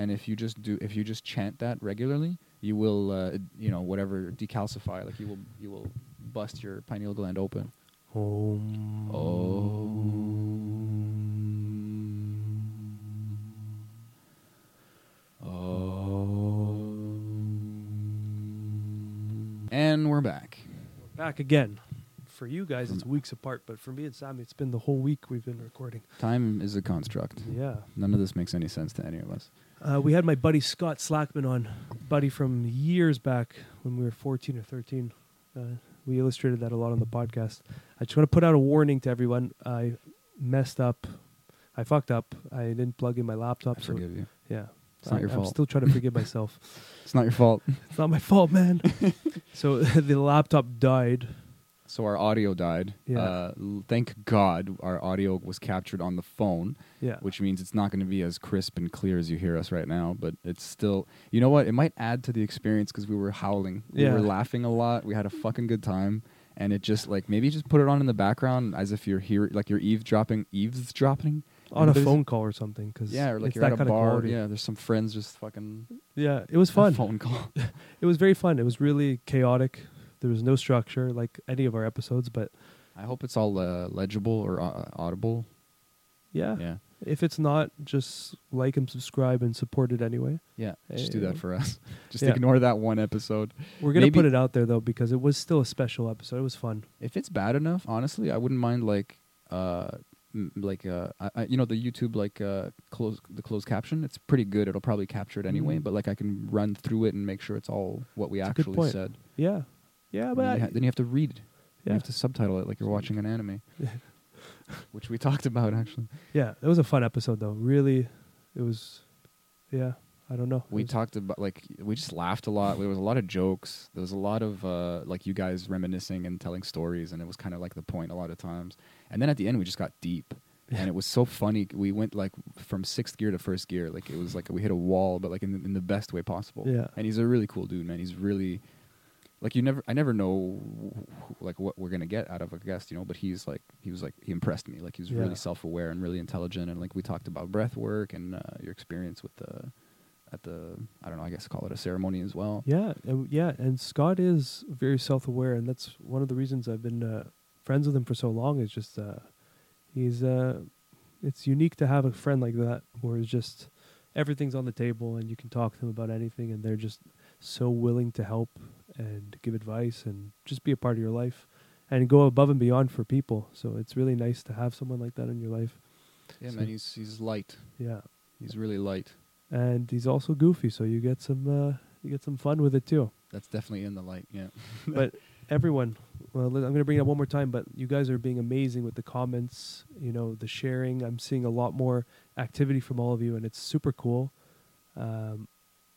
and if you just do if you just chant that regularly, you will uh, you know whatever decalcify like you will you will bust your pineal gland open. Om. And we're back. Back again. For you guys, it's weeks apart, but for me and Sammy, it's been the whole week we've been recording. Time is a construct. Yeah. None of this makes any sense to any of us. Uh, we had my buddy Scott Slackman on, buddy from years back when we were 14 or 13. Uh, we illustrated that a lot on the podcast. I just want to put out a warning to everyone. I messed up. I fucked up. I didn't plug in my laptop. I so forgive you. yeah, It's not I, your I'm fault. still trying to forgive myself. It's not your fault. It's not my fault, man. so the laptop died. So our audio died. Yeah. Uh, thank God our audio was captured on the phone, Yeah. which means it's not going to be as crisp and clear as you hear us right now. But it's still, you know what? It might add to the experience because we were howling, we Yeah. were laughing a lot, we had a fucking good time, and it just like maybe just put it on in the background as if you're here, like you're eavesdropping, eavesdropping on a phone call or something. Cause Yeah, or like you're at a bar. Yeah, there's some friends just fucking Yeah, it was fun. phone call. It was very fun. It was really chaotic. There was no structure like any of our episodes, but I hope it's all uh, legible or uh, audible. yeah, Yeah, if it's not, just like and subscribe and support it anyway. yeah. Just do that for us. Just yeah. ignore that one episode. We're gonna Maybe- put it out there though because it was still a special episode. It was fun. If it's bad enough, honestly, I wouldn't mind like, uh, m- like uh, I, I, you know, the YouTube like uh, close the closed caption. It's pretty good. It'll probably capture it anyway. Mhm. But like, I can run through it and make sure it's all what we It's actually said. Yeah, yeah, but then, you ha- then you have to read. it. You have to subtitle it like you're watching an anime, which we talked about actually. yeah. It was a fun episode though. Really, it was. Yeah, I don't know. We talked about like we just laughed a lot. There was a lot of jokes. There was a lot of uh, like you guys reminiscing and telling stories, and it was kind of like the point a lot of times. And then at the end, we just got deep, and it was so funny. We went like from sixth gear to first gear. Like it was like we hit a wall, but like in the, in the best way possible. Yeah. And he's a really cool dude, man. He's really like you never. I never know like what we're gonna get out of a guest, you know. But he's like he was like he impressed me. Like he was Yeah. really self aware and really intelligent, and like we talked about breath work and uh, your experience with the at the I don't know I guess call it a ceremony as well. Yeah, and, yeah, and Scott is very self-aware, and that's one of the reasons I've been uh, friends with him for so long. Is just uh, he's uh, it's unique to have a friend like that, where it's just everything's on the table, and you can talk to them about anything, and they're just so willing to help and give advice and just be a part of your life and go above and beyond for people. So it's really nice to have someone like that in your life. Yeah, So- man, he's he's light. Yeah, He's really light. and he's also goofy, so you get some uh, you get some fun with it too. That's definitely in the light. Yeah. but everyone well i'm going to bring it up one more time but you guys are being amazing with the comments you know the sharing i'm seeing a lot more activity from all of you and it's super cool um,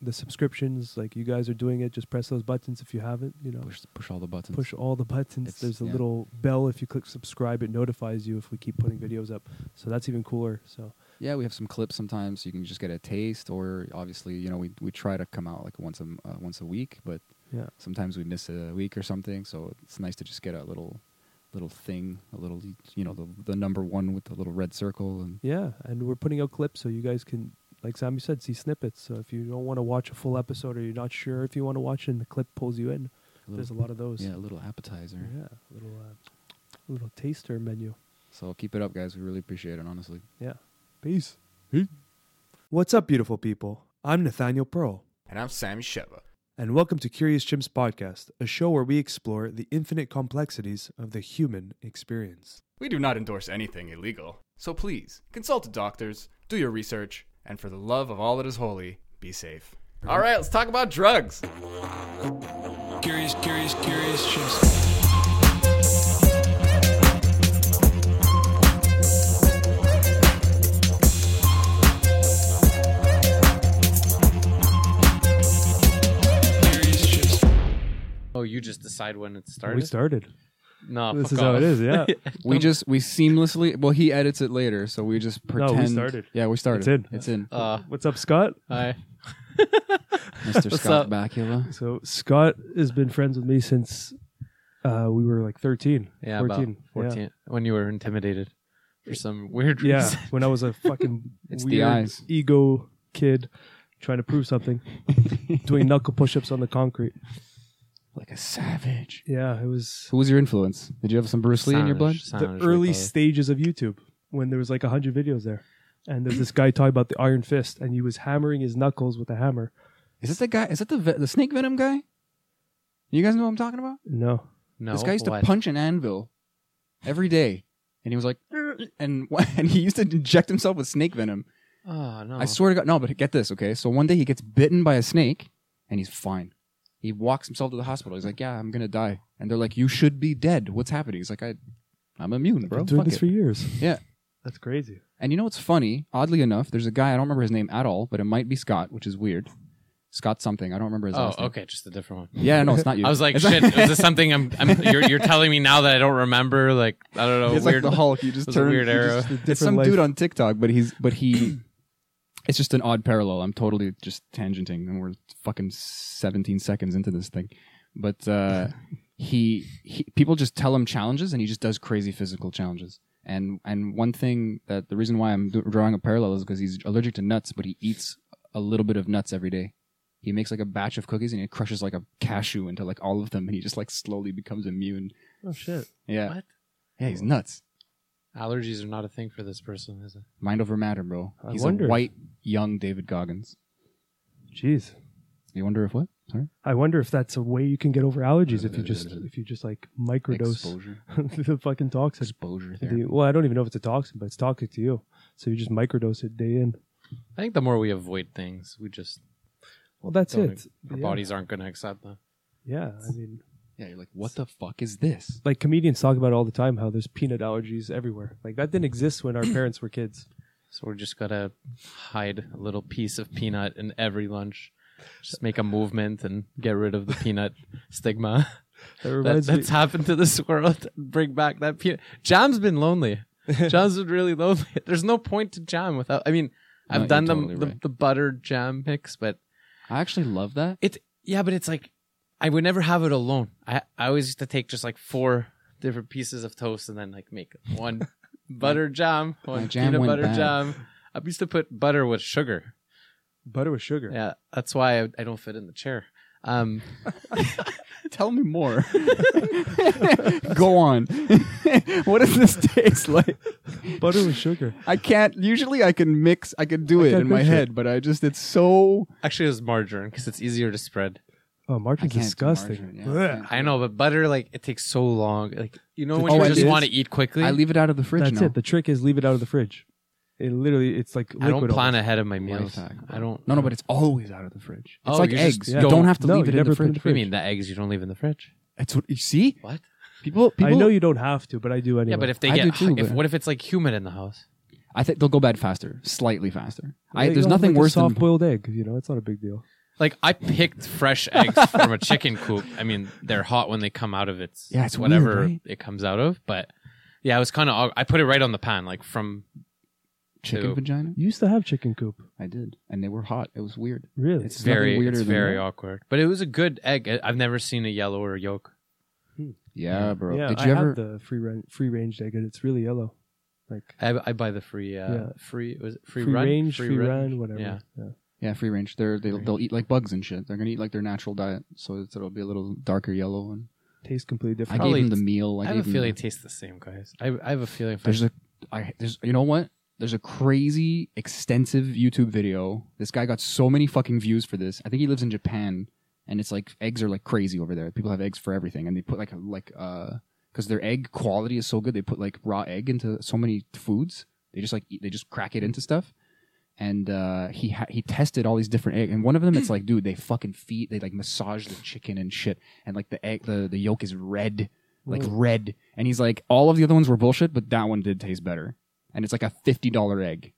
the subscriptions like you guys are doing it just press those buttons if you haven't you know Push push all the buttons. push all the buttons It's- there's a yeah. little bell if you click subscribe it notifies you if we keep putting videos up so that's even cooler so Yeah, we have some clips sometimes. So you can just get a taste, or obviously, you know, we we try to come out like once a uh, once a week, but yeah sometimes we miss a week or something. So it's nice to just get a little little thing, a little you know the the number one with the little red circle and Yeah, and we're putting out clips so you guys can, like Sammy said, see snippets. So if you don't want to watch a full episode or you're not sure if you want to watch it, and the clip pulls you in. a There's a lot of those. Yeah, a little appetizer. yeah, little uh, little taster menu. So keep it up, guys. We really appreciate it, honestly. Yeah, peace. What's up, beautiful people? I'm Nathaniel Pearl, And I'm Sammy Sheva. and welcome to Curious Chimps Podcast, a show where we explore the infinite complexities of the human experience. We do not endorse anything illegal, so please consult the doctors, do your research, and for the love of all that is holy, be safe. All right, let's talk about drugs. Curious, curious, curious chimps. Oh, you just decide when it started? We started. No, this fuck is how it is. Yeah, We just we seamlessly. Well, he edits it later, so we just pretend. No, we pretend. started. Yeah, we started. It's in. It's in. Uh, What's up, Scott? hi. Mr. What's Scott up? Bakula. So Scott has been friends with me since uh, we were like 13. Yeah, 14. about 14. When you were intimidated for some weird Yeah, reason. when I was a fucking It's the weird eyes. ego kid trying to prove something, doing knuckle push-ups on the concrete. Like a savage. Yeah, it was Who was your influence? Did you have some Bruce Lee in your blood? Savage, the savage, early call stages of YouTube when there was like a hundred videos there, and there's this guy talking about the Iron Fist, and he was hammering his knuckles with a hammer. Is this the guy? Is that the ve- the snake venom guy? You guys know what I'm talking about? No, No, this guy used to what? punch an anvil every day, and he was like, "Ugh," and and he used to inject himself with snake venom. Oh no! I swear to God, no. But get this, okay? So one day he gets bitten by a snake, and he's fine. He walks himself to the hospital. He's like, "Yeah, I'm gonna die," and they're like, "You should be dead. What's happening?" He's like, "I, I'm immune, bro. I've been doing Fuck this it." for years. Yeah. That's crazy. And you know what's funny? Oddly enough, there's a guy I don't remember his name at all, but it might be Scott, which is weird. Scott something. I don't remember his Oh, last name. okay, just a different one. Yeah, no, it's not you. I was like, It's shit. not- Is this something I'm? I'm you're, you're telling me now that I don't remember? Like, I don't know. it's weird. like the Hulk. You just It was a turn. weird you arrow. just- it's different some life. dude on TikTok, but he's but he. It's just an odd parallel. I'm totally just tangenting, and we're fucking 17 seconds into this thing. But uh, he, he people just tell him challenges, and he just does crazy physical challenges. And and one thing that the reason why I'm do- drawing a parallel is because he's allergic to nuts, but he eats a little bit of nuts every day. He makes like a batch of cookies and he crushes like a cashew into like all of them, and he just like slowly becomes immune. Oh shit! Yeah, What? yeah, he's nuts. Allergies are not a thing for this person, is it? Mind over matter, bro. I He's wonder a white, young David Goggins. Jeez. You wonder if what? Sorry. I wonder if that's a way you can get over allergies if you just if you just like microdose Exposure. the fucking toxin. Exposure The- therapy. well, I don't even know if it's a toxin, but it's toxic to you. So you just microdose it day in. I think the more we avoid things, we just Well, that's don't- it. our yeah. bodies aren't going to accept that. Yeah, I mean, Yeah, you're like, what the fuck is this? like comedians talk about it all the time how there's peanut allergies everywhere. Like that didn't exist when our parents were kids. So we're just gotta hide a little piece of peanut in every lunch. Just make a movement and get rid of the peanut stigma. That That, that's me. happened to this world. Bring back that peanut. Jam's been lonely. Jam's been really lonely. There's no point to jam without. I mean, I've you're done totally the, the right. the butter jam mix, but I actually love that. it's yeah, but it's like I would never have it alone. I I always used to take just like four different pieces of toast and then like make one butter jam, one jam peanut went butter bad. jam. I used to put butter with sugar. butter with sugar. Yeah, that's why I, I don't fit in the chair. Um, Tell me more. Go on. what does this taste like? Butter with sugar. I can't. Usually, I can mix. I can do I it in my picture it. head, but I just it's so. actually, it was margarine because it's easier to spread. Oh, I margarine's can't do disgusting. margarine, yeah, I Ugh. I know, but butter like it takes so long. Like you know The when Oh, you it just is? want to eat quickly. I leave it out of the fridge That's now. it. The trick is leave it out of the fridge. It literally, it's like liquid. I don't plan almost. ahead of my Life meals. hack. I don't. No, no, but it's always out of the fridge. It's Oh, like you just eggs. don't- you don't have to no, leave you it in never the put it in fridge. the What do you mean the eggs you don't leave in the fridge? That's what you see. What? People, people. I know you don't have to, but I do anyway. Yeah, but if they I get, do too, if but- what if it's like humid in the house? I think they'll go bad faster, slightly faster. I, Yeah, there's you'll have, nothing like, a worse than soft-boiled egg. You know, it's not a big deal. Like I picked fresh eggs from a chicken coop. I mean, they're hot when they come out of its Yeah, it's whatever weird, right? it comes out of. But yeah, it was kind of. I put it right on the pan, like from chicken to- vagina. You used to have chicken coop. I did, and they were hot. It was weird. Really? It's very nothing weirder it's than very that. awkward. But it was a good egg. I- I've never seen a yellow or yolk. Yeah, bro. yeah, Did I you have ever? the free range, free range egg, and it's really yellow. Like I, I buy the free uh Yeah. free was it free, free, run range, free, run, range? whatever. Yeah. yeah. Yeah, free range. They're they'll, they'll eat like bugs and shit. They're gonna eat like their natural diet, so it's, it'll be a little darker yellow. And Tastes completely I different. Probably gave them the meal. I, I have gave a them feeling the- it tastes the same, guys. I I have a feeling. If I, There's a, I there's you know what? There's a crazy extensive YouTube video. This guy got so many fucking views for this. I think he lives in Japan, and it's like eggs are like crazy over there. People have eggs for everything, and they put like a, like uh because their egg quality is so good. They put like raw egg into so many foods. They just like eat, they just crack it into stuff. And uh, he ha- he tested all these different eggs, and one of them it's like, dude, they fucking feed, they like massage the chicken and shit, and like the egg, the the yolk is red, like red. And he's like, all of the other ones were bullshit, but that one did taste better. And it's like a fifty dollar egg,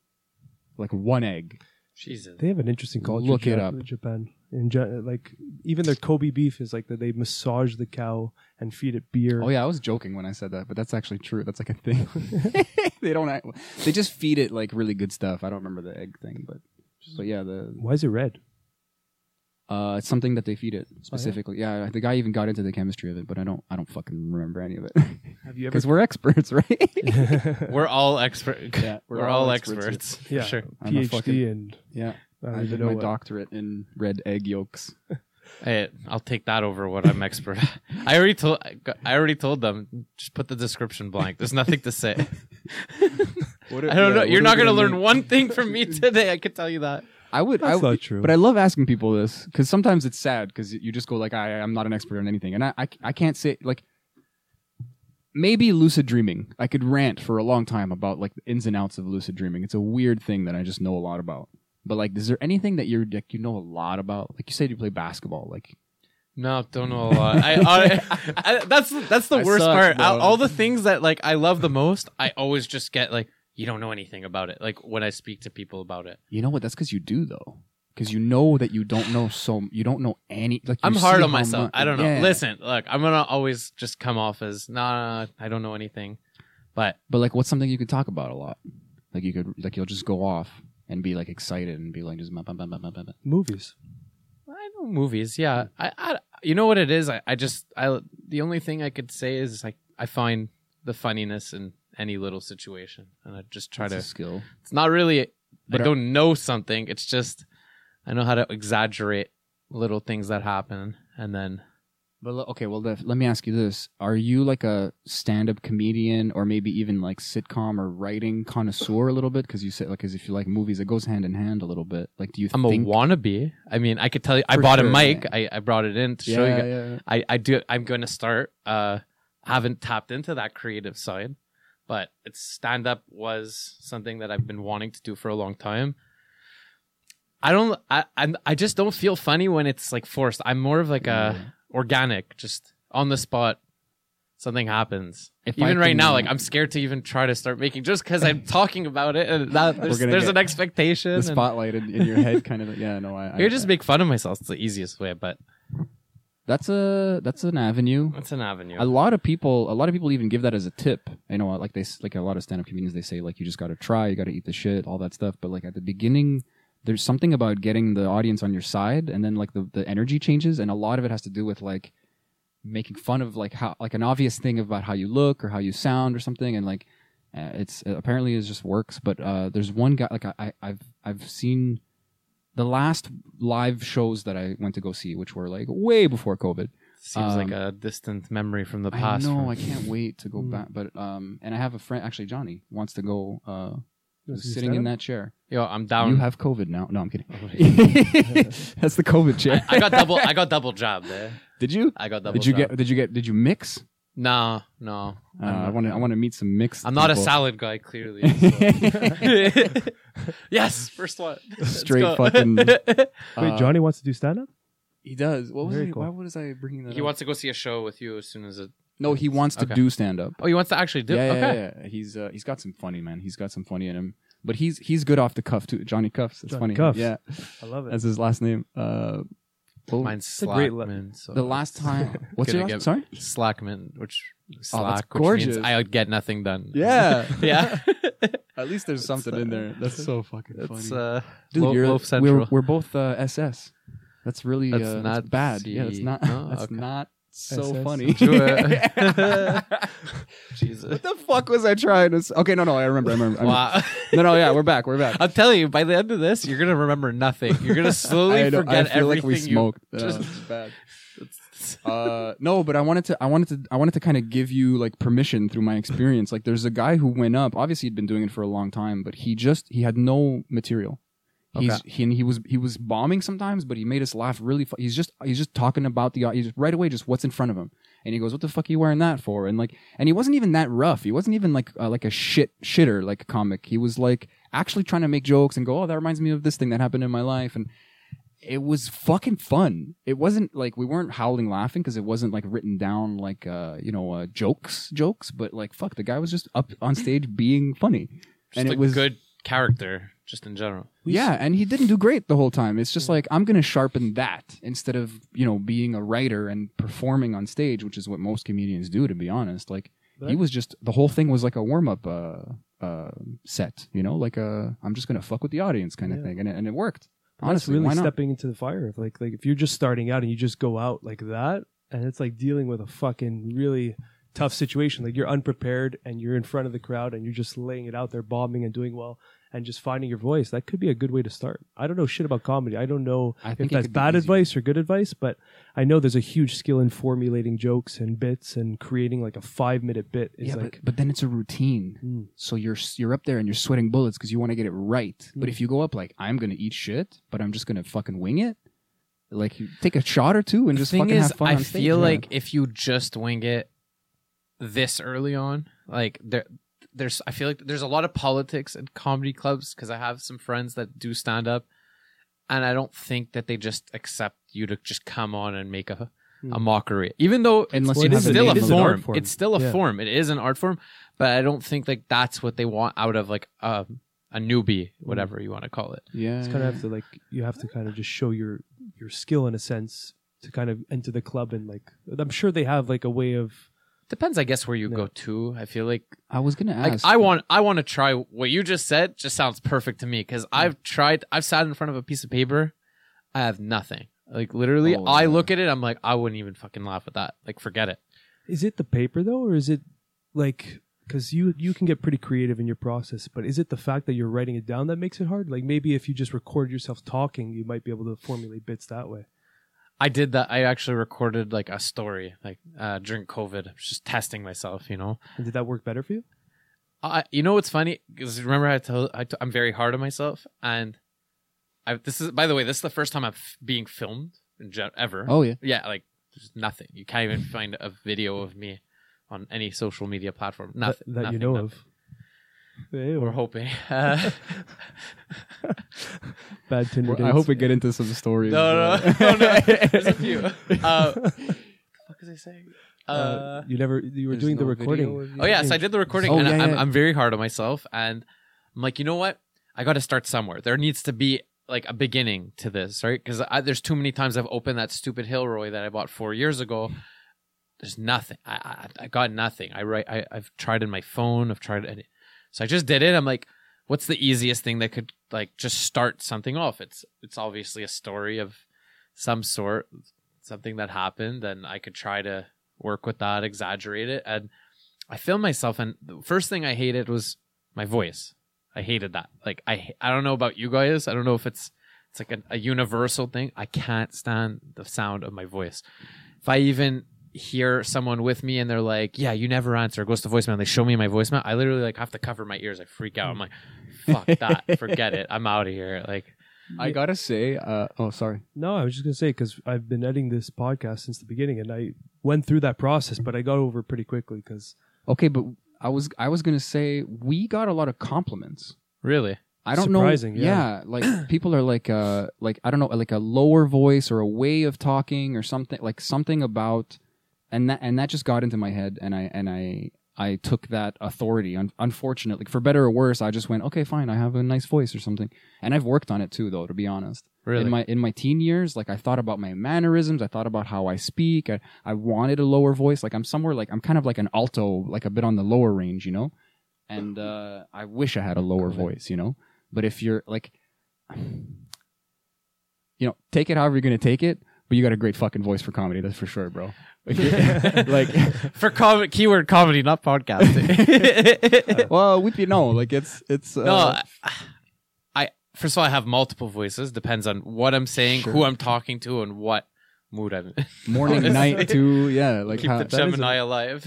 like one egg. Jesus. They have an interesting culture. Look it Ja- up. Japan. In Ja- like even their Kobe beef is like that. They massage the cow and feed it beer. Oh yeah, I was joking when I said that, but that's actually true. That's like a thing. they don't. Act, they just feed it like really good stuff. I don't remember the egg thing, but but yeah, the Why is it red? uh, it's something that they feed it specifically. yeah? the guy even got into the chemistry of it, but I don't. I don't fucking remember any of it Have you ever? because we're experts, right? We're all expert. Yeah, we're, all experts. yeah, For sure. I'm a PhD fucking- and yeah. I I did my what- doctorate in red egg yolks. Hey, I'll take that over what I'm expert at. I already told I already told them just put the description blank. There's nothing to say. What I don't know. You're not going to learn one thing from me today. I can tell you that. I would. That's I, would- not true. But I love asking people this because sometimes it's sad because you just go like, I, I'm not an expert on anything, and I, I, I can't say like. Maybe lucid dreaming. I could rant for a long time about like the ins and outs of lucid dreaming. It's a weird thing that I just know a lot about. But like, is there anything that you're like you know a lot about? Like you said, you play basketball. Like No, don't know a lot. I, I, I that's that's the I worst suck, part. All, all the things that like I love the most, I always just get like you don't know anything about it. Like when I speak to people about it, you know what? That's because you do though. Because you know that you don't know so you don't know any. Like I'm hard on myself. much- I don't know. Yeah. Listen, look, I'm gonna always just come off as nah, I don't know anything. But But like, what's something you could talk about a lot? Like you could like you'll just go off and be like excited and be like just. bah, bah, bah, bah, bah, bah, bah. movies. I know movies. Yeah, I, I you know what it is. I, I just I the only thing I could say is like I find the funniness in any little situation, and I just try That's to a skill. It's not really. But I don't know something. It's just I know how to exaggerate little things that happen, and then But okay, well, let let me ask you this: Are you like a stand-up comedian, or maybe even like sitcom or writing connoisseur a little bit? Because you said like, as if you like movies, it goes hand in hand a little bit. Like, do you I'm think? a wannabe. I mean, I could tell you. I For bought sure, a mic. yeah. I, I brought it in to yeah, show you. yeah. I I do. I'm going to start. Uh, haven't tapped into that creative side, but it's stand up was something that I've been wanting to do for a long time. I don't. I I'm, I just don't feel funny when it's like forced. I'm more of like a organic, just on the spot. Something happens. If I even right can, now, like I'm scared to even try to start making just because I'm talking about it, and that there's, gonna there's get an expectation. The and- spotlight in, in your head, kind of. Yeah, no, I. I you just make fun of myself. It's the easiest way, but that's a that's an avenue. That's an avenue. A lot of people, a lot of people even give that as a tip. You know, like they like a lot of stand-up comedians, they say like you just got to try, you got to eat the shit, all that stuff. But like at the beginning, there's something about getting the audience on your side, and then like the the energy changes, and a lot of it has to do with like making fun of like how like an obvious thing about how you look or how you sound or something, and like uh, it's uh, apparently it just works. But uh, there's one guy like I, I I've I've seen the last live shows that I went to go see, which were like way before COVID. Seems like um, a distant memory from the I past. know. from- I can't wait to go Mm. back. But um, and I have a friend. Actually, Johnny wants to go. Uh, sitting in that chair. Yo, I'm down. You have COVID now. No, I'm kidding. That's the COVID chair. I, I got double. I got double job there. did you? I got double. Did you jabbed. get? Did you get? Did you mix? No, no. Uh, I want to. I want to meet some mixed. I'm not a salad guy, clearly. so. yes, first one. Straight go. fucking- Wait, Uh, Johnny wants to do stand up? He does. What was Very he, cool. Why was I bringing that? he up? wants to go see a show with you as soon as it. No, he wants to Okay. do stand up. Oh, he wants to actually do. yeah, yeah, okay. yeah, yeah. He's uh, he's got some funny man. He's got some funny in him. But he's he's good off the cuff too. Johnny Cuffs. It's Johnny funny. Cuffs. Yeah, I love it. that's his last name. Uh, oh, Mine's a great le- Slackman. so the last time. What's Gonna your get- last? Sorry. Slackman, which Oh, Slack, which gorgeous. means I would get nothing done. Yeah. yeah. At least there's something in there. That's so fucking It's funny. uh, Dude, Lo- you're, Loaf Central. we're we're both uh, SS. That's really That's uh, not that's bad. Yeah, that's C- not. no? That's Okay. not so SS. funny. Jesus. what the fuck was I trying to? s Okay, no, no, I remember. I remember. I remember. Wow. No, no, yeah, we're back. We're back. I'm telling you, by the end of this, you're gonna remember nothing. You're gonna slowly I, know- forget I feel everything. like we you- smoked. Just- it's bad. uh no but i wanted to i wanted to i wanted to kind of give you like permission through my experience like there's a guy who went up obviously he'd been doing it for a long time but he just he had no material he's he, and he was he was bombing sometimes but he made us laugh really fu- he's just he's just talking about the he's just, right away just what's in front of him. And he goes what the fuck are you wearing that for? And like and he wasn't even that rough. He wasn't even like uh, like a shit shitter like a comic. He was like actually trying to make jokes and go oh that reminds me of this thing that happened in my life. And it was fucking fun. It wasn't like we weren't howling laughing because it wasn't like written down like uh you know uh, jokes jokes, but like fuck the guy was just up on stage being funny, just and a it was good character, just in general. yeah, and he didn't do great the whole time. It's just like I'm gonna sharpen that instead of you know being a writer and performing on stage, which is what most comedians do. To be honest, like he was just the whole thing was like a warm up uh uh set, you know, like a I'm just gonna fuck with the audience kind of Yeah. thing, and it, and it worked. That's Honestly, really stepping into the fire. Like like if you're just starting out and you just go out like that, and it's like dealing with a fucking really tough situation. Like you're unprepared and you're in front of the crowd and you're just laying it out there, bombing and doing well. And just finding your voice, that could be a good way to start. I don't know shit about comedy. I don't know I if think that's bad advice or good advice, but I know there's a huge skill in formulating jokes and bits and creating like a five minute bit. Is yeah, like but, but then it's a routine. Mm. So you're you're up there and you're sweating bullets because you want to get it right. But Mm. if you go up like I'm gonna eat shit, but I'm just gonna fucking wing it, like you take a shot or two and the just thing fucking is, have fun. I on stage, feel yeah. like if you just wing it this early on, like there, there's, I feel like there's a lot of politics in comedy clubs because I have some friends that do stand up, and I don't think that they just accept you to just come on and make a a Hmm. mockery, even though Unless it's, you it's have still a name of the form. form. It's still a Yeah. form. It is an art form, but I don't think like that's what they want out of like um, a newbie, whatever you want to call it. yeah, it's kind of have to like you have to kind of just show your your skill in a sense to kind of enter the club and like I'm sure they have like a way of Depends, I guess, where you Yeah. go to. I feel like I was gonna like ask. I want I want to try what you just said. Just sounds perfect to me because I've tried. I've sat in front of a piece of paper. I have nothing. Like literally, Oh, I yeah. look at it. I'm like, I wouldn't even fucking laugh at that. Like, forget it. Is it the paper though, or is it like because you you can get pretty creative in your process, but is it the fact that you're writing it down that makes it hard? Like maybe if you just record yourself talking, you might be able to formulate bits that way. I did that. I actually recorded like a story like uh, during COVID. Just testing myself. You know. And did that work better for you? I, you know what's funny? Because remember, I told I t- I'm very hard on myself, and I this is by the way, this is the first time I'm f- being filmed gen- ever. Oh yeah, yeah, like there's nothing. You can't even find a video of me on any social media platform. Nothing that, that you know nothing. of. Hey, We're hoping. Uh, bad Tinder I hope we get into some stories. no, no, no, no. There's a few. Uh, what the fuck was I saying? Uh, Uh, you never you were there's doing the recording. video of you? Oh yes, I did the recording, Oh, and yeah, I'm, yeah. I'm very hard on myself, and I'm like, you know what? I got to start somewhere. There needs to be like a beginning to this, right? Because there's too many times I've opened that stupid Hilroy that I bought four years ago. There's nothing. I I, I got nothing. I write. I, I've tried in my phone. I've tried it. So I just did it. I'm like, what's the easiest thing that could like just start something off? It's it's obviously a story of some sort, something that happened, and I could try to work with that, exaggerate it, and I filmed myself. And the first thing I hated was my voice. I hated that. Like I I don't know about you guys. I don't know if it's it's like a, a universal thing. I can't stand the sound of my voice. If I even hear someone with me and they're like, "Yeah, you never answer," it goes to voicemail. And they show me my voicemail. I literally like have to cover my ears. I freak out. I'm like, "Fuck that! Forget it. I'm out of here." Like, I gotta say. Uh, oh, sorry. No, I was just gonna say because I've been editing this podcast since the beginning, and I went through that process, but I got over it pretty quickly because Okay, but I was I was gonna say we got a lot of compliments. really? I don't Surprising, know. yeah. like people are like uh like I don't know like a lower voice or a way of talking or something like something about and that and that just got into my head and I and I I took that authority. Un- unfortunately, for better or worse, I just went okay, fine. I have a nice voice or something, and I've worked on it too, though. To be honest, Really? in my in my teen years, like I thought about my mannerisms. I thought about how I speak. I, I wanted a lower voice. Like I'm somewhere like I'm kind of like an alto, like a bit on the lower range, you know. And uh, I wish I had a lower voice, you know. But if you're like, you know, take it however you're gonna take it. But you got a great fucking voice for comedy, that's for sure, bro. Like, like For com- keyword comedy, not podcasting. well, we you know, like it's it's uh, no, I, I first of all, I have multiple voices. Depends on what I'm saying, Sure. who I'm talking to, and what mood I'm in. morning, night, too. Yeah, like Keep how, the that is a- Gemini alive.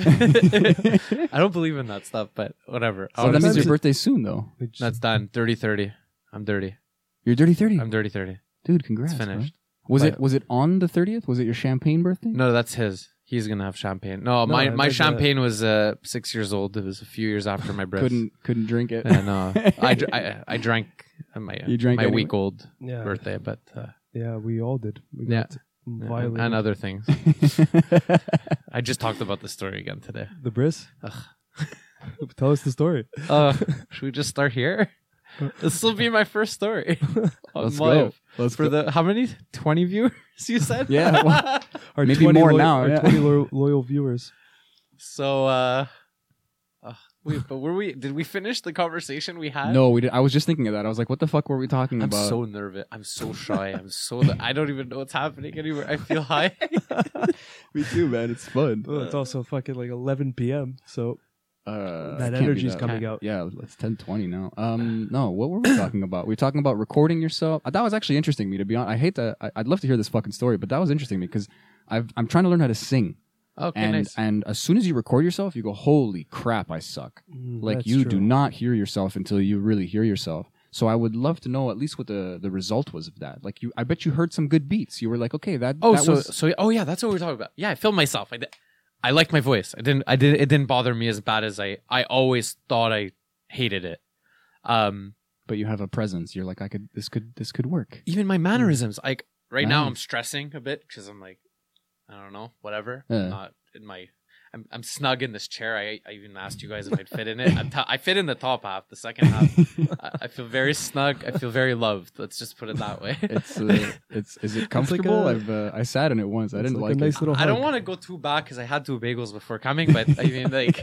I don't believe in that stuff, but whatever. So that means your birthday soon, though. that's done. Dirty thirty. I'm dirty. You're dirty thirty, I'm dirty thirty. dude. Congrats, It's bro. finished. Was But- it was it on the thirtieth? Was it your champagne birthday? No, that's his. He's gonna have champagne. No, No, my my did, uh, champagne was uh, six years old. It was a few years after my birth. couldn't couldn't drink it. And no, I, dr- I I drank uh, my You drank my anyway? week old yeah, birthday, but uh, yeah, we all did. We Yeah. got and, violated. and other things. I just talked about the story again today. the bris. Ugh. Tell us the story. Uh, should we just start here? This will be my first story. Let's go. Let's For go. the how many? Twenty viewers you said? Yeah, well- Our Maybe 20 more loyal- now, Our yeah. twenty loyal, loyal viewers. so uh, uh wait, but were we? Did we finish the conversation we had? no, we did. I was just thinking of that. I was like, what the fuck were we talking about? I'm so nervous. I'm so shy. I'm so. I don't even know what's happening anywhere. I feel high. Me too, man. It's fun. Well, it's also fucking like 11 p.m. So Uh, That it can't be energy's that. coming out. Yeah, it's ten twenty now. Um, no, what were we talking about? We were talking about recording yourself. That was actually interesting to me. To be honest, I hate that. I, I'd love to hear this fucking story, but that was interesting to me because I've I'm trying to learn how to sing. Okay, and nice. and as soon as you record yourself, you go, "Holy crap, I suck!" Mm, Like you true. do not hear yourself until you really hear yourself. So I would love to know at least what the the result was of that. Like you, I bet you heard some good beats. You were like, "Okay, that." Oh, that so was, so oh yeah, that's what we we're talking about. Yeah, I filmed myself. I did. I liked my voice. I didn't. I did. It didn't bother me as bad as I. I always thought I hated it. Um, but you have a presence. You're like, I could. This could. This could work. even my mannerisms. Like right now, I'm stressing a bit because I'm like, I don't know, whatever. I'm not in my. I'm, I'm snug in this chair. I, I even asked you guys if I'd fit in it. I'm t- I fit in the top half. The second half, I, I feel very snug. I feel very loved. Let's just put it that way. It's uh, it's is it comfortable? a- I've uh, I sat in it once. I It's didn't like like, a nice it. little. I don't want to go too back because I had two bagels before coming, but I mean, like,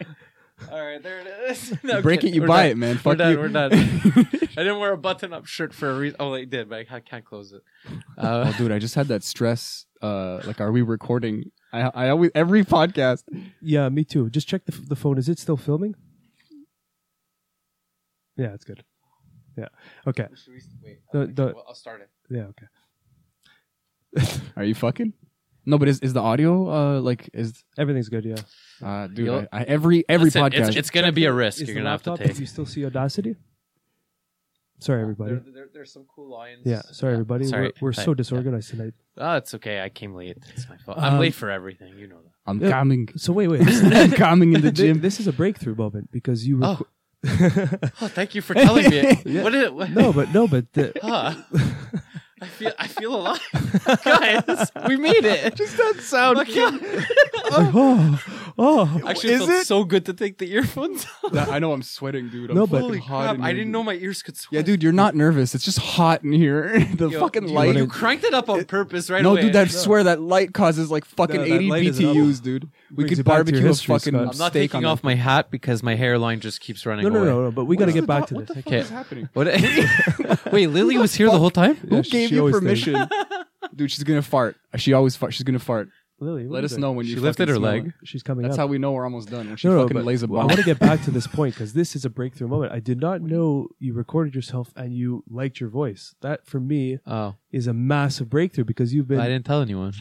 all right, there it is. No, You break okay, it, you we're buy done. it, man. We're Fuck done. you. We're done. I didn't wear a button-up shirt for a reason. Oh, I did, but I can't close it. Uh, Oh, dude, I just had that stress. Uh, like, are we recording? I I always every podcast. Yeah, me too. Just check the, the phone. Is it still filming? Yeah, it's good. Yeah. Okay. should we, wait, The- okay, the- well, I'll start it. Yeah. Okay. Are you fucking? No, but is is the audio uh like is Everything's good. Yeah. uh dude? I, I, every every Listen, podcast. It's, it's gonna be a risk. Is You're gonna have to laptop- take. Do you still see Audacity? Sorry, everybody. There, there, there's some cool lines. Yeah. Sorry, everybody. Sorry. We're, we're so Yeah. disorganized tonight. Oh, it's okay. I came late. It's my fault. I'm Um, late for everything. You know that. I'm Yeah. coming. So wait, wait. This, I'm coming in the thi- gym. this is a breakthrough moment because you. Oh. reco- Oh, thank you for telling me. What is it? What? no, but no, but the, Huh. I feel I feel alive, guys. We made it. Just that sound. oh, oh. Actually, Is it felt it? so good to take the earphones. off. That- I know I'm sweating, dude. I'm No, but- fucking Holy hot crap! in I here, didn't dude. know my ears could sweat. Yeah, dude, you're not nervous. It's just hot in here. the Yo, fucking you, light. You cranked it up on purpose, right no, away. dude, I swear that light causes like fucking No, that 80 light is up. BTUs, dude. We Brings could you back to your barbecue a history, fucking Scott. I'm not steak taking on off my hat because my hairline just keeps running No, no, away. no, no. But we got to get back to what this. the fuck Okay. is happening? What? Wait, Lily was here the whole time. Who Yeah, she- gave she you always permission? Dude, she's gonna fart. She always fart. She's gonna fart. Lily, what Let are us you know when you She lifted fucking her smell leg. it. She's coming That's up. how we know we're almost done. When she no, no, fucking but lays a I bomb. want to get back to this point because this is a breakthrough moment. I did not know you recorded yourself and you liked your voice. That for me Oh, is a massive breakthrough because you've been. I didn't tell anyone.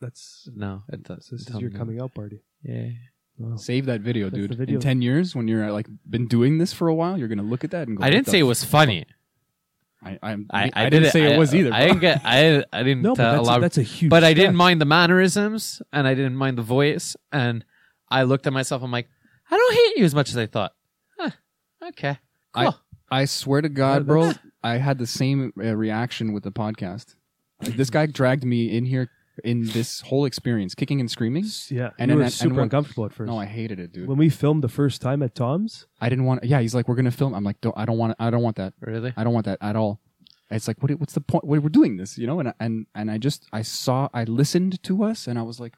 That's No, it does. this is tell your me. coming out party. Yeah. Wow. Save that video, That's dude. video. In ten years, when you're like been doing this for a while, you're gonna look at that and go. I "What didn't the say it was funny. I, I, I, I, didn't did say it was either. I bro. didn't get. I I didn't No, uh, but that's, allow. a, that's a huge. but I step. didn't mind the mannerisms, and I didn't mind the voice, and I looked at myself. I'm like, I don't hate you as much as I thought. Huh, okay. I- Cool. I swear to God, bro, I had the same uh, reaction with the podcast. Like, this guy dragged me in here in this whole experience, kicking and screaming. Yeah, And and you then- and super when- uncomfortable at first. No, I hated it, dude. when we filmed the first time at Tom's, I didn't want. Yeah, he's like, we're gonna film. I'm like, don't, I don't want. I don't want that. really? I don't want that at all. It's like, what? What's the point? We're doing this, you know? And and and I just I saw, I listened to us, and I was like,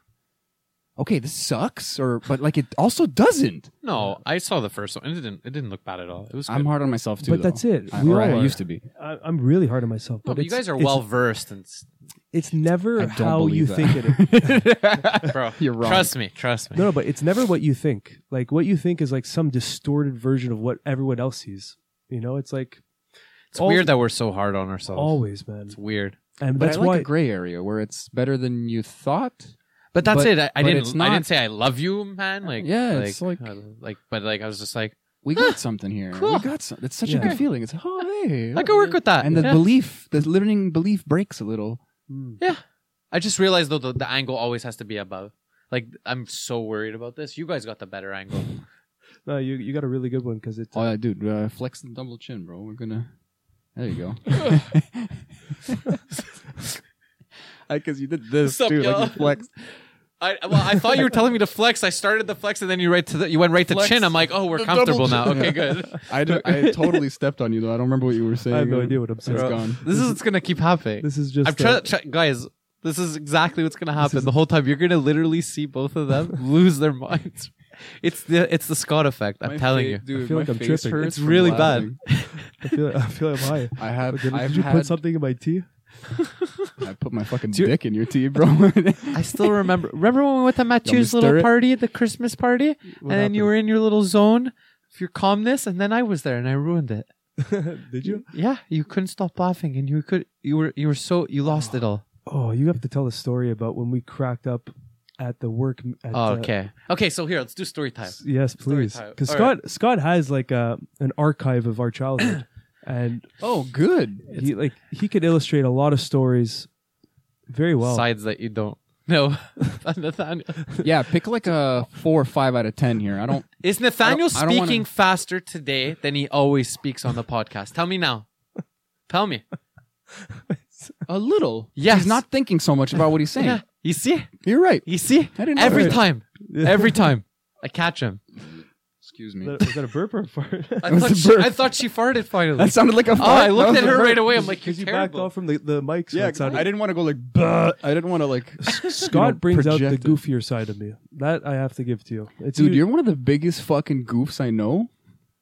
okay, this sucks, or but like it also doesn't. No, I saw the first one. It didn't. It didn't look bad at all. It was. I'm hard on myself too. but though. that's it. I, we or all I are. used to be. I, I'm really hard on myself, No, but but you it's- guys are it's- well versed and It's never how you believe think it is. bro. You're wrong. Trust me. Trust me. No, no, but it's never what you think. Like what you think is like some distorted version of what everyone else sees. You know, it's like it's all- weird that we're so hard on ourselves. always, man. It's weird. And But that's I like why a gray area where it's better than you thought. But that's But- it. I, I didn't. it's I didn't say I love you, man. Like Yeah, like, it's like- uh, like, but like I was just like, We got something here. cool. We got some. It's such a good feeling. It's oh hey, I can work with that. and the yeah. belief, the limiting belief breaks a little. Mm. Yeah. I just realized though the, the angle always has to be above. Like I'm so worried about this. You guys got the better angle. no, you you got a really good one because it's Oh yeah, dude, uh, flex the double chin, bro. We're gonna. There you go. Because you did this What's up, like y'all? you flexed. I well, I thought you were telling me to flex. I started the flex and then you right to the, you went right to Flex chin. I'm like, oh, we're the comfortable double now. chin. Okay, good. I, do, I totally stepped on you though. I don't remember what you were saying. I have no idea what I'm It's saying. Bro, gone. This is what's gonna keep happening. This is just I'm trying to try, guys. This is exactly what's gonna happen the whole time. You're gonna literally see both of them lose their minds. It's the it's the Scott effect. I'm My telling fa- you. dude. I feel my like I'm face tripping. hurts It's from really laughing. I feel I feel I'm high. I have. Did, I've did you had, put something in my tea? I put my fucking you- dick in your tea, bro. I still remember. Remember when we went to Matthew's little it? party, the Christmas party, and then you were in your little zone of your calmness, and then I was there and I ruined it. Did you? Yeah, you couldn't stop laughing, and you could. You were. You were so. You lost it all. Oh, you have to tell the story about when we cracked up at the work. At, Oh, uh, okay. Okay, so here, let's do story time. S- Yes, please. Because Scott Scott has like a an archive of our childhood, and oh, good. he like he could illustrate a lot of stories very well. Sides that you don't know. Nathaniel. Yeah, pick like a four or five out of ten here. I don't. Is Nathaniel I don't wanna- speaking faster today than he always speaks on the podcast? Tell me now. Tell me. A little. Yes. He's not thinking so much about what he's saying. Yeah. You see? You're right. You see? I didn't know Every that. time. Every time. I catch him. Excuse me. Was that a burp or a fart? I thought, a she, burp. I thought she farted finally. That sounded like a oh. I looked at her right away. I'm like, you're Because you backed terrible. off from the, the mic, so Yeah, it sounded- I didn't want to go like. Bah. I didn't want to like. Scott brings out the project it. goofier side of me. That I have to give to you. It's Dude, you- you're one of the biggest fucking goofs I know.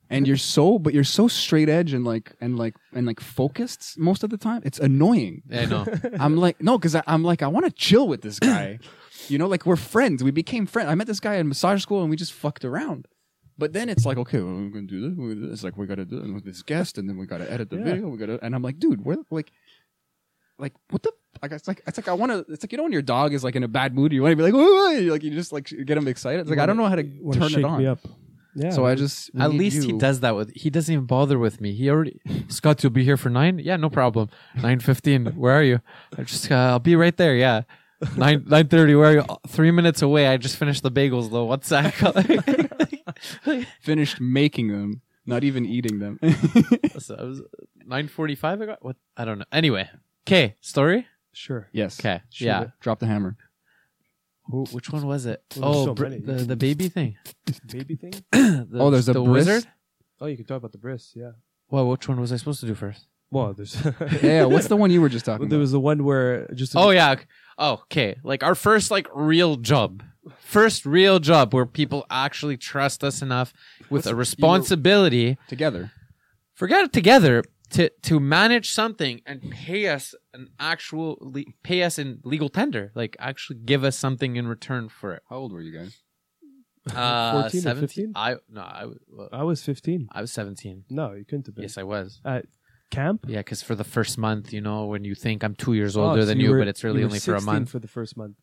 And you're so, but you're so straight edge and like, and like, and like focused most of the time. It's annoying. I know. I'm like, no, because I'm like, I want to chill with this guy. you know, like we're friends. We became friends. I met this guy in massage school and we just fucked around. But then it's like, okay, well, we're gonna do this. We're gonna do this. It's like we gotta do it with this guest, and then we gotta edit the Yeah. video. We gotta, and I'm like, dude, we're like, like what the? Like it's like it's like I want to. It's like you know when your dog is like in a bad mood, you want to be like, "Whoa," you like you just like get him excited. It's like I don't know how to wanna turn shake it on. me up. Yeah. So I just we At need least he you. does that with. He doesn't even bother with me. He already. Scott, you'll be here for nine. Yeah, no problem. Nine fifteen. Where are you? I just. Uh, I'll be right there. Yeah. Nine nine thirty. Where are you? Oh, Three minutes away. I just finished the bagels though. What's that? finished making them, not even eating them. so I was nine forty five. I got what? I don't know. Anyway. Okay. Story. sure. yes. Okay. Shoot Yeah. it. Drop the hammer. Who, which one was it? Well, there's oh, so br- many. the the baby thing. Baby thing. The, Oh, there's a the bris? wizard. Oh, you can talk about the bris. Yeah. Well, which one was I supposed to do first? Well, there's. Yeah. What's the one you were just talking about? there about? was the one where just. Oh yeah. Oh, okay. Like our first like real job. First real job where people actually trust us enough with What's- a responsibility. Together. Forget it together to to manage something and pay us an actual le- pay us in legal tender. Like actually give us something in return for it. How old were you guys? Uh, 14 or 15? I no, I w- well, I was 15. I was 17. No, you couldn't have been. Yes, I was. At camp. Yeah, because for the first month, you know, when you think I'm two years Oh, older so than you, were- but it's really you were only for a 16 month. For the first month.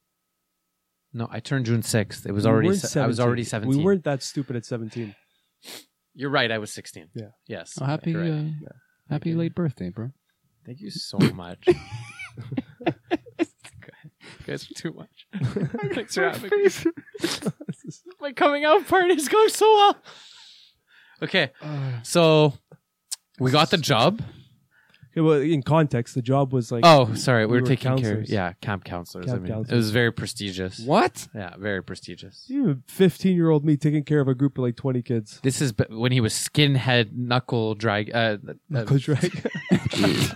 No, I turned June 6th. It was We already. Se- I was already 17. We weren't that stupid at 17. You're right. I was 16. Yeah. Yes. Oh, happy, right. uh, happy late birthday, bro. Thank you so much. You guys are too much. Thanks for having me. My coming out party is going so well. Okay, so we got the job. Okay, well, in context, the job was like. Oh, sorry, we, We were, were taking care. counselors. Yeah, camp counselors. Camp I mean, it was very prestigious. What? Yeah, very prestigious. You 15 year old me taking care of a group of like 20 kids. This is b- when he was skinhead knuckle drag. Uh, uh, Knuckle drag.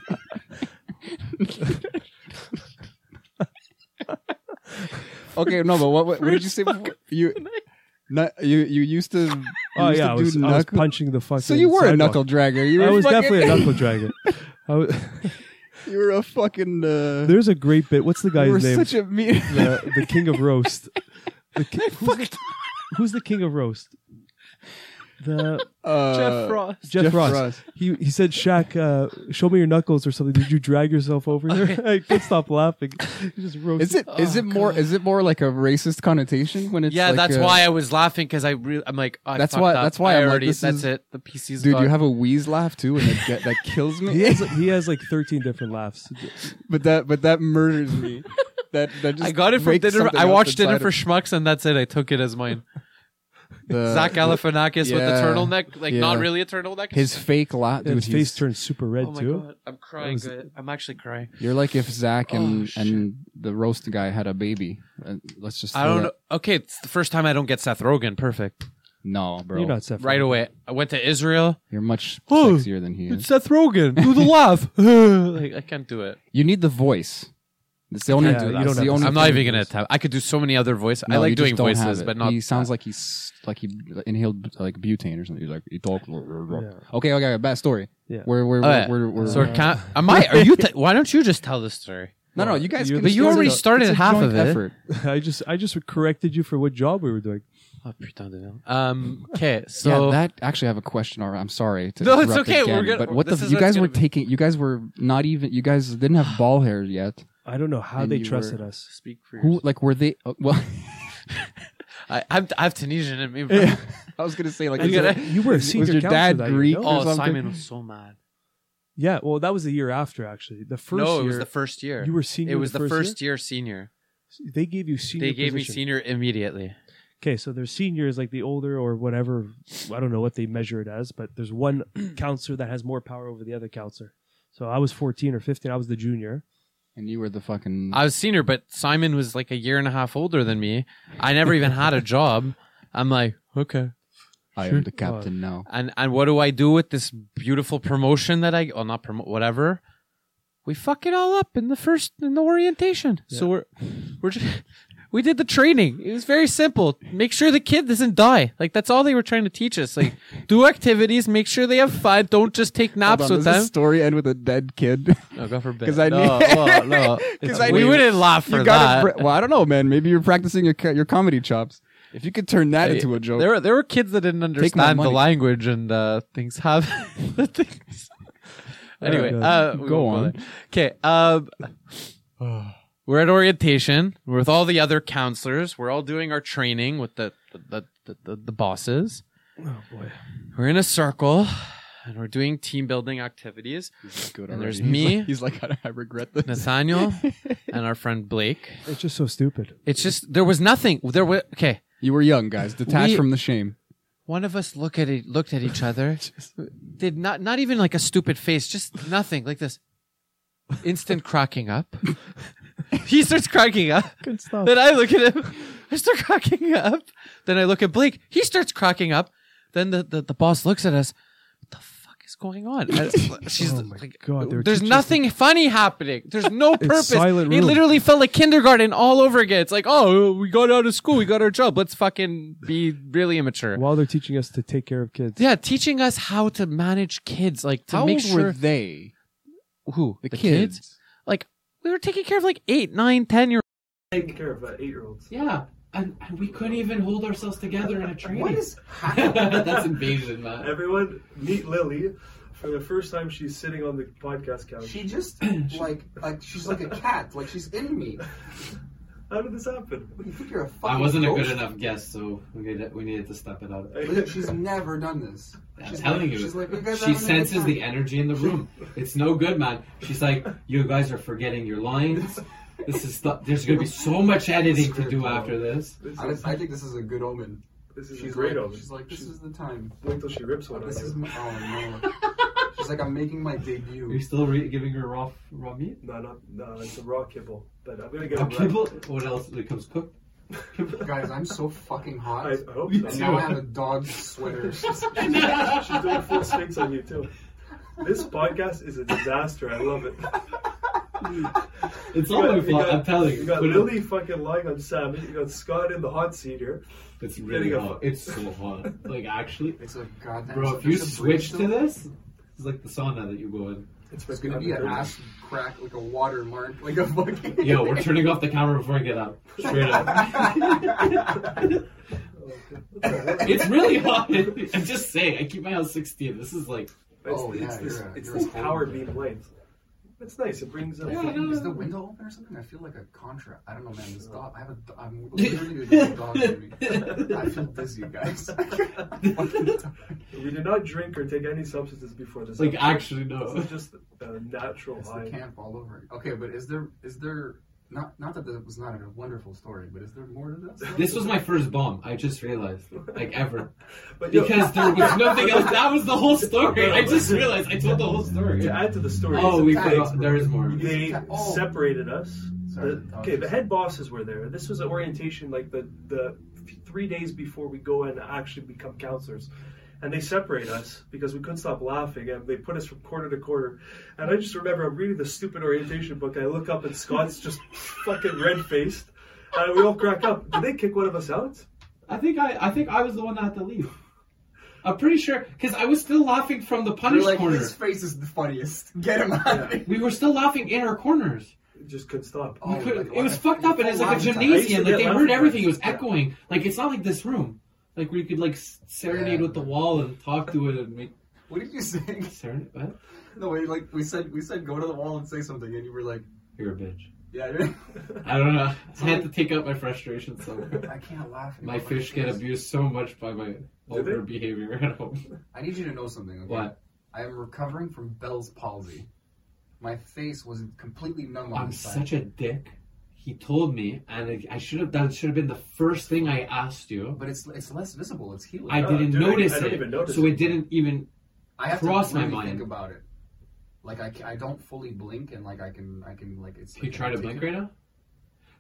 Okay, no, but what, what, what did you say before? You, not, you, you used to. You oh used yeah, to I do was, I was knuckle- punching the fucking. So you were a knuckle dragger. You were I was fucking, definitely a knuckle dragger. Was, You were a fucking. Uh, there's a great bit. What's the you were guy's name? such a mean. the, the king of roast. The ki- who's, the, who's the king of roast? The Uh, Jeff Ross. Jeff, Jeff Ross. Ross. He he said, "Shaq, uh, show me your knuckles or something." Did you drag yourself over here? I couldn't stop laughing. He just roasted. Is it is Oh, it more is it more like a racist connotation when it's yeah, like that's a- why I was laughing because I really, I'm like, oh, I That's fucked why- up. that's why I I'm like, already. this that's is- it. The PC's dude gone. you have a wheeze laugh too and that get, that kills me He has he has like 13 different laughs. but that but that murders me that that just I got it from breaks dinner. something I else watched dinner inside for schmucks, and that's it. I took it as mine. The, Zach Galifianakis with the yeah. turtleneck, like not Yeah. really a turtleneck. his fake laugh dude His he's- face turned super red oh my too. god, I'm crying. was- good. I'm actually crying. you're like if Zach and Oh, shit. and the roast guy had a baby Uh, let's just I throw don't that- know. Okay, it's the first time I don't get Seth Rogen. Perfect. no bro You're not Seth. Right Rogen. away, I went to Israel. you're much Oh, sexier than he is Seth Rogen. Do the laugh. like I can't do it. you need the voice It's the only. Yeah, you don't the only. I'm not even gonna is- attempt. I could do so many other voices. I No, like you just doing voices, but not. He sounds like he's like he inhaled like butane or something. He's like he talk. Yeah. Okay, okay, bad story. Yeah. We're we're Oh, yeah. we're, we're, So can am I? Are you? T- why don't you just tell the story? no, no, you guys. Can But you already it's started it's a half joint of it. Effort. I just I just corrected you for what job we were doing. Oh, putain de merde. Um. Okay. So yeah, that actually I have a question. Or I'm sorry to No, it's interrupt okay, Again, we're gonna- but what the you guys were taking? You guys were not even. You guys didn't have ball hair yet. I don't know how And they trusted were- us. speak for Who like were they? Uh, well, I, I'm, I have Tunisian in me. bro. I was gonna say like You is gotta- You were a was senior your counselor dad that year, Greek no? or Oh, something? Simon was so mad. Yeah, well, that was the year after actually. The first no, it year was the first year. you were senior. It was the the first year senior. They gave you senior. They gave me senior immediately. Okay, so there's seniors like the older or whatever. I don't know what they measure it as, but there's one counselor that has more power over the other counselor. So I was 14 or 15. I was the junior. And you were the fucking. I was senior, but Simon was like a year and a half older than me. I never even had a job. I'm like, okay. I am the captain now. And and what do I do with this beautiful promotion that I? Oh, not promote, whatever. We fuck it all up in the first in the orientation. So we're we're just, we did the training. It was very simple. Make sure the kid doesn't die. Like that's all they were trying to teach us. Like do activities, make sure they have fun. Don't just take naps Hold on, with does this story end with a dead kid? No, go for bed. 'Cause I no, need- well, no. 'Cause It's- I we need- wouldn't laugh for you that. gotta. Br- well, I don't know, man. Maybe you're practicing your co- your comedy chops. If you could turn that Hey, into a joke, There were there were kids that didn't my understand the money. language and uh, things have the things. Anyway, God. uh, Go on. Okay, um, we're at orientation. We're with all the other counselors. We're all doing our training with the the the, the, the bosses. Oh boy. We're in a circle. And we're doing team building activities. He's good and already. there's He's me. like- He's like, I, I regret this. Nathaniel and our friend Blake. It's just so stupid. It's just there was nothing. There was okay. You were young, guys. Detached We- from the shame. One of us look at it, looked at each other, did not not even like a stupid face, just nothing like this. Instant cracking up. he starts cracking up. Good stuff. Then I look at him. I start cracking up. Then I look at Blake. He starts cracking up. Then the, the, the boss looks at us. What the fuck is going on? And she's Oh my like, God, they were there's teaching us nothing funny happening. There's no purpose. silent It room. literally felt like kindergarten all over again. It's like, oh, we got out of school. We got our job. Let's fucking be really immature. While they're teaching us to take care of kids. Yeah, teaching us how to manage kids, like to How make old were sure they? who The, kids. Like we were taking care of like eight, nine, ten year. taking care of uh, eight-year-olds. Yeah, and, and we couldn't even hold ourselves together in a training. What is That's invasion, man. Everyone, meet Lily. For the first time, she's sitting on the podcast couch. She just like like she's like a cat. Like she's in me. How did this happen? What, you think you're a fucking I wasn't a ghost? good enough guest, so we needed, we needed to step it up. Look, she's never done this. I'm she's telling like, you, she's like, you guys she having a good senses the energy in the room. It's no good, man. She's like, you guys are forgetting your lines. This is th- there's gonna be so much editing to do after this. This I, is, I think this is a good omen. this is She's a great like, omen. she's like, this She's- is the time. Wait till she rips one on This is you. my, oh no. She's like, I'm making my debut. Are you debut. still re- giving her raw raw meat? No, no, no, it's a raw kibble. But I'm gonna get A a raw- kibble? What else? It comes cooked. Guys, I'm so fucking hot. I, I hope so. and now I have a dog sweater. She's doing full stinks on you too. This podcast is a disaster. I love it. It's You all got- my fault. got- I'm telling you. You got Put it- Lily fucking lying on salmon. You got Scott in the hot seat here. It's really getting a- hot. It's so hot. Like actually, It's a goddamn. bro, if you there's a bridge switch to this, it's like the sauna that you go in. It's, It's gonna be an ass crack, like a watermark, like a fucking. Yo, we're turning off the camera before I get up. Straight up. it's really hot. I'm just saying. I keep my house 16. This is like. It's, Oh, it's yeah, this, you're a- it's you're a this power man. beam light. It's nice. It brings up. Yeah, no, Is the window open or something? I feel like a contract. I don't know, man. This dog. I have a. do- I'm literally a dog baby. I feel dizzy, guys. We did not drink or take any substances before this. Like, episode. actually, no. This is just a natural It's the high. camp all over. Okay, but is there is there not not that it was not a wonderful story, but is there more to this? This was my first bomb. I just realized, like ever, But yo, because there was nothing else. That was the whole story. I just realized I told the whole story. to add to the story, Oh, we Thanks, forgot. There is more. they Oh. separated us. The- okay, the head bosses were there. This was an orientation, like the the three days before we go and actually become counselors. And they separate us because we couldn't stop laughing, and they put us from corner to corner. And I just remember I'm reading the stupid orientation book, I look up, and Scott's just fucking red faced, and we all crack up. Did they kick one of us out? I think I, I think I was the one that had to leave. I'm pretty sure because I was still laughing from the You're punish like, corner. his face is the funniest. Get him out of. We were still laughing in our corners. It Just couldn't stop. Oh, could, like, it was like, fucked up, and it's like a gymnasium. Like they heard laughing everything. It was time. Yeah. echoing. Like it's not like this room, like where you could like serenade Yeah. with the wall and talk to it and make What did you say? serenade. What? No, wait, like we said, we said go to the wall and say something, and you were like, You're a bitch. yeah. I don't know. I had to take out my frustration somewhere. I can't laugh. My anymore. fish get abused so much by my over behavior at home. I need you to know something. Okay? What? I am recovering from Bell's palsy. My face was completely numb on I'm such a dick. He told me, and I- I should have done. Should have been the first thing I asked you. But it's it's less visible. It's healing. I didn't dude, notice I don't it, even notice so it. it didn't even. I have crossed to my mind. think about it. Like I, I don't fully blink, and like I can I can like it's. Can you try to blink it- right now?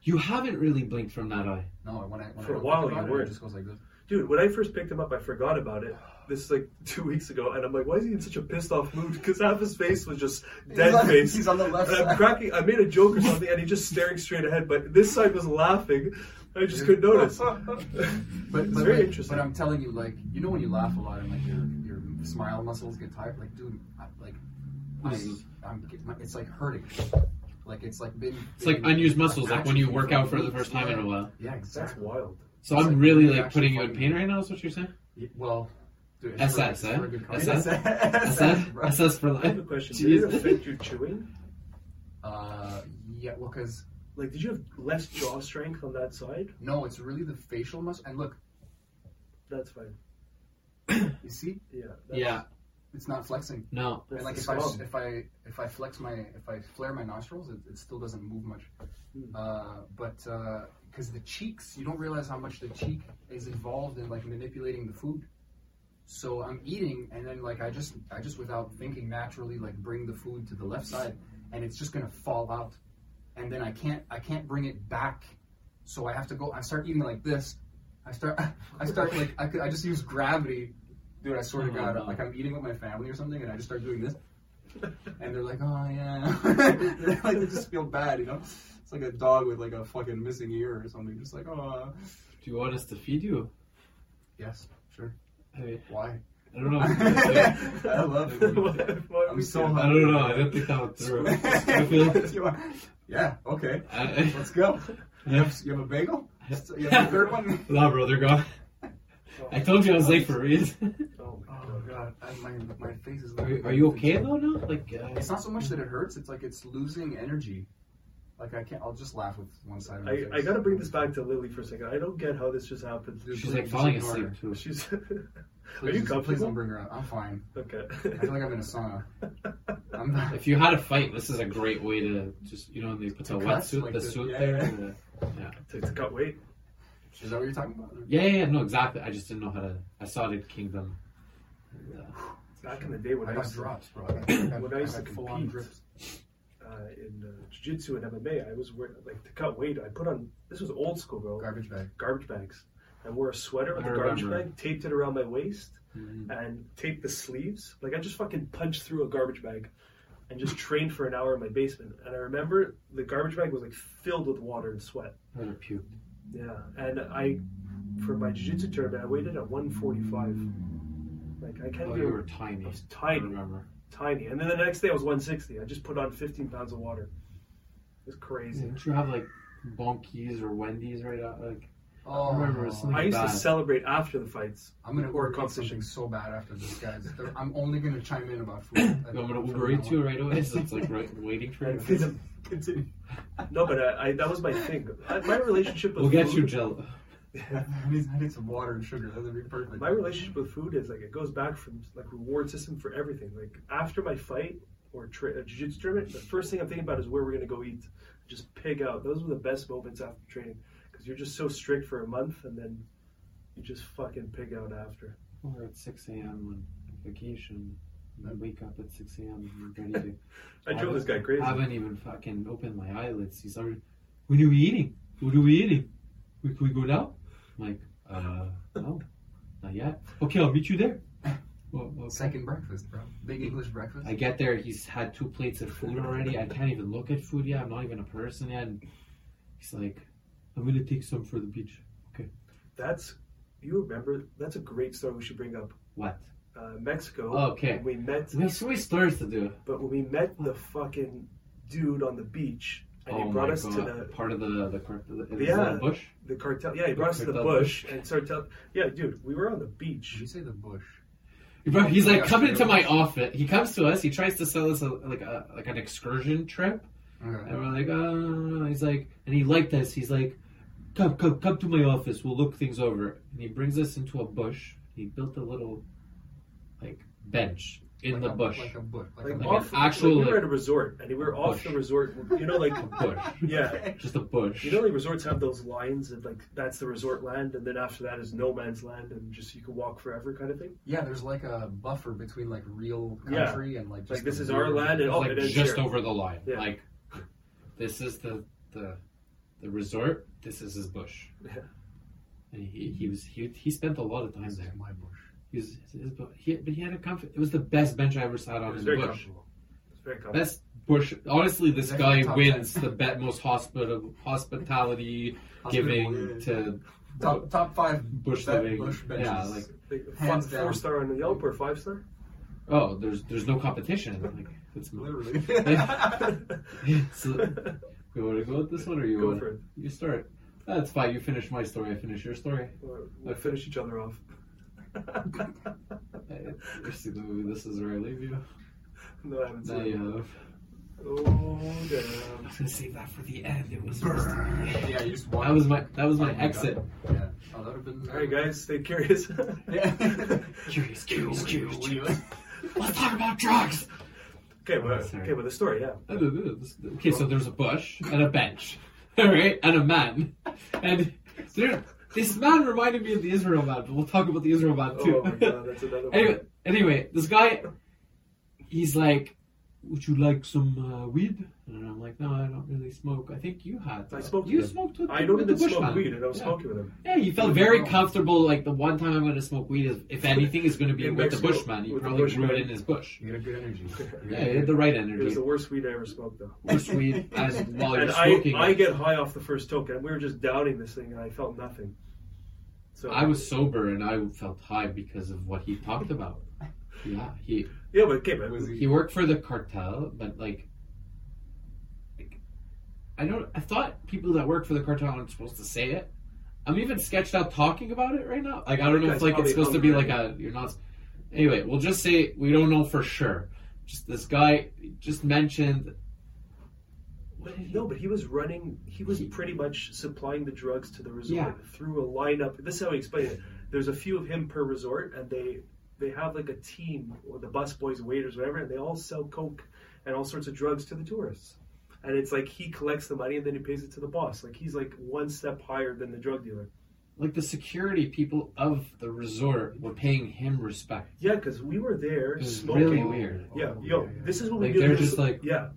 You haven't really blinked from that eye. No, when I when For I a while you about it, were. it just goes like this. Dude, when I first picked him up, I forgot about it. This like two weeks ago, and I'm like, why is he in such a pissed off mood? Because half his face was just dead he's on, face. He's on the left And I'm cracking. I made a joke or something, and he's just staring straight ahead. But this side was laughing. I just couldn't notice. But, it's but, very like, interesting. But I'm telling you, like, you know when you laugh a lot and like your your smile muscles get tired. Like, dude, I, like, I, I'm, get- my- it's like hurting. Like it's like been. It's like been- unused muscles, like when you work out for the first time in a while. Yeah, That's wild. So It's I'm like really like putting you in pain right now. Is what you're saying? Y- Well, dude, it's SS, for, eh? it's for a good cause. SS? SS, SS, bro. SS for I have a question. Did it Jeez. affect your chewing? Uh, yeah, well, because Like, did you have less jaw strength on that side? no, it's really the facial muscle. And look, That's fine. you see, Yeah. Yeah. it's not flexing. No. And like if I if I if I flex my if I flare my nostrils, it, it still doesn't move much. Hmm. Uh, but uh because the cheeks, you don't realize how much the cheek is involved in like manipulating the food. So I'm eating, and then like I just I just without thinking naturally like bring the food to the left side, and it's just gonna fall out, and then I can't I can't bring it back, so I have to go. I start eating like this. I start I start like I could, I just use gravity. Dude, I swear to Oh, God, no. like I'm eating with my family or something, and I just start doing this and they're like, oh yeah, like they just feel bad, you know. It's like a dog with like a fucking missing ear or something, just like, oh, Do you want us to feed you? yes, sure. I, Why? I don't know. I love. it. I'm so I don't know. I don't think that would through. I feel. Yeah. Okay. I, Let's go. You have, you have a bagel? You have a third one? no, bro, they're gone. I told you I was late for a reason. Oh, my Oh god, I, my my face is. Are, you- are you okay though? No, like. Uh, It's not so much that it hurts; it's like it's losing energy. Like I can't. I'll just laugh with one side of my I, face. I gotta bring this back to Lily for a second. I don't get how this just happened. Dude, she's please like falling asleep her. too. She's. Please, Are you Please don't bring her up. I'm fine. Okay. I feel like I'm in a sauna. I'm not. If you had a fight, this is a great way to just you know they put the To cut, wetsuit, like the the- suit yeah, there. yeah. and the- yeah. to, to cut weight. Is that what you're talking about? yeah, yeah, yeah, no, exactly. I just didn't know how to. I saw it at Kingdom. And, uh, Back in the day when I I, got used to, drops, bro. I got, I got, When I used to full on compete. Drips. uh, in uh, jiu-jitsu and MMA, I was wearing like to cut weight. I put on this was old school, bro. Garbage bag. Garbage bags. I wore a sweater with I a garbage remember. bag, taped it around my waist, mhm. and taped the sleeves. Like I just fucking punched through a garbage bag, and just trained for an hour in my basement. And I remember the garbage bag was like filled with water and sweat. I would puked. Yeah, and I for my jiu-jitsu tournament, I weighed in at 145. Like I can't Oh, do you were tiny. I was I tiny, remember. Tiny. And then the next day I was 160. I just put on 15 pounds of water. It's crazy. Didn't you have like Bonkies or Wendy's right out? Like Oh, I remember it was something I used to celebrate after the fights. I'm gonna Or order competition. something so bad after this, guys. I'm only gonna chime in about food. I'm gonna Uber Eats you right away. So it's like right, waiting for you. Continue. Continue. No, but I, I, that was my thing. I, my relationship with We'll get you food, Jello. I need, I need some water and sugar. That would be perfect. My relationship with food is like it goes back from like reward system for everything. Like after my fight or tra- a uh, jiu-jitsu tournament, the first thing I'm thinking about is where we're gonna go eat. Just pig out. Those were the best moments after training because you're just so strict for a month and then you just fucking pig out after. We're at 6 a.m. on vacation. I wake up at 6 a.m. and ready to. I drove this guy crazy. I haven't even fucking opened my eyelids. He's already. What are we eating? What are we eating? We, can we go now? I'm like, uh, no, not yet. Okay, I'll meet you there. Well, okay. Second breakfast, bro. Big English breakfast. I get there, he's had two plates of food already. I can't even look at food yet. I'm not even a person yet. And he's like, I'm gonna take some for the beach. Okay. That's you remember? That's a great story. We should bring up What? uh, Mexico. Okay. when we met, We have so many stories to do. but when we met the fucking dude on the beach, and oh he brought us god! to the Part of the the, car- the, the Yeah. bush. the cartel. Yeah, he brought us to the Cartel bush and started telling. Yeah, dude, we were on the Did beach. you say the bush? Bro, he's like Yeah, coming into my office. He comes to us. He tries to sell us a, like a like an excursion trip, Okay. and we're like, oh. He's like, and he liked us. He's like, come come come to my office. We'll look things over. And he brings us into a bush. He built a little like bench in Like the a- bush. Like a bush. Like, Like, a Like off, an actual, like we were like- at a resort, and we were off bush. the resort. You know, like a bush. yeah, Just a bush. you know, the resorts have those lines of like that's the resort land, and then after that is no man's land, and just you can walk forever kind of thing. Yeah, there's like a buffer between like real Yeah. country and like just Like this is our land, and oh, like it just here. over the line. Yeah. Like this is the the the resort. This is his bush. Yeah. And he, he was he, he spent a lot of time This there. my bush. He was his, bu- he, but he had a comfort. It was the best bench I ever sat on was in very the bush. comfortable. Very comfortable. Best bush. Honestly, this Definitely guy top wins 10. the bet most hospital hospitality Hospitable, giving yeah. to top top five bush bet- living. bush benches. yeah, like Like, Hands fi- down. four star on the Yelp or five star. oh, there's there's no competition. Like it's literally. so, you want to go with this one or you Go want for it. you start? That's fine. You finish my story. I finish your story. We'll- We'll finish each other off. Hey, You see the movie This Is Where I Leave You? no, I haven't seen you it. have. Oh I damn! was gonna save that for the end. It was supposed to be- yeah, you just that was my that was my Oh my exit. God. Yeah. Oh, that would have been. All right, guys, stay curious. Yeah. Curious, curious, curious, curious. Let's talk about drugs. okay, well, oh, Sorry. okay, but the story, yeah. Okay, so there's a bush and a bench, all right, and a man, and there, this man reminded me of the Israel man. But we'll talk about the Israel man too. Oh my god, that's another one. anyway, anyway, this guy, he's like, "Would you like some uh, weed?" And I'm like, "No, I don't really smoke. I think you had. I smoked You with him. smoked with, I don't with the even smoke Bushman. weed, and I was yeah. smoking with him. Yeah, you felt very comfortable. Like the one time I'm going to smoke weed is, if anything, is going to be In with the Bushman. You with the probably grew Bushman. it in his bush. You had a good energy. Yeah, you had the right energy. It was the worst weed I ever smoked, though. Worst weed as while you're and I. I get high off the first token, and we were just doubting this thing, and I felt nothing. So I was sober and I felt high because of what he talked about. Yeah, he yeah, but okay, but Was he- he worked for the cartel, but like, like I don't. I thought people that work for the cartel aren't supposed to say it. I'm even sketched out talking about it right now. Like I don't know if like it's supposed to be like a you're not. Anyway, we'll just say we don't know for sure. Just this guy just mentioned. No, but he was running. He was pretty much supplying the drugs to the resort Yeah. through a lineup. This is how he explained it. There's a few of him per resort, and they they have like a team or the bus boys, waiters, whatever, and they all sell coke and all sorts of drugs to the tourists. And it's like he collects the money and then he pays it to the boss. Like he's like one step higher than the drug dealer. Like the security people of the resort were paying him respect. Yeah, because we were there It was smoking. really weird. Yeah, yo, this is what we Like they're just like, yeah.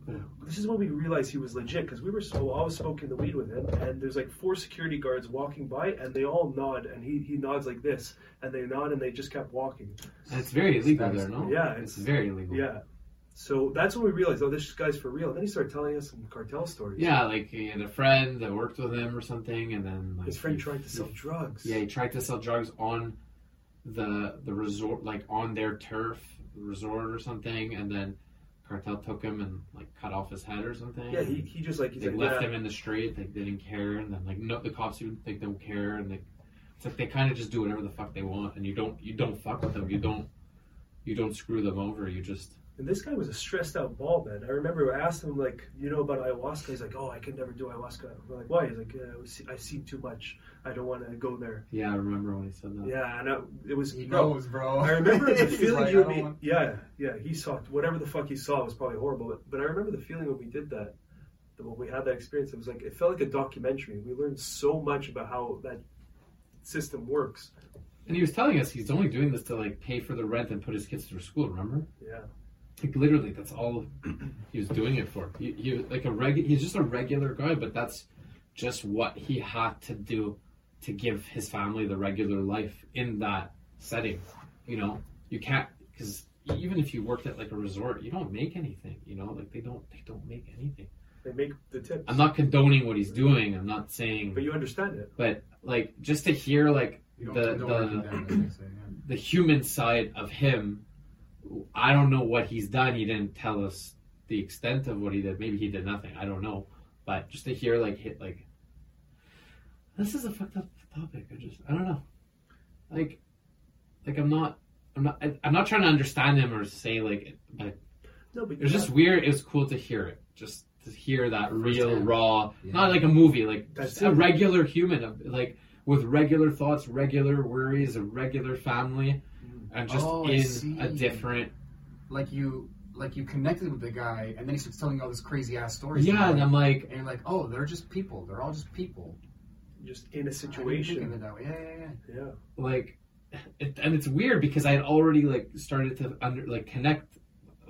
This is when we realized he was legit because we were so I was smoking the weed with him, and there's like four security guards walking by, and they all nod, and he he nods like this, and they nod, and they just kept walking. It's very illegal there, no? yeah, it's, it's- very illegal. Yeah. So that's when we realized, oh, this guy's for real. And then he started telling us some cartel stories. Yeah, like he had a friend that worked with him or something, and then like His friend he- tried to sell drugs. Yeah, he tried to sell drugs on the the resort, like on their turf resort or something, and then cartel took him and like cut off his head or something. Yeah, he, he just like they like left him in the street. They didn't care, and then like no, the cops even like don't care, and they it's like they kind of just do whatever the fuck they want, and you don't you don't fuck with them. You don't you don't screw them over. You just And this guy was a stressed out ball man. I remember I asked him like, you know about ayahuasca? He's like, oh, I can never do ayahuasca. We're like, why? He's like, yeah, I see- I've seen too much. I don't want to go there. yeah. I remember when he said that. Yeah, and I, it was He no, knows, bro. I remember the feeling like, you and me. want- Yeah, yeah. He saw whatever the fuck he saw was probably horrible, but, but I remember the feeling when we did that. that When we had that experience, it was like it felt like a documentary. We learned so much about how that system works. And he was telling us he's only doing this to like pay for the rent and put his kids through school. Remember? Yeah, Like literally, that's all he was doing it for. He, he was like a regu- He's just a regular guy, but that's just what he had to do to give his family the regular life in that setting. You know, you can't. because even if you worked at like a resort, you don't make anything. You know, like they don't they don't make anything. They make the tips. I'm not condoning what he's doing. I'm not saying, But you understand it. but like just to hear like You don't, the the that, as they say, yeah. the human side of him. I don't know what he's done. He didn't tell us the extent of what he did. Maybe he did nothing. I don't know. But just to hear like hit like this is a fucked up topic. I just I don't know. Like like I'm not I'm not I'm not trying to understand him or say like but No, but it was just weird. It was cool to hear it. Just to hear that real raw, Yeah. not like a movie, like That's just a regular human, like with regular thoughts, regular worries, a regular family, and just Oh, in see. a different. Like you, like you connected with the guy, and then he starts telling you all this crazy ass stories. Yeah, about and. I'm like, and you're like, oh, they're just people. They're all just people. just in a I didn't think of situation. it that way. Yeah, yeah, yeah. Yeah. like, it, and it's weird because I had already like started to under like connect,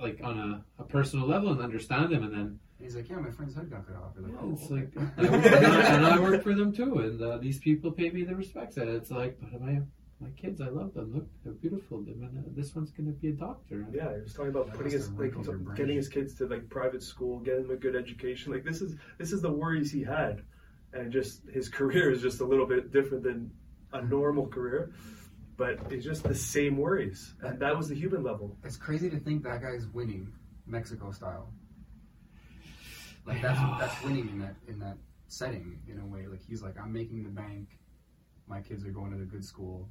like on a, a personal level and understand him, and then he's like, yeah, my friend's head got cut off. You're like, oh, it's okay. like, I work, and, I, and I work for them too, and uh, these people pay me the respects, and it's like, but my my kids, I love them. Look, they're beautiful. They're gonna, this one's gonna be a doctor. Yeah, he was talking about That putting his like wrinkled your brain. getting his kids to like private school, getting them a good education. Like this is this is the worries he had, and just his career is just a little bit different than a hmm. normal career, but it's just the same worries, and that was the human level. It's crazy to think that guy's winning Mexico style. Like that's that's winning in that in that setting in a way. Like he's like, I'm making the bank. My kids are going to the good school.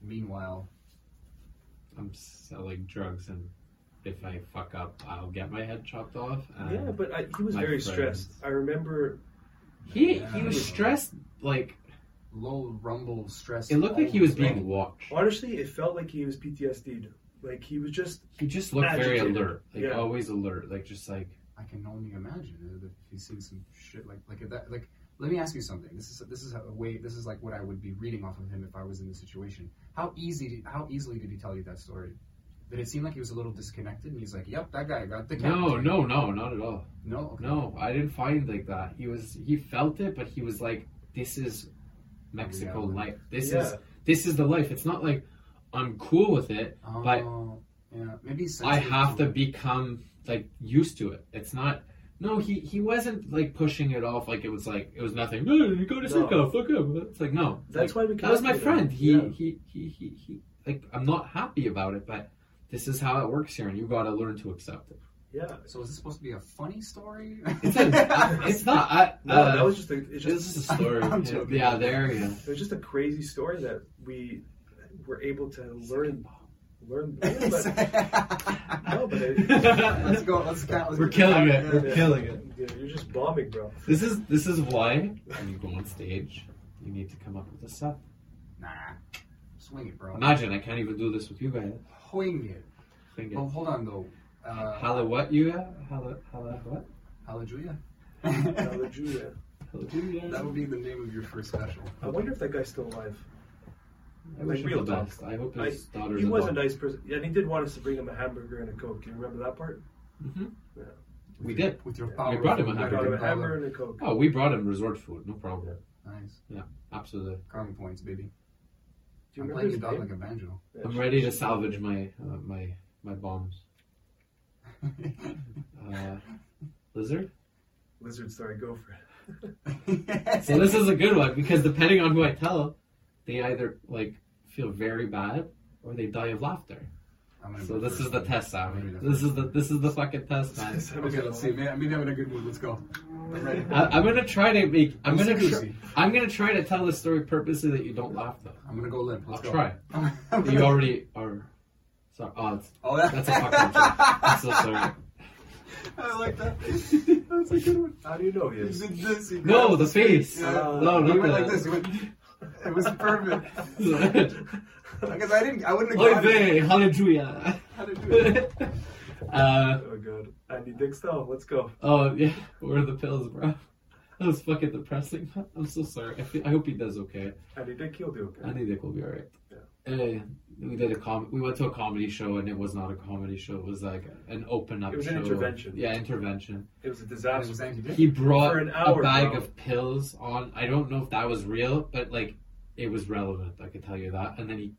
Meanwhile, I'm selling drugs, and if I fuck up, I'll get my head chopped off. Yeah, but I, he was my very friends. stressed. I remember. he Yeah. he was stressed. Like low rumble stress. it looked like he was all being watched. Honestly, it felt like he was PTSD'd. Like he was just He just looked very alert, like Yeah. always alert, like just like I can only imagine uh, if he's seen some shit like like that. Like, let me ask you something. This is this is a way. This is like what I would be reading off of him if I was in the situation. How easy? Did, how easily did he tell you that story? Did it seem like he was a little disconnected? And he's like, "Yep, that guy got the no, no, no, not at all. no, okay. No, I didn't find like that. He was he felt it, but he was like, "This is Mexico Reality. life. This Yeah. is this is the life." It's not like I'm cool with it. Oh, But yeah, maybe I have to become like used to it. It's not. No, he he wasn't like pushing it off like it was like it was nothing. No, you go to No. Sika, fuck him. It's like no. That's like, why we. that was my him. friend. He, Yeah. he he he he like I'm not happy about it, but this is how it works here, and you got to learn to accept it. yeah. So is this supposed to be a funny story? It's a, it's not. I, No, uh, that was just a. It's It's just just a story. I'm yeah, joking. yeah, there you. It was just a crazy story that we were able to learn. Learn. Yeah, but, no, but it, let's go. Let's count. Let's We're killing it. We're Yeah. killing it. yeah, you're just bombing, bro. This is this is why when you go on stage, you need to come up with a set. Nah, swing it, bro. Imagine I can't even do this with you guys. Swing it. Think Oh, it. hold on though. Uh, Hala what you got? Hala hala what? Hallelujah. Hallelujah. Hallelujah. that would be the name of your first special. I wonder if that guy's still alive. I wish like him real the best. I hope I, his daughter's he a was a nice person, and he did want us to bring him a hamburger and a coke. Can you remember that part? Mhm. Yeah. We With your- did. With your We brought him a of I got him a hamburger and a coke. Oh, we brought him resort food. No problem. Nice. Yeah, absolutely. Karma points, baby. Do you I'm remember playing his your dog name? like a banjo. Yeah, I'm she- ready to she- salvage my uh, my my bombs. Uh, lizard. Lizard story. Go for it. So this is a good one because depending on who I tell, they either like feel very bad or they die of laughter. So this is the test, I'm Sammy. This is the this is the fucking test, man. Okay, let's see. Maybe maybe I'm in a good mood. Let's go. I'm ready. I, I'm gonna try to make. I'm gonna. super Tr- I'm gonna try to tell the story purposely that you don't laugh though. I'm gonna go limp. I'll Let's go. try. I'm You already are. Sorry. Oh, it's, Oh, that- that's a fucking joke. I'm so sorry. I like that. That's a good one. How do you know he You is? did this. you No, grabbed the his face. face. Yeah. No, he not went the- like this. He went, it was perfect. Because I didn't. I wouldn't Oy have got it. vey, hallelujah. How to do it. uh, Oh god. Andy Dixtell, let's go. oh yeah, where are the pills, bro? That was fucking depressing. I'm so sorry. I, feel, I hope he does okay. Andy Dick, he'll do okay. I think Dick will be alright. Yeah. Uh, we did a com. We went to a comedy show, and it was not a comedy show. It was like an open up. It was show. an intervention. Yeah, intervention. It was a disaster. was He brought an hour, a bag bro. of pills on. I don't know if that was real, but like it was relevant. I can tell you that. And then he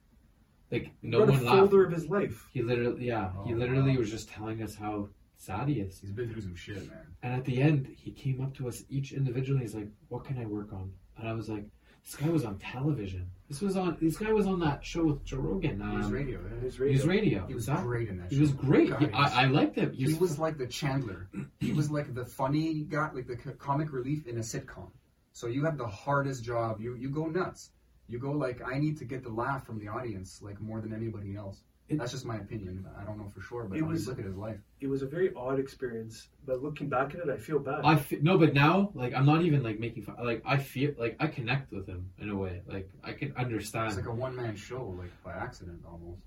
like He no brought one a laughed. folder of his life. He literally, yeah, he Oh, literally wow. was just telling us how sad he is. He's been through some shit, man. And at the end, he came up to us each individually. He's like, "What can I work on?" And I was like, "This guy was on television. This was on. This guy was on that show with Joe Rogan. Um, News radio. Yeah. His News radio. radio. He was great in that. He was show. great. God, He- he was- I, I liked him. He was like the Chandler. He was like the funny guy, like the comic relief in a sitcom. So you have the hardest job. You you go nuts. You go like I need to get the laugh from the audience like more than anybody else. It- That's just my opinion. I don't know for sure, but It was- look at his life, It was a very odd experience, but looking back at it, I feel bad. I fe- no, but now like I'm not even like making fun. Like I feel like I connect with him in a way. Like I can understand. it's like a one man show, like by accident almost.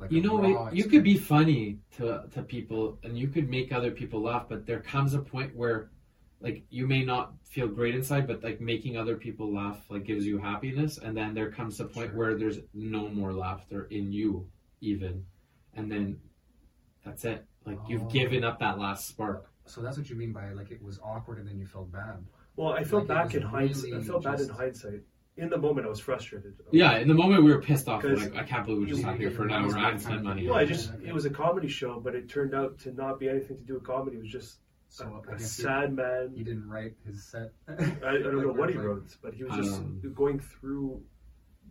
Like you know, it, you could be funny to to people, and you could make other people laugh. But there comes a point where, like, you may not feel great inside, but like making other people laugh like gives you happiness. And then there comes a point Sure. where there's no more laughter in you, even, and then that's it. Like you've Oh. given up that last spark. So that's what you mean by like it was awkward and then you felt bad. well, I felt like, back was in hindsight. I really felt bad in hindsight. In the moment, I was frustrated. Yeah, in the moment we were pissed off. Like I can't believe we just you sat here for an your hour money's and spent worth. money. Well, I just it. it was a comedy show, but it turned out to not be anything to do with comedy. It was just So a, I a guess he- sad man. He didn't write his set. I, I don't know what he Like, wrote, but he was just don't going through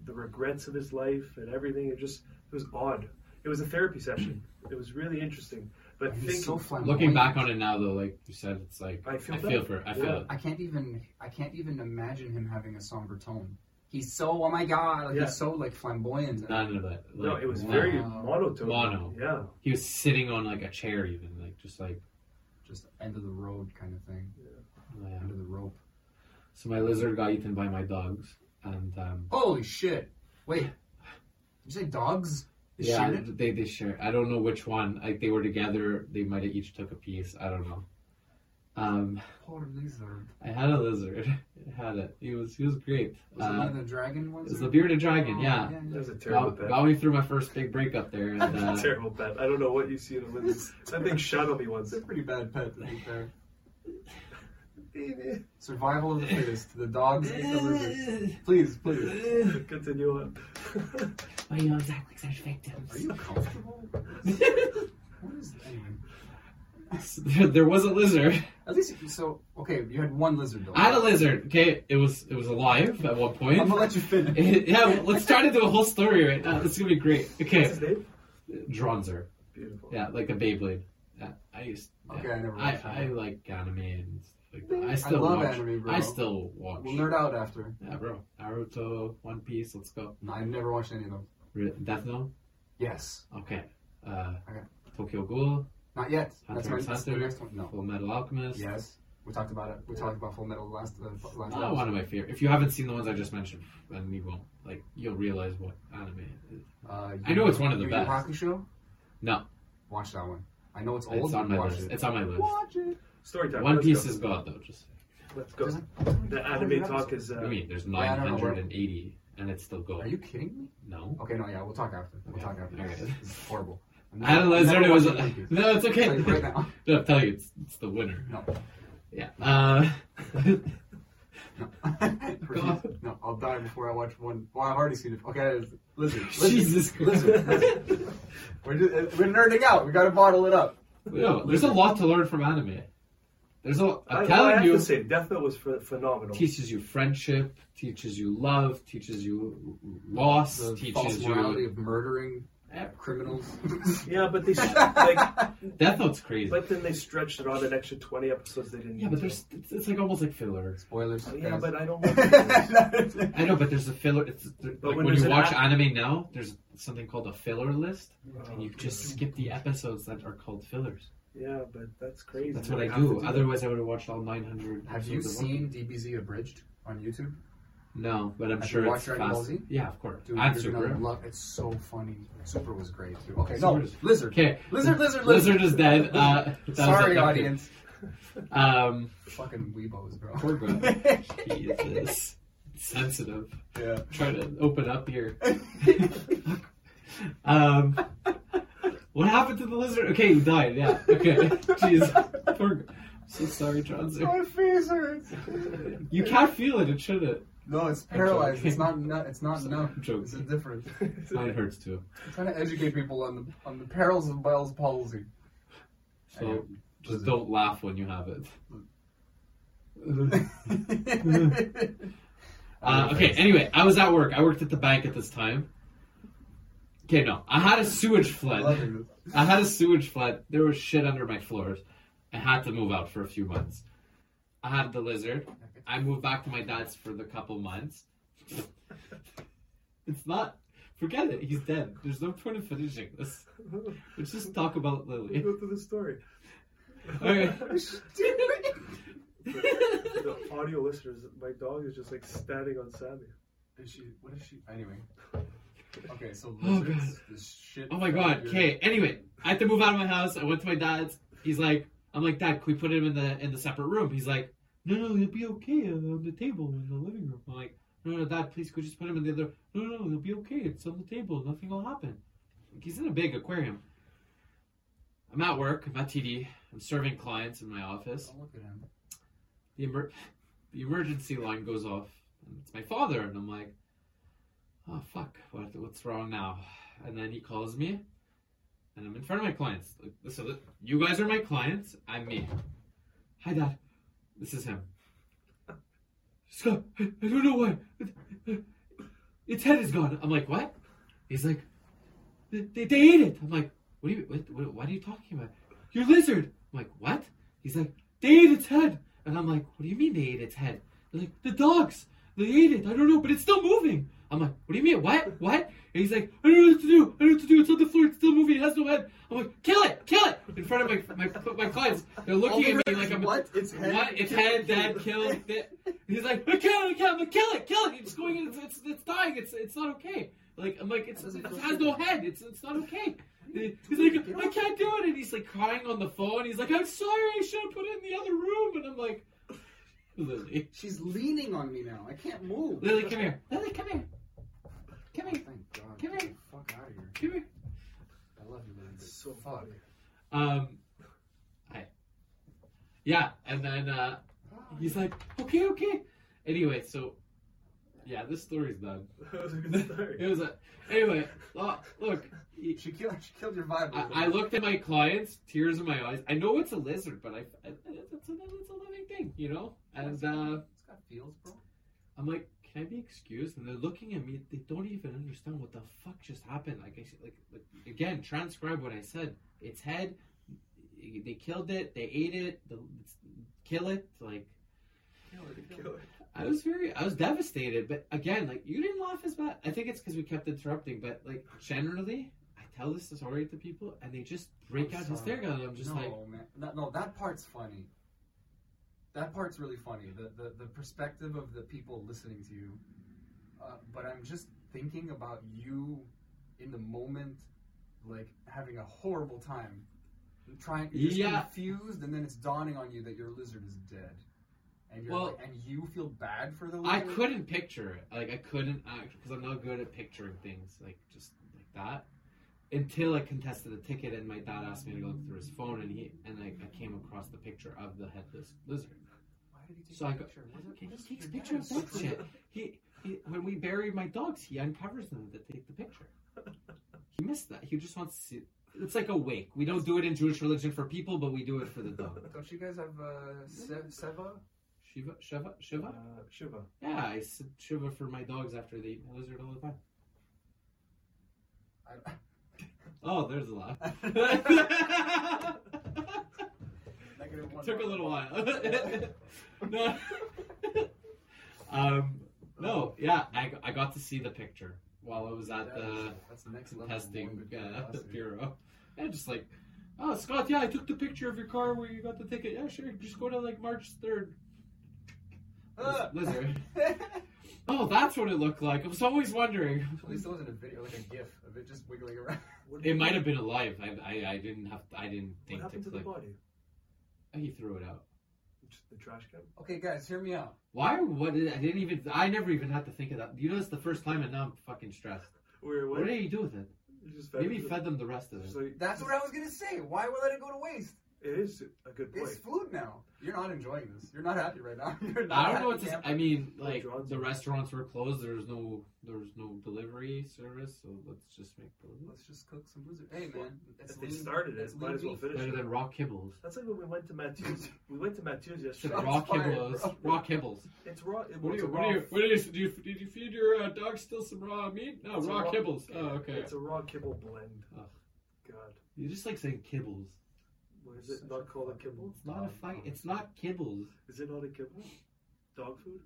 the regrets of his life and everything. It just it was odd. It was a therapy session. It was really interesting. But And he's thinking, so flamboyant. Looking back on it now, though, like you said, it's like I feel I bad. feel for I feel Yeah. it. I can't even I can't even imagine him having a somber tone. He's so oh my god, like Yeah. he's so like flamboyant. None of that. no, it was wow. very monotone. Mono. Yeah. He was sitting on like a chair, even like just like. Just end of the road kind of thing. Yeah. End of the rope. So my lizard got eaten by my dogs, and um, Holy shit! Wait, did you say dogs? They yeah, shared it? they they share. I don't know which one. Like they were together. They might have each took a piece. I don't know. Um, Poor lizard. I had a lizard. I had it. He was he was great. Was it one Uh, of the dragon ones? it was or- the bearded dragon. Oh, Yeah. That was a terrible Got, pet. got me through my first big breakup there, and uh, terrible pet. I don't know what you see in a lizard. That thing shot on me once. It's a pretty bad pet to be fair. Survival of the fittest. The dogs ate the lizard. Please, please. Continue on. why you always act like such victims? Are you comfortable? what is anyway? there was a lizard. At least so okay. You had one lizard though. I had a lizard. Okay, it was it was alive at one point. I'm gonna let you finish. yeah, well, let's try to do a whole story right now. This is gonna be great. What's Okay, his name? Dranzer. Beautiful. Yeah, like a Beyblade. Yeah, I used. yeah. Okay, I never I. I like anime and stuff like. I still love watch. anime, bro. I still watch. We'll nerd out after. Yeah, bro. Naruto, One Piece. Let's go. No, I've never watched any of them. Re- Death Note. Yes, Okay. Uh, Okay. Tokyo Ghoul. not yet. Hunter That's, my, x that's the Hunter. next one. No. Full Metal Alchemist. Yes, we talked about it. We talked about Full Metal last uh, last. Oh, one of my favorite. If you haven't seen the ones I just mentioned, then we won't. Like, you'll realize what anime is. Uh, I know it's one of the Yu Yu best. Hakusho. No, Watch that one. I know it's old. it's on my list. It. It's on my list. Watch it. Story time. One Let's Piece go. is god, though. Just Let's go. The anime talk episodes? is. Uh, I mean, there's Yeah, I don't know, bro. 980, and it's still going. Are you kidding me? No. Okay, no, yeah, we'll talk after. We'll Okay, talk after. okay. This is horrible. I'm I had a never- never It was watching One Piece. no, it's okay. Tell you right now. no, I'm telling you, it's it's the winner. No. Yeah. Uh, No. Refuse. no, I'll die before I watch one. Well, I've already seen it. Okay, it's- lizard. lizard. Jesus Lizard. Christ. lizard. We're, just, uh, we're nerding out. We gotta bottle it up. no, there's a lot to learn from anime. There's a. I, I'm well, I telling have you, to say, Death Note was ph- phenomenal. teaches you friendship, teaches you love, teaches you loss, The teaches false morality you. of murdering criminals. Yeah, but they st- like, Death Note's crazy. but then they stretched it on an extra twenty episodes. They didn't. yeah, but there's it's, it's like almost like filler. Spoilers. Oh, yeah, guys. but I don't. Want I know, but there's a filler. It's there, But like when when, you an watch a- anime now, there's something called a filler list, and you oh, just skip the episodes that are called fillers. Yeah, but that's crazy. That's what You I have to do. that. Otherwise, I would have watched all 900. Have you episodes One seen DBZ abridged on YouTube? No, but I'm Have sure you it's watched Dragon Ball. Z? Yeah, of course. Dude, and you're Super. gonna love. It's so funny. Super was great too. Okay, Super no, is- lizard. Okay, Lizard, lizard, Lizard is dead. Uh, that Sorry, it. Audience. Um, Fucking weebos, bro. Poor guy. Jesus, sensitive. yeah. Try to open up here. um, what happened to the lizard? Okay, he died. Yeah. Okay. Jeez. Poor. So sorry, Johnson. My face hurts. You can't feel it. It shouldn't. No, it's paralyzed. It's not. nu- It's not numb. I'm. It's a different. Mine hurts too. I'm trying to educate people on the on the perils of Bell's palsy. So just don't laugh when you have it. Uh, okay, anyway, I was at work. I worked at the bank at this time. Okay, no. I had a sewage flood. I had a sewage flood. There was shit under my floors. I had to move out for a few months. I had the lizard. I moved back to my dad's for the couple months. it's not. Forget it. He's dead. There's no point in finishing this. Let's just talk about Lily. Go through the story. Okay. For the audio listeners, my dog is just like standing on Sammy. Is she? What is she? Anyway. Okay, so Oh, lizards, this shit. Oh my god. Okay. Anyway, I had to move out of my house. I went to my dad's. He's like, I'm like, Dad, can we put him in the in the separate room? He's like, No, no, he'll be okay on the table in the living room. I'm like, No, no, Dad, please, could you just put him in the other? No, no, he'll be okay. It's on the table. Nothing will happen. Like, he's in a big aquarium. I'm at work. I'm at TD. I'm serving clients in my office. Oh, look at him. the emer- the emergency line goes off. And it's my father, and I'm like, oh fuck, what what's wrong now? And then he calls me, and I'm in front of my clients. So you guys are my clients. I'm me. Hi, Dad. This is him. Scott, I, I don't know why. Its head is gone. I'm like, what? He's like, they, they, they ate it. I'm like, what are you? What, what, what are you talking about? Your lizard. I'm like, what? He's like, they ate its head. And I'm like, what do you mean they ate its head? They're like, the dogs. They ate it. I don't know, but it's still moving. I'm like, what do you mean? What? What? And he's like, I don't know what to do. I don't know what to do. It's on the floor. It's still moving. It has no head. I'm like, kill it. Kill it. In front of my my, my clients. They're looking at me like I'm what? Its head? What? Its head, dad, kill it. He's like, I can't, I can't. I'm like, kill it, kill it. It's going in. It's, it's, it's dying. It's, it's not okay. Like, I'm like, it's, it has no head. It's, it's not okay. He's like, I can't do it. And he's like crying on the phone. He's like, I'm sorry. I should have put it in the other room. And I'm like, Lily. She's leaning on me now. I can't move. Lily, come here. Lily, come here. Come here. Thank God. Come here. the fuck out of here. Come here. I love you, man. It's So fuck. funny. Um, I, yeah, and then uh, he's like, okay, okay. Anyway, so yeah, this story's done. That was a good story. It was a anyway. lo- Look, he- She killed. She killed your vibe. I, I looked at my clients, tears in my eyes. I know it's a lizard, but I, I it's, a, it's a living thing, you know. And uh, It's got feels, bro. I'm like, can I be excused? And they're looking at me. They don't even understand what the fuck just happened. Like, I said- like, like again, transcribe what I said. Its head, they killed it. They ate it. The, kill it. Like, Kill it. kill it. I was very, I was devastated. But again, like, you didn't laugh as bad. I think it's because we kept interrupting. But like, generally, I tell this story to people, and they just break I'm out sorry. hysterical. I'm just no, like, man. That, no, that part's funny. That part's really funny. The the, the perspective of the people listening to you. Uh, but I'm just thinking about you in the moment, like having a horrible time, trying. You're just Yeah. confused, and then it's dawning on you that your lizard is dead, and you're Well- like, and you feel bad for the lizard. I couldn't picture it. Like I couldn't act because I'm not good at picturing things like just like that. Until I contested a ticket and my dad asked me to go look through his phone and he and I, I came across the picture of the headless lizard. Why did he take So a I go, picture? Was it- okay, he takes pictures of that shit. He, he when we bury my dogs, he uncovers them to take the picture. He missed that. He just wants to see. It's like a wake. We don't do it in Jewish religion for people, but we do it for the dog. Don't you guys have uh, Se- Seva? Shiva, Shiva, Shiva. Uh, Shiva. Yeah, I said Shiva for my dogs after they eat my lizard all the time. I, Oh, there's a lot. Took a little while. no. um, no, yeah, I, I got to see the picture while I was at the the testing uh, bureau. And just like, oh, Scott, yeah, I took the picture of your car where you got the ticket. Yeah, sure, just go to like March 3rd. Ah! Lizard. Oh, that's what it looked like. I was always wondering. At least it wasn't a video, like a GIF of it just wiggling around. It might have been alive. I, I, I didn't have. I didn't What think to happened to the click. body? He threw it out. Just the trash can. Okay, guys, hear me out. Why? What? Did, I didn't even. I never even had to think of that. You know, it's the first time, and now I'm fucking stressed. Where What what? did he do with it? You just fed Maybe it fed them the rest of it. like, That's what I was gonna say. Why would I let it go to waste? It is a good point. It's food now. You're not enjoying this. You're not happy right now. You're not I don't know what to. s- I mean, like the restaurants were closed. There's no, there's no delivery service. So let's just make blizzard. Let's just cook some blizzard. Hey man, it's If they started it, might as well finish Better it. than raw kibbles. That's like when we went to Matthews. we went to Matthews yesterday. Shots raw fired, kibbles. bro. Raw kibbles. It's raw. It, What do you? a What raw do you? What do you? Did you, did you feed your uh, dog still some raw meat? No, raw, raw- kibbles. Oh, okay. It's a raw kibble blend. Oh. God, You just like saying kibbles. What is it not called a kibble? It's not a fight. It's not kibbles. Is it not a kibble? Dog food?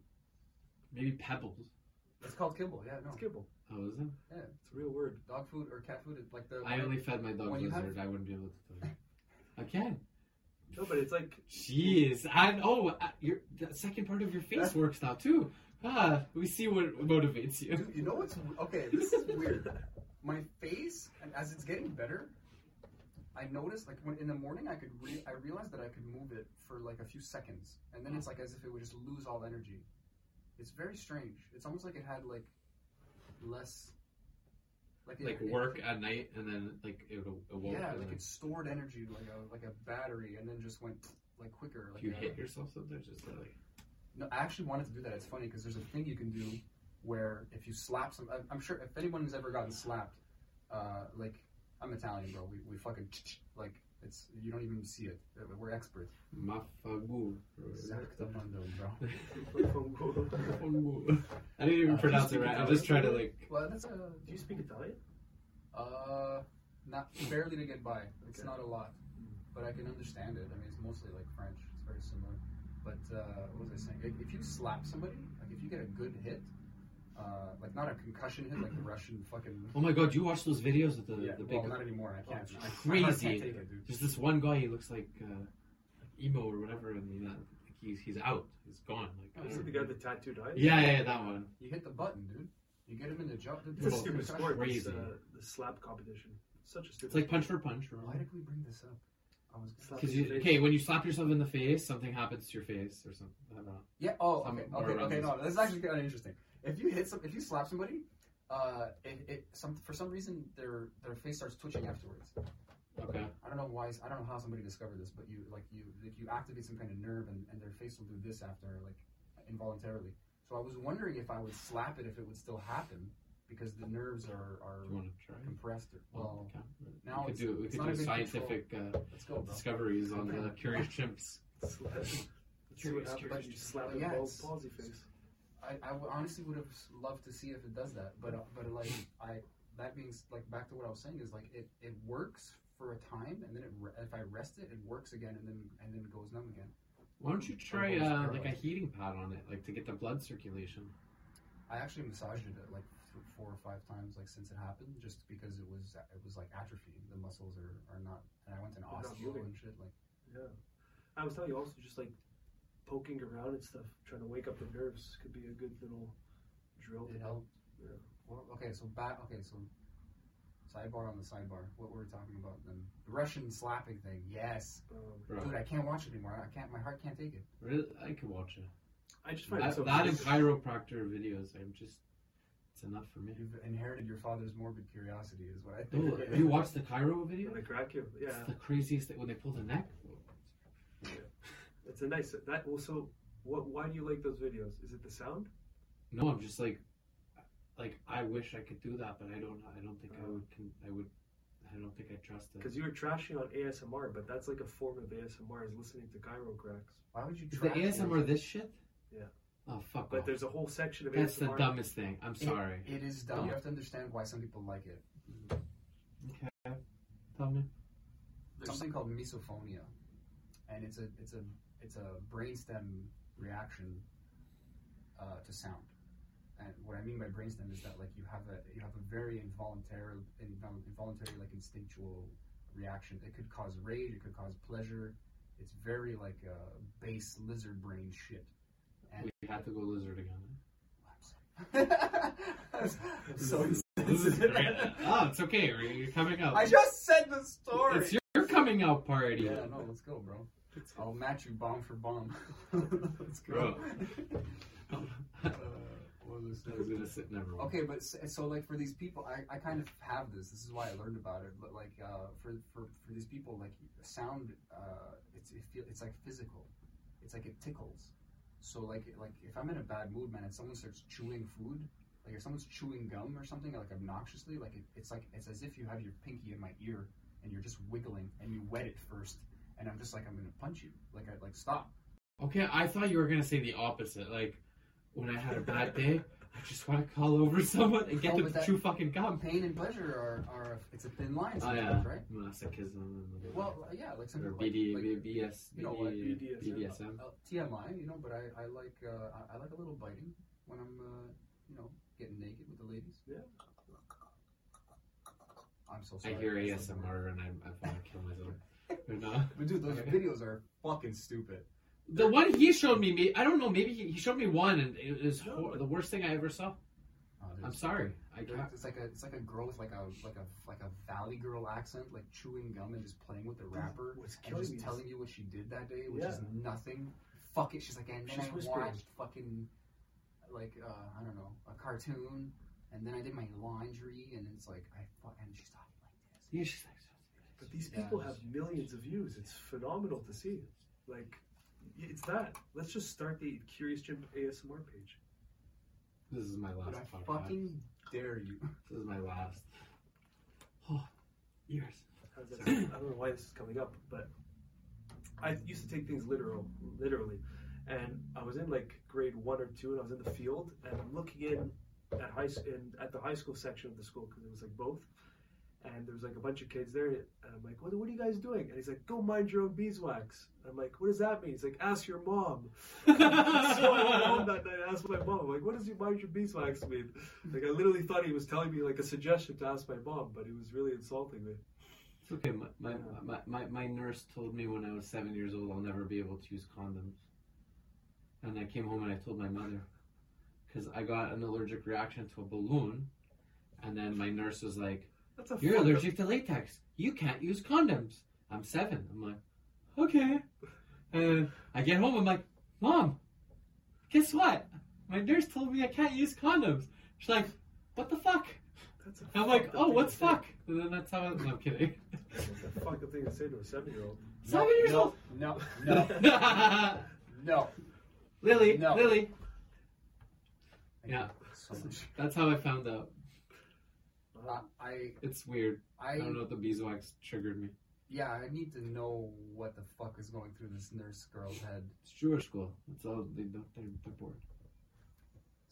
Maybe pebbles. It's called kibble. Yeah, no. It's kibble. Oh, is it? Yeah, It's a real word. dog food or cat food. It's like the. I only fed my dog when have- lizard. I wouldn't be able to tell you. I can. No, but it's like Jeez. I oh, uh, your the second part of your face works now too. Ah, we see what motivates you. Dude, you know what's okay? This is weird. My face, and as it's getting better, I noticed like when in the morning I could re- I realized that I could move it for like a few seconds, and then it's like as if it would just lose all energy. It's very strange. It's almost like it had like less. Like, it- Like it- work at night and then like it awoke. Yeah, like then it stored energy like a like a battery, and then just went like quicker. Like you a- hit yourself sometimes. Just like No, I actually wanted to do that. It's funny because there's a thing you can do where if you slap some, I'm sure if anyone's ever gotten slapped, uh, like I'm Italian, bro. We, we fucking like it's you don't even see it. We're experts. mafagu. Exactamundo, bro. I didn't even Uh, pronounce it speak right. I Italian? just tried to like. Well, that's uh, Do you speak Italian? uh, not barely to get by. It's Okay. not a lot, but I can understand it. I mean, it's mostly like French. It's very similar. But uh, what was I saying? If, if you slap somebody, like if you get a good hit, uh, like not a concussion hit, like the Russian fucking Oh my god! You watch those videos of the Yeah, the well, not anymore. I can't. Oh, I, it's my crazy. can't it. There's this one guy. He looks like uh, emo or whatever, and he's, not, like he's he's out. He's gone. Like I Is it don't the know. guy with the tattooed eyes? Yeah, yeah, yeah, that one. You hit the button, dude. You get him in the jump. It's a stupid sport. This, crazy. uh, the slap competition. Such a stupid. It's like punch sport. for punch. Why did we bring this up? I was Because in you the face. okay when you slap yourself in the face, something happens to your face or something. I don't know. yeah. Oh, Some okay, okay, okay. No, this is actually kind of interesting. If you hit some, if you slap somebody, uh, it, it some for some reason their their face starts twitching afterwards. Okay. I don't know why. I don't know how somebody discovered this, but you like you like you activate some kind of nerve, and, and their face will do this after like involuntarily. So I was wondering if I would slap it, if it would still happen, because the nerves are are Do you want to try? compressed. Or, well, okay. now we could it's- do we could do scientific uh, let's go, discoveries on the Okay. curious chimps. Slap. Let's see what Curious, happens curious. I, I honestly would have loved to see if it does that, but uh, but like I that being like back to what I was saying is like it, it works for a time, and then it re- if I rest it, it works again, and then and then goes numb again. Why don't you try uh, like a heating pad on it, like to get the blood circulation? I actually massaged it like th- four or five times like since it happened, just because it was it was like atrophy. The muscles are, are not, and I went to an They're osteo and shit. Like Yeah. I was telling you also just like poking around and stuff, trying to wake up the nerves could be a good little drill. to it helped. Yeah. Well, okay, so back. Okay, so sidebar on the sidebar. What were we talking about then? The Russian slapping thing. Yes, Um, dude, I can't watch it anymore. I can't. My heart can't take it. really, I can watch it. I just find That, so that and chiropractor videos, I'm just, it's enough for me. You've inherited your father's morbid curiosity, is what I think. Oh, you watched the chiro video? When I crack you, It's yeah, the craziest thing when they pull the neck. It's a nice that. Also, what? Why do you like those videos? Is it the sound? No, I'm just like, like I wish I could do that, but I don't. I don't think I would. Can, I would. I don't think I trust it. Because you were trashing on ASMR, but that's like a form of ASMR is listening to chiro cracks. Why would you Is the trash ASMR yours? this shit? Yeah. Oh fuck But off. there's a whole section of ASMR. That's the dumbest thing. I'm It- sorry. it is dumb. No. You have to understand why some people like it. okay. Tell me. There's something called misophonia, and it's a it's a it's a brainstem reaction uh, to sound. And what I mean by brainstem is that like you have a you have a very involuntary involuntary like instinctual reaction. It could cause rage. It could cause pleasure. It's very like uh, base lizard brain shit. And We have to go lizard again. I'm so This is great. oh, it's okay. You're coming out. I just said the story. It's your coming out party. Yeah, no, let's go, bro. I'll match you bomb for bomb. let's Bro. go. uh, what was I was gonna sit. Never. Okay, but s- so like for these people, I, I kind of have this. This is why I learned about it. But like uh, for, for for these people, like sound, uh, it's it feel, it's like physical. It's like it tickles. So like like if I'm in a bad mood, man, and someone starts chewing food, like if someone's chewing gum or something, like obnoxiously, like it, it's like it's as if you have your pinky in my ear and you're just wiggling and you wet it first, and I'm just like I'm gonna punch you. Like I like stop. Okay, I thought you were gonna say the opposite. Like when I had a bad day, I just want to call over someone and get No, them but to that- chew fucking gum. Pain and pleasure are, are it's a thin line Oh sometimes, yeah, right? masochism. Well, yeah, like some or like- BD, like- BS, you know what, BD, BDSM. BDSM. Uh, TMI, you know, but I, I like uh, I, like a little biting when I'm uh, you know getting naked with the ladies. Yeah. I'm so sorry. I hear That's so weird. ASMR and I, I want to kill myself. But no. But dude, those Okay. videos are fucking stupid. The one he showed me, me I don't know, maybe he, he showed me one and it was No, hor- the worst thing I ever saw. There's- I'm sorry. I there- can't. It's like a it's like a girl with like a like a like a valley girl accent, like chewing gum and just playing with the wrapper what's and killing just me is- telling you what she did that day, which is nothing. Fuck it. She's like, and then She's I whispering. watched fucking like uh, I don't know a cartoon, and then I did my laundry, and it's like I fuck, and she's talking like this. Yeah, she's like, But these people have millions of views. It's phenomenal to see. Like, it's that. Let's just start the Curious Jim ASMR page. this is my last But I podcast. fucking dare you. This is my last. Oh, ears. How's that- I don't know why this is coming up, but I used to take things literal, literally. And I was in like grade one or two, and I was in the field, and I'm looking in at high s- in at the high school section of the school because it was like both. And there was like a bunch of kids there, and I'm like, "What, what are you guys doing?" And he's like, "Go mind your own beeswax." I'm like, "What does that mean?" He's like, "Ask your mom." so I went home that night, I asked my mom, I'm like, "What does you mind your beeswax mean?" Like I literally thought he was telling me like a suggestion to ask my mom, but he was really insulting me. It's okay. My, my, my, my, my nurse told me when I was seven years old I'll never be able to use condoms. And I came home and I told my mother. Because I got an allergic reaction to a balloon. And then my nurse was like, That's a You're fucked allergic to latex. You can't use condoms. I'm seven. I'm like, Okay. And I get home, I'm like, Mom, guess what? My nurse told me I can't use condoms. She's like, What the fuck? That's a I'm like, fucked up Oh, thing what's to say. fuck? And then that's how I, no, I'm kidding. That's a fucked up thing to say to a seven-year-old. Seven years no, old. no, no, no. Lily, No. Lily. Yeah. So much. That's how I found out. Uh, I, It's weird. I, I, don't know if the beeswax triggered me. yeah, I need to know what the fuck is going through this nurse girl's head. It's Jewish school. That's all they. They're, they're bored.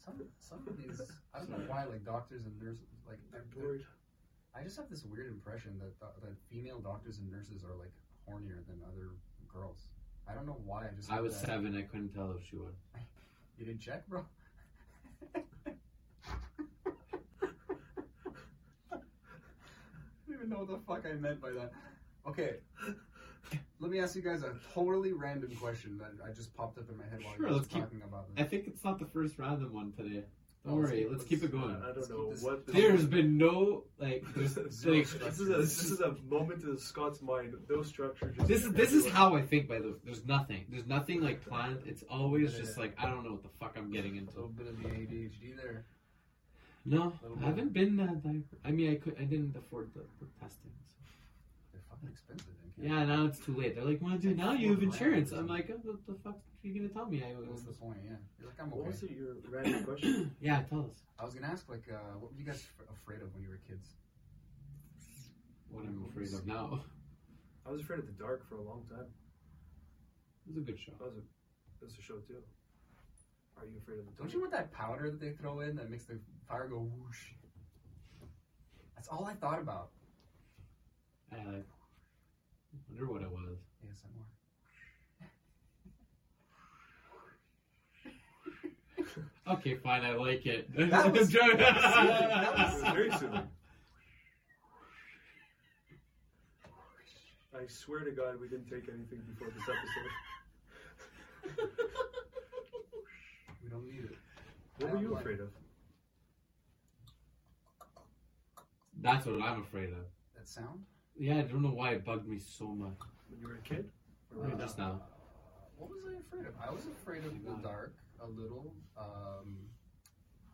Some, some of these, I don't know why, like doctors and nurses, like They're they're- bored. I just have this weird impression that that female doctors and nurses are like hornier than other girls. I don't know why. I just I was that. seven. I couldn't tell if she was. You didn't check, bro. I don't even know what the fuck I meant by that. Okay. Let me ask you guys a totally random question that I just popped up in my head while Sure, you were let's keep- talking about I this. think it's not the first random one today. Don't Oh, worry. Let's let's- keep it going. I Let's don't know keep this- what. There's been no like. There's, Zero like this is a this is a moment in Scott's mind. No structure. Just this is this is how I think. By the way, there's nothing. There's nothing like planned. It's always just like I don't know what the fuck I'm getting into. a little bit of the ADHD there. No, I haven't been that. Like, I mean, I could. I didn't afford the, the testing. So. They're fucking expensive. in Yeah, now it's too late. They're like, "Want to do now? You have insurance." I'm like, oh, "What the fuck are you gonna tell me?" I What's the point? Yeah. You're like, I'm What okay. was it, your random question? Yeah, tell us. I was gonna ask, like, uh, what were you guys f- afraid of when you were kids? What I'm afraid of now. I was afraid of the dark for a long time. It was a good show. That was a that was a show too. Are you afraid of the dark? Don't you want that powder that they throw in that makes the fire go whoosh? That's all I thought about. I wonder what it was. ASMR. Okay, fine. I like it. That was- It was very soothing. I swear to God, we didn't take anything before this episode. We don't need it. What were you afraid of? That's what I'm afraid of. That sound? Yeah, I don't know why it bugged me so much. When you were a kid? Or Or when- just now. What was I afraid of? I was afraid of the dark a little. Um,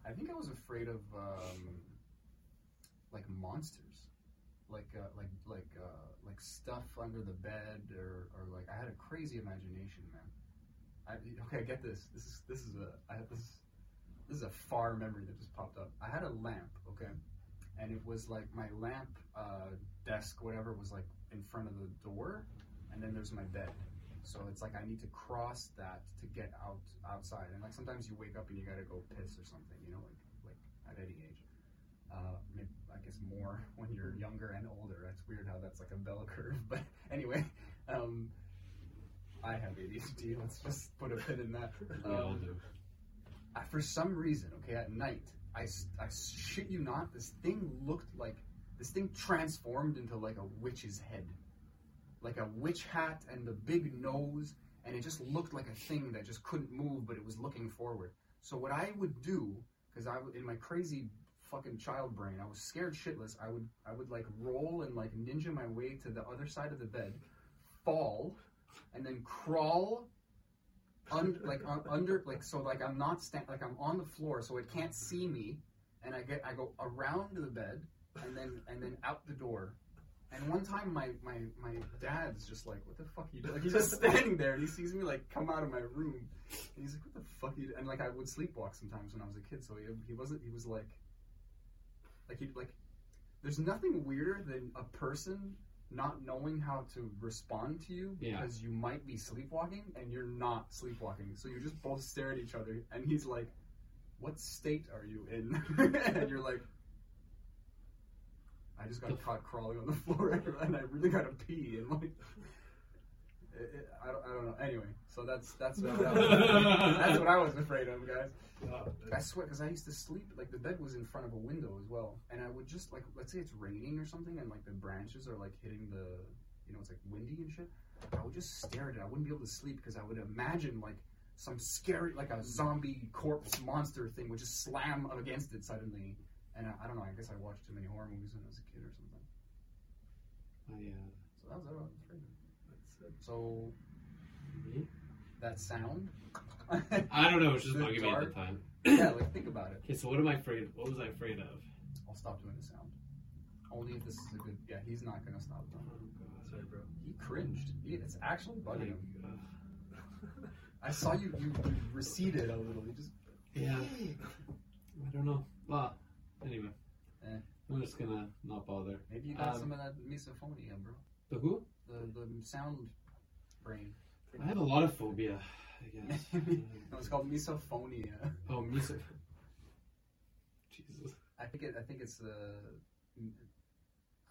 I think I was afraid of um, like monsters, like uh, like like uh, like stuff under the bed, or, or like I had a crazy imagination, man. I, okay, get this. This is this is a I had this this is a far memory that just popped up. I had a lamp, okay, and it was like my lamp uh, desk, whatever, was like in front of the door, and then there's my bed. So it's like I need to cross that to get out outside, and like sometimes you wake up and you gotta go piss or something, you know, like like at any age. Uh, maybe, I guess more when you're younger and older. That's weird how that's like a bell curve, but anyway, um, I have ADHD. Let's just put a pin in that. We all Um, do. I, for some reason, okay, at night, I, I shit you not, this thing looked like this thing transformed into like a witch's head, like a witch hat and the big nose, and it just looked like a thing that just couldn't move, but it was looking forward. So what I would do, because I in my crazy fucking child brain, I was scared shitless. I would I would like roll and like ninja my way to the other side of the bed, fall, and then crawl un, like un, under like so like I'm not stand like I'm on the floor so it can't see me and I get I go around the bed and then and then out the door. And one time my my my dad's just like what the fuck are you doing like he's just standing there and he sees me like come out of my room and he's like what the fuck are you do-" and like I would sleepwalk sometimes when I was a kid so he, he wasn't he was like like he like there's nothing weirder than a person not knowing how to respond to you Yeah. because you might be sleepwalking and you're not sleepwalking. So you just both stare at each other and he's like, What state are you in? and you're like, I just got caught crawling on the floor and I really gotta pee and like it, it, I, don't, I don't know. Anyway, so that's that's what, that was, that's what I was afraid of, guys. I that's- swear, because I used to sleep like the bed was in front of a window as well, and I would just like let's say it's raining or something, and like the branches are like hitting the, you know, it's like windy and shit. I would just stare at it. I wouldn't be able to sleep because I would imagine like some scary, like a zombie corpse monster thing would just slam against it suddenly. And I, I don't know. I guess I watched too many horror movies when I was a kid or something. Oh, uh, yeah. So that was what I was afraid of. That's it. So that sound. I don't know. It was just The bugging me at the time. yeah, like think about it. Okay, so what am I afraid? What was I afraid of? I'll stop doing the sound. Only if this is a good. Yeah, he's not gonna stop Oh god. Sorry, bro. He cringed. He, it's actually bugging him. I saw you, you, you receded a little. You just. Yeah. I don't know. Well, anyway. Eh. I'm just gonna not bother. Maybe you got Um, some of that misophonia, bro. The who? The the sound brain. I have a lot of phobia, I guess. no, it's called misophonia. oh, miso. Jesus. I think it. I think it's uh,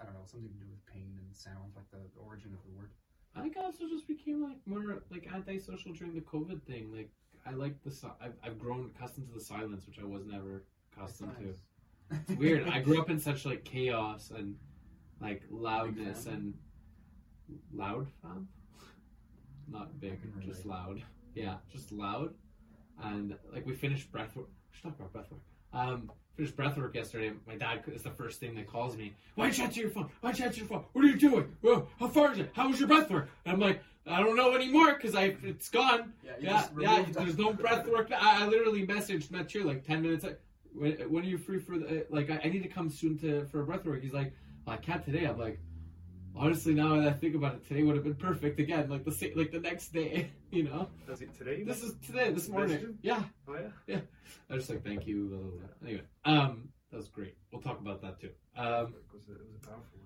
I don't know, something to do with pain and sound, like the origin of the word. I think I also just became like more like antisocial during the COVID thing. Like I like the si- I've, I've grown accustomed to the silence, which I was never accustomed to. It's weird. I grew up in such like chaos and like loudness and loud fam. Not big, can just loud. Yeah, just loud. And like we finished breathwork. We should talk about breathwork. Um, finished breathwork yesterday. My dad is the first thing that calls me. Why'd you answer your phone? Why'd you answer your phone? What are you doing? Well, how far is it? How was your breathwork? And I'm like, I don't know anymore because I it's gone. Yeah, yeah, yeah. There's that. no breathwork. I, I literally messaged Mathieu like ten minutes. Like, when, when are you free for the like? I, I need to come soon to for a breathwork. He's like, well, I can't today. I'm like, honestly, now that I think about it, today would have been perfect again. Like the sa- like the next day, you know. That's it today? This is today, this morning. Yeah, Oh, yeah? yeah. I just like, thank you. Blah, blah, blah. Anyway, um, that was great. We'll talk about that too. Um, it, was a, it was a powerful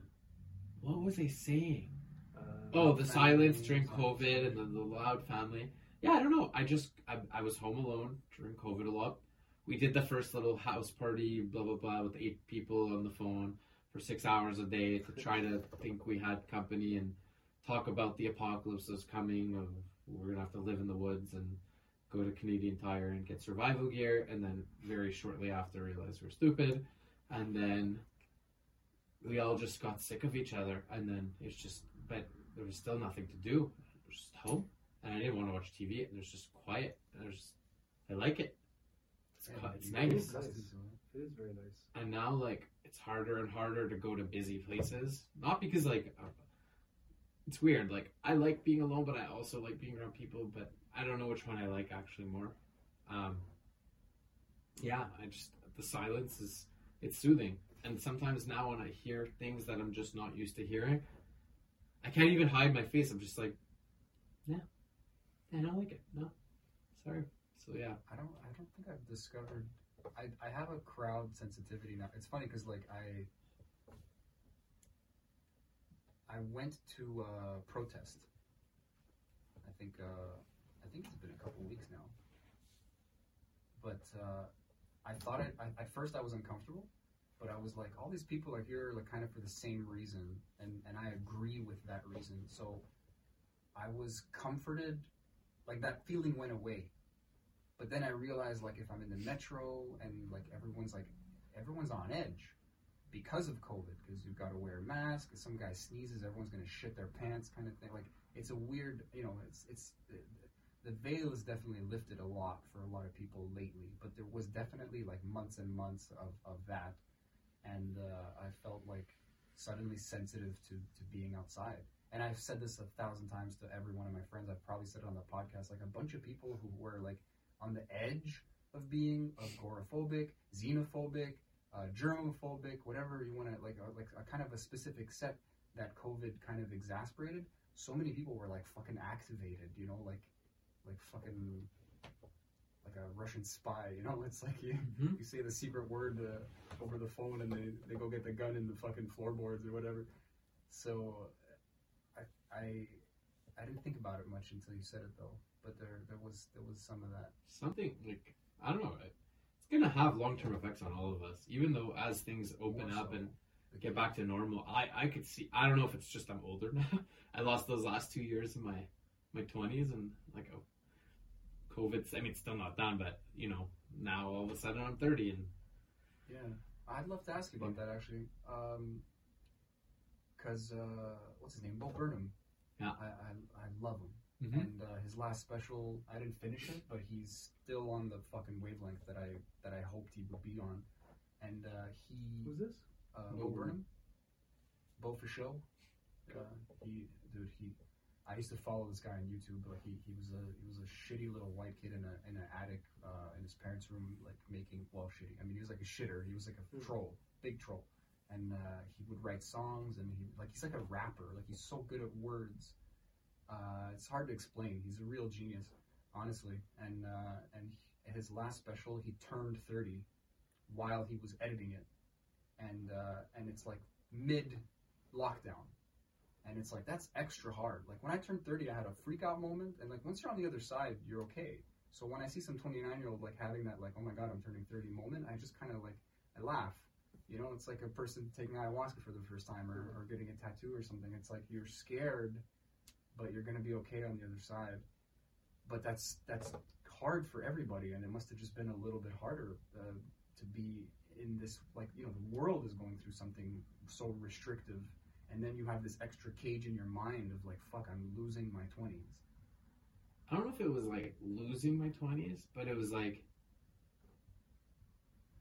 one. what was I saying? Uh, Oh, the silence during. COVID and then the loud family. Yeah, I don't know. I just I, I was home alone during COVID a lot. We did the first little house party, blah blah blah, with eight people on the phone for six hours a day to try to think we had company and talk about the apocalypse that's coming. Of we're gonna have to live in the woods and go to Canadian Tire and get survival gear, and then very shortly after realize we're stupid, and then we all just got sick of each other, and then it's just but there was still nothing to do. We're just home, and I didn't want to watch TV, and there's just quiet, and there's just I like it. It's, Yeah, it's nice. get accustomed it. It is very nice. And now, like, it's harder and harder to go to busy places. Not because, like, uh, it's weird. Like, I like being alone, but I also like being around people. But I don't know which one I like actually more. Um, yeah, I just the silence is it's soothing. And sometimes now when I hear things that I'm just not used to hearing, I can't even hide my face. I'm just like, yeah, I don't like it. No, sorry. So yeah, I don't. I don't think I've discovered. I I have a crowd sensitivity now. It's funny because like I. I went to a protest. I think uh, I think it's been a couple weeks now. But uh, I thought it. I, at first, I was uncomfortable, but I was like, all these people are here, like, kind of for the same reason, and and I agree with that reason. So, I was comforted, like that feeling went away. But then I realized, like, if I'm in the metro and like everyone's like, everyone's on edge because of COVID, because you've got to wear a mask. If some guy sneezes, everyone's gonna shit their pants, kind of thing. Like, it's a weird, you know, it's it's the veil is definitely lifted a lot for a lot of people lately, but there was definitely like months and months of, of that. And uh, I felt like suddenly sensitive to, to being outside. And I've said this a thousand times to every one of my friends. I've probably said it on the podcast. Like a bunch of people who were like on the edge of being agoraphobic, xenophobic, uh, germophobic, whatever you want to like, uh, like a kind of a specific set that COVID kind of exasperated. So many people were like fucking activated, you know, like like fucking like a Russian spy. You know, it's like you Mhm. you say the secret word uh, over the phone, and they, they go get the gun in the fucking floorboards or whatever. So I I I didn't think about it much until you said it though. But there there was there was some of that. something like I don't know. it- It's gonna have long term effects on all of us. Even though as things open More up so. and get back to normal, I I could see. I don't know if it's just I'm older now. I lost those last two years in my my twenties and like oh, COVID's. I mean, it's still not done, but you know now all of a sudden I'm thirty and Yeah, I'd love to ask you about that actually. Um, cause uh, what's his name? Bo Burnham. Yeah. I I, I love him. Mhm. And uh, his last special, I didn't finish it, but he's still on the fucking wavelength that I that I hoped he would be on. And uh, he, Who's this? uh, Bo Bo Burnham, Bo for show. Uh, he, dude, he. I used to follow this guy on YouTube. but he, he was a he was a shitty little white kid in a in an attic uh, in his parents' room, like making well shitty. I mean, he was like a shitter. He was like a Hmm. troll, big troll, and uh, he would write songs and he like he's like a rapper. Like he's so good at words. Uh, it's hard to explain. He's a real genius, honestly. And uh, and he, his last special, he turned thirty while he was editing it, and uh, and it's like mid lockdown, and it's like that's extra hard. Like when I turned thirty, I had a freak out moment, and like once you're on the other side, you're okay. So when I see some twenty nine year old like having that like oh my god I'm turning thirty moment, I just kind of like I laugh. You know, it's like a person taking ayahuasca for the first time or, or getting a tattoo or something. It's like you're scared, but you're gonna be okay on the other side. But that's that's hard for everybody, and it must have just been a little bit harder uh, to be in this like you know the world is going through something so restrictive, and then you have this extra cage in your mind of like fuck I'm losing my twenties. I don't know if it was like losing my twenties, but it was like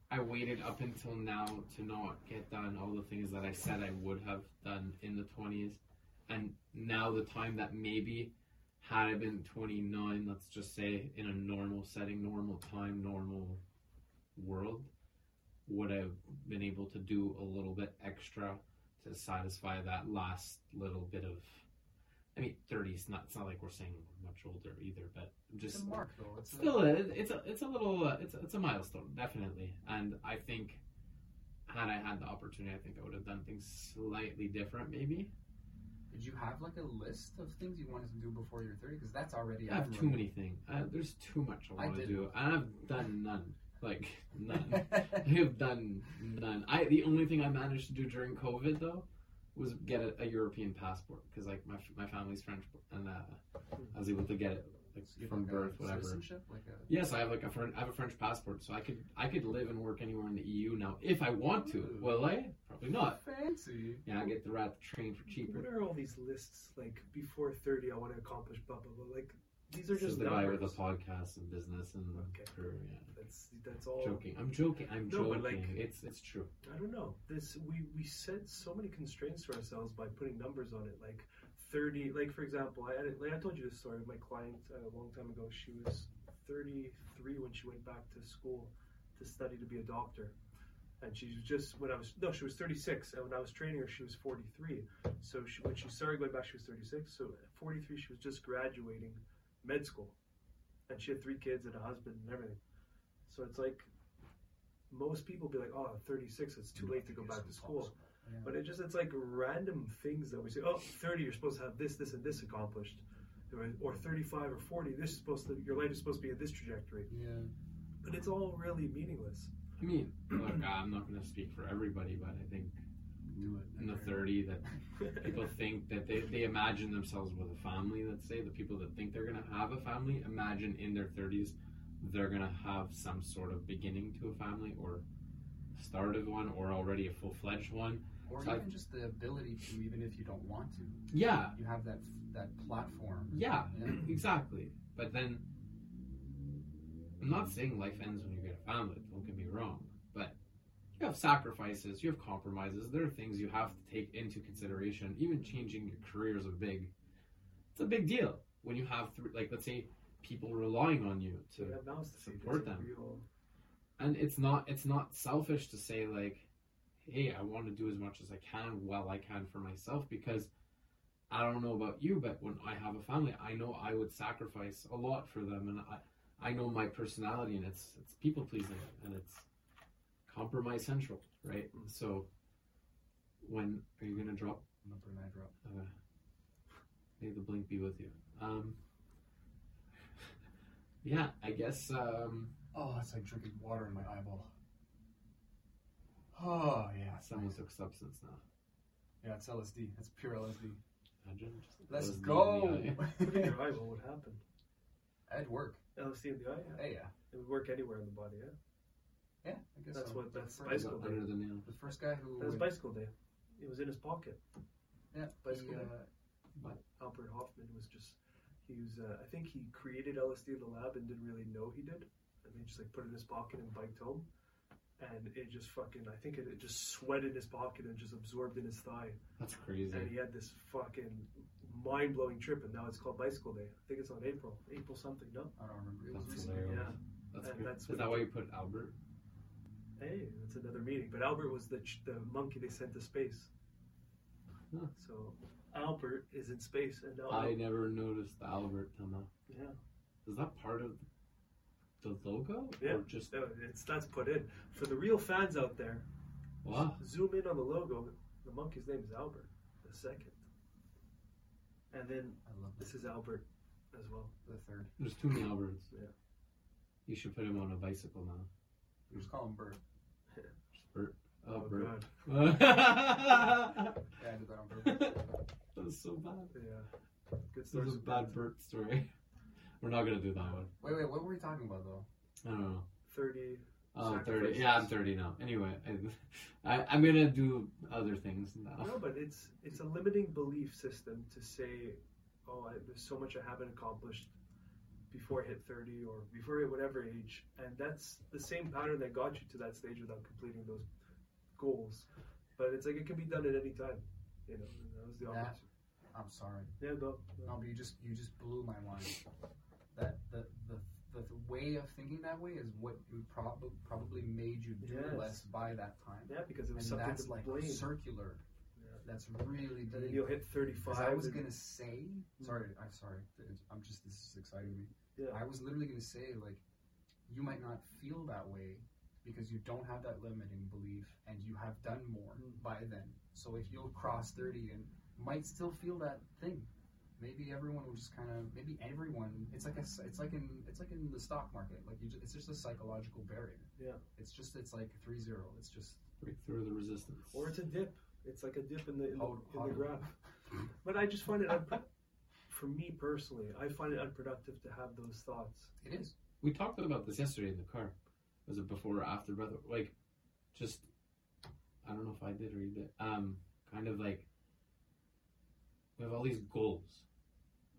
I waited up until now to not get done all the things that I said I would have done in the twenties, and now the time that maybe had I been twenty nine, let's just say in a normal setting, normal time, normal world, would I have been able to do a little bit extra to satisfy that last little bit of I mean, thirties. Not. It's not like we're saying we're much older either, but It's just a mark though. It's still, it, it's a it's a little uh, it's a, it's a milestone, definitely. And I think had I had the opportunity, I think I would have done things slightly different, maybe. Did you have like a list of things you wanted to do before you're 30? Because that's already I have too many things. Uh, there's too much I I want to do, and I've done none. Like none. I have done none. I the only thing I managed to do during COVID though was get a, a European passport because like my my family's French and uh, I was able to get it like So from like, a birth, whatever. Citizenship, like a Yes, I have like a French, I have a French passport, so I could I could live and work anywhere in the EU now if I want to. Ooh. Will I? Probably not. fancy. Yeah, I get the rat train for cheaper. What are all these lists like before 30 I want to accomplish blah blah blah like these are This just the guy with the podcast and business and Okay. career. Yeah. That's that's all Joking. I'm joking. I'm No, but, joking. like- it's it's true. I don't know. This we we set so many constraints to ourselves by putting numbers on it. Like thirty. Like for example, I had, like I told you this story. of My client uh, a long time ago. She was thirty three when she went back to school, to study to be a doctor. And she was just when I was no, she was 36, and when I was training her, she was 43. So she, when she started going back, she was 36. So at 43, she was just graduating med school, and she had three kids and a husband and everything. So it's like most people be like, "Oh, 36, it's too late to go back to school." Yeah. But it just it's like random things that we say. Oh, 30, you're supposed to have this, this, and this accomplished, or, or 35 or 40, this is supposed to your life is supposed to be in this trajectory. yeah. But it's all really meaningless. I mean, look, I'm not going to speak for everybody, but I think in the 30 that people think that they, they imagine themselves with a family, let's say, the people that think they're going to have a family, imagine in their 30s they're going to have some sort of beginning to a family or start of one or already a full fledged one. Or So I- even just the ability to, even if you don't want to, Yeah, you have that that platform. yeah, Yeah. exactly. But then, I'm not saying life ends when you get a family, don't get me wrong, but you have sacrifices, you have compromises, there are things you have to take into consideration. Even changing your career is a big, it's a big deal when you have, three, like, let's say, people relying on you to have mouths to support them. real- and it's not it's not selfish to say like hey i want to do as much as i can while i can for myself because i don't know about you but when i have a family i know i would sacrifice a lot for them and i i know my personality and it's it's people pleasing and it's compromise central right so when are you gonna drop bring that drop. uh, may the blink be with you um yeah i guess um Oh, it's like drinking water in my eyeball. Oh yeah, someone took substance now yeah, it's LSD. It's pure LSD. Imagine just Let's LSD in go. the eye. Put it in your eye, what would happen? At work. LSD in the eye? Yeah. Hey, yeah, It would work anywhere in the body, yeah. yeah. I guess That's so. what- that's the bicycle first, day. under the nail. the first guy who. That was bicycle day. It was in his pocket. Yeah, bicycle he, day. uh, Albert Hofmann was just, he was, uh, I think he created LSD in the lab and didn't really know he did. And he just like put it in his pocket and biked home. And it just fucking, I think it, it just sweat in his pocket and just absorbed in his thigh. That's crazy. And he had this fucking mind blowing trip. And now it's called Bicycle Day. I think it's on April. April something, no? I don't remember. It That's recently. hilarious. Yeah. That's and good. that's Is that why you put Albert? Hey, that's another meeting. But Albert was the ch- the monkey they sent to space. Huh. So Albert is in space, and now I never noticed the Albert till now. yeah, Is that part of the logo? yeah, Or just no, it's that's put in for the real fans out there. what? Zoom in on the logo. The monkey's name is Albert the second, and then I love this this. is Albert as well. The third. There's too many Alberts. Yeah. You should put him on a bicycle now. We just call him Bert. Just Bert. Oh, Oh, Bert. God. Yeah, I did that on purpose. That's so bad. Yeah, good This is a bad Bert story. We're not gonna do that one. wait, wait, what were we talking about though? I don't know. Thirty. Oh, 30. Yeah, I'm 30 now. Anyway, I, I, I'm gonna do other things now. No, but it's it's a limiting belief system to say, oh, I, there's so much I haven't accomplished before I hit 30 or before I hit whatever age, and that's the same pattern that got you to that stage without completing those goals. But it's like it can be done at any time. You know, that was the That- opposite. I'm sorry. Yeah, no, No, no. but you just you just blew my mind. That the the, the, way of thinking that way is what you prob- probably made you do Yes. less by that time. Yeah, because it was and something that's like blame. circular. Yeah. That's really And then you'll hit 35. I was gonna say, sorry, I'm sorry. I'm just this is exciting me. Yeah. I was literally gonna say like, you might not feel that way because you don't have that limiting belief and you have done more Mm. by then. So if you'll cross thirty and might still feel that thing, maybe everyone will just kind of maybe everyone. It's like a s- it's like in it's like in the stock market. Like you, ju- it's just a psychological barrier. Yeah. It's just it's like three zero. It's just Break through the resistance. Or it's a dip. It's like a dip in the in the, in the graph. But I just find it, unpro- for me personally, I find it unproductive to have those thoughts. it is. we talked about this yesterday in the car. Was it before or after, brother? Like, just I don't know if I did or you did. Um, kind of like we have all these goals.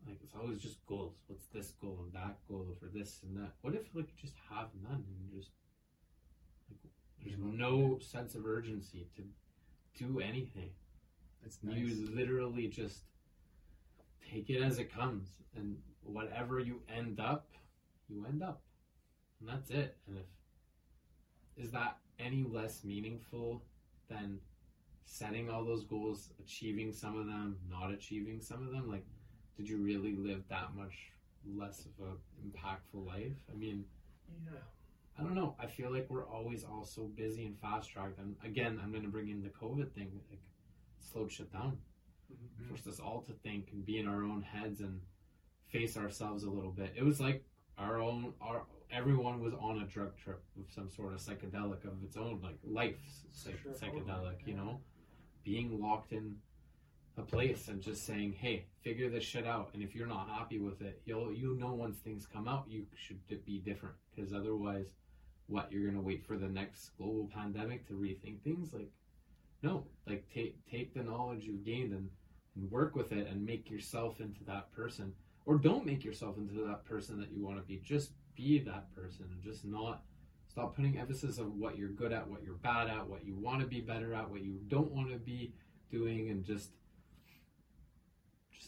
Like it's always just goals. What's this goal and that goal for this and that? What if like you just have none and just like there's no sense of urgency to do anything. It's You literally just take it as it comes, and whatever you end up, you end up, and that's it. And if is that any less meaningful than setting all those goals, achieving some of them, not achieving some of them? Like, did you really live that much less of a impactful life? I mean, Yeah. I don't know. I feel like we're always all so busy and fast tracked. And again, I'm going to bring in the COVID thing. Like, slowed shit down. Mhm. Forced us all to think and be in our own heads and face ourselves a little bit. It was like our own, our everyone was on a drug trip of some sort of psychedelic of its own, like life psych- Sure. psychedelic. You know, being locked in a place and just saying, "Hey, figure this shit out." And if you're not happy with it, you'll you know once things come out, you should be different because otherwise, what you're gonna wait for the next global pandemic to rethink things? Like, no, like take take the knowledge you've gained and and work with it and make yourself into that person, or don't make yourself into that person that you want to be. Just be that person and just not stop putting emphasis on what you're good at, what you're bad at, what you want to be better at, what you don't want to be doing, and just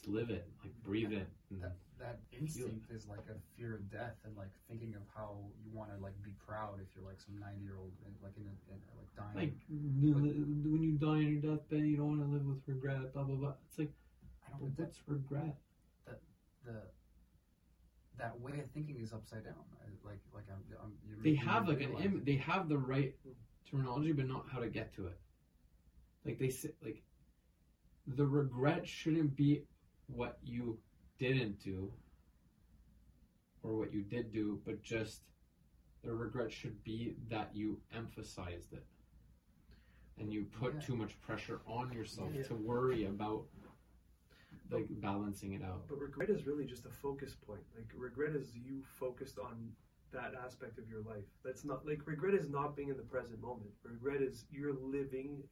just live it, like breathe it. And, That that instinct is like a fear of death and like thinking of how you want to like be proud if you're like some 90 year old like in, a, in like dying. like when you die on your deathbed, you don't want to live with regret. Blah blah blah. It's like, I don't but know that what's regret? the that way of thinking is upside down. Like like I'm, I'm you're they have me like an Im- they have the right terminology but not how to get to it like they say like the regret shouldn't be what you didn't do or what you did do but just the regret should be that you emphasized it and you put Yeah. too much pressure on yourself Yeah. to worry about like balancing it out But regret is really just a focus point. Like regret is you focused on that aspect of your life. That's not like regret is not being in the present moment. Regret is you're living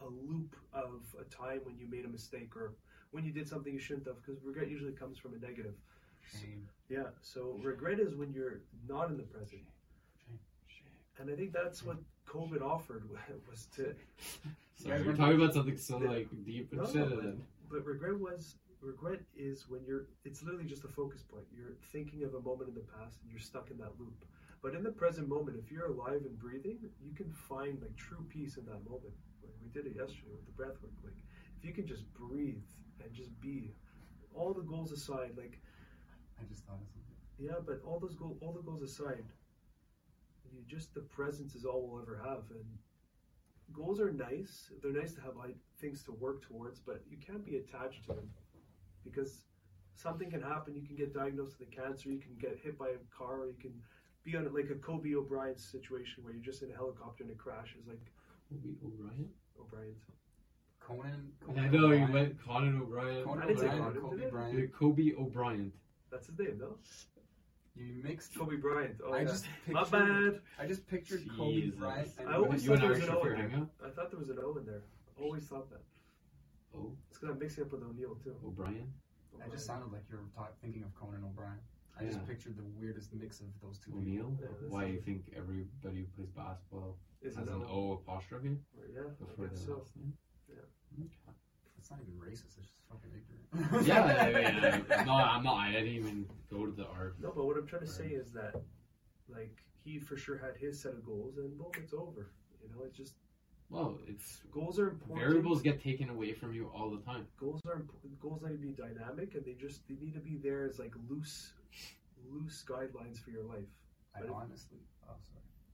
a loop of a time when you made a mistake or when you did something you shouldn't have because regret usually comes from a negative. Shame. Yeah, so regret is when you're not in the present. Shame. And I think that's what COVID offered was to Sorry, we're talking about something so Yeah. like deep and No, shit no, and But regret was regret is when you're it's literally just a focus point. You're thinking of a moment in the past and you're stuck in that loop. But in the present moment, if you're alive and breathing, you can find like true peace in that moment. Like we did it yesterday with the breath work. Like if you can just breathe and just be all the goals aside, like I just thought of something. yeah, but all those goal all the goals aside, you just the presence is all we'll ever have and goals are nice. They're nice to have like things to work towards, but you can't be attached to them because something can happen. You can get diagnosed with a cancer. You can get hit by a car. Or you can be on like a Kobe O'Brien situation where you're just in a helicopter and it crashes, like Kobe O'Brien. O'Brien's. Conan. I know you went Conan O'Brien. Conan I didn't say O'Brien, Conan, Kobe did I? Bryant. Kobe O'Brien. That's his name, though. You mixed. Kobe Bryant. Oh, I yeah. just My pictured. bad. I just pictured Kobe Jesus. Bryant. And I always You thought and there was an O you're in hanging there. I thought there was an O in there. Always thought that. Oh, It's because I'm mixing up with O'Neill too. O'Brien. That just sounded like you were ta- thinking of Conan O'Brien. I just Yeah. pictured the weirdest mix of those two. people. O'Neill. Yeah, that's Why it. you think everybody who plays basketball Is has an O? O apostrophe Or, yeah, before I their guess so. last name? Yeah. Okay. It's not even racist. It's just fucking ignorant. yeah, I mean, I- no, I'm not. I didn't even go to the art. No, but what I'm trying to say is that, like, he for sure had his set of goals, and boom, it's over. You know, it's just Well, it's goals are important. variables get taken away from you all the time. Goals are imp- goals need to be dynamic, and they just they need to be there as like loose, loose guidelines for your life. I But if- honestly. Oh,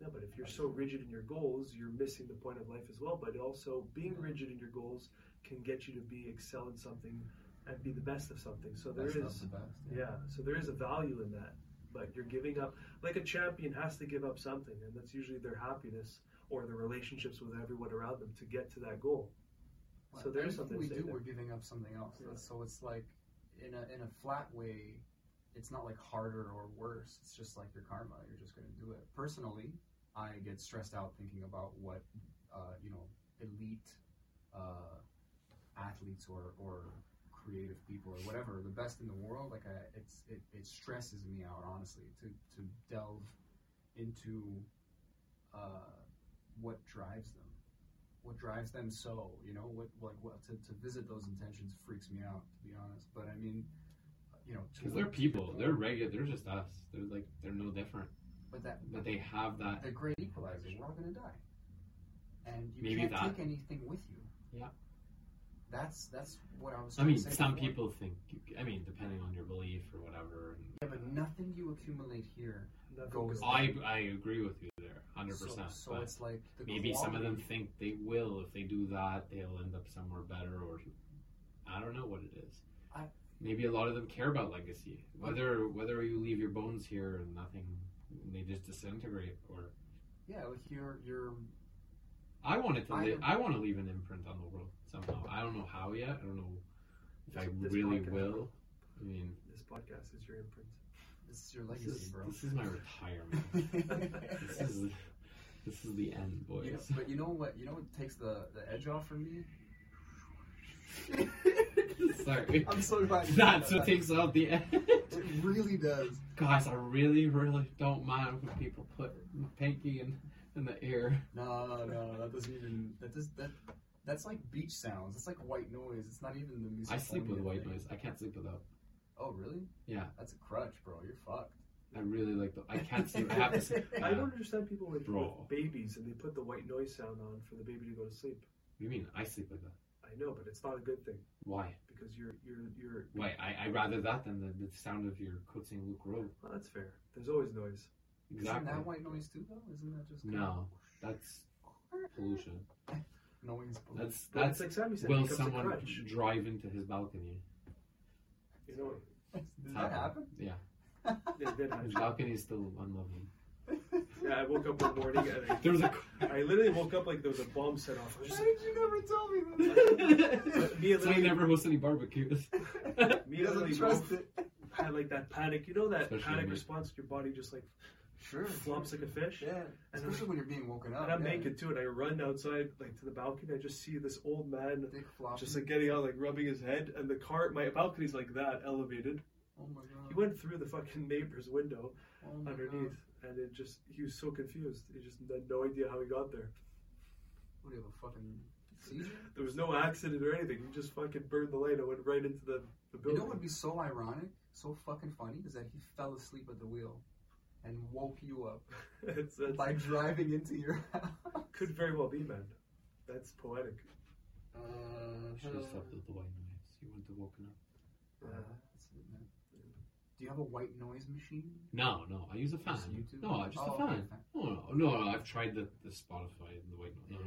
Yeah, but if you're so rigid in your goals, you're missing the point of life as well. But also, being rigid in your goals can get you to be excel in something and be the best of something. So there Best is. the best. Yeah, so there is a value in that. But you're giving up, like a champion has to give up something, and that's usually their happiness or their relationships with everyone around them to get to that goal. Well, So there's something we say do, there. we're giving up something else. Yeah. So it's like, in a in a flat way, it's not like harder or worse. It's just like your karma. You're just going to do it. Personally, I get stressed out thinking about what, uh, you know, elite uh, athletes or or creative people or whatever, the best in the world. Like, I, it's it, it stresses me out honestly to to delve into uh, what drives them what drives them so you know what like what to, to visit those intentions freaks me out to be honest but i mean you know Because they're people. They're regular. They're just us. They're like they're no different. But that but they have that. the great equalizer. We're all gonna die, and you Maybe can't that. take anything with you. Yeah. That's that's what I was. I mean, to say some before. people think. I mean, depending on your belief or whatever. And Yeah, but nothing you accumulate here Nothing goes. goes- I I agree with you there, hundred so, percent. so But it's like the maybe some of them think they will. If they do that, they'll end up somewhere better. Or I don't know what it is. I- maybe a lot of them care about legacy. Whether whether you leave your bones here and nothing, they just disintegrate. Or Yeah, like you're you're I wanted to. I- Li- I want to leave an imprint on the world somehow. I don't know how yet. I don't know if I This- this really podcast. will. I mean, This podcast is your imprint. this is your this legacy, is, bro. this is my retirement. this is this is the end, boys. Know, but you know what? You know what takes the, the edge off for me? Sorry. I'm so glad. you That's what that. takes out the end. It really does. Guys, I really, really don't mind when people put my pinky in, in the air. No, no, that doesn't even. That does that. That's like beach sounds. It's like white noise. It's not even the music. I sleep with white noise. I can't sleep without. Oh, really? Yeah, That's a crutch, bro. You're fucked. I really like the. I can't sleep. I have to sleep. I don't understand people with, Bro. with babies and they put the white noise sound on for the baby to go to sleep. What do you mean? I sleep like that. I know, but it's not a good thing Why? because you're you're you're. Why? I I rather that than the, the sound of your coating Luke Rowe. Well, that's fair. There's always noise. Isn't that white noise too, though? Isn't that just No, that's pollution. noise? pollution. That's But that's. it's like Sammy said. it Will someone crutch. drive into his balcony? You know, Does that happen? Yeah, it his balcony is still unlovely. Yeah, I woke up one morning and I, There was a. I literally woke up like there was a bomb set off. I was just Why did you never tell me this? me so I literally, never host any barbecues. me He doesn't literally trust woke- it. had like that panic. You know that Especially panic me. response. Your body just like Sure. flops like a fish. Yeah. Especially when you're being woken up. And I'm yeah. naked too, and I run outside like to the balcony. I just see this old man Dick floppy. just like getting out, like rubbing his head, and the car. My balcony's like that, elevated. oh my god. He went through the fucking neighbor's window oh my underneath, God. And it just he was so confused. He just had no idea how he got there. What do you have a fucking seizure? There was no accident or anything. He just fucking burned the light and went right into the, the You building. know what would be so ironic, so fucking funny, is that he fell asleep at the wheel and woke you up it's, it's, by driving into your house. could very well be, man. That's poetic. Uh, Should have slept with the white noise. You wouldn't have woken up. uh, that's it, man. Do you have a white noise machine? No, no, I use a fan. Just YouTube? No, just Oh, a fan. okay, fan. No, no, no, no, I've tried the, the Spotify and the white noise. No, no,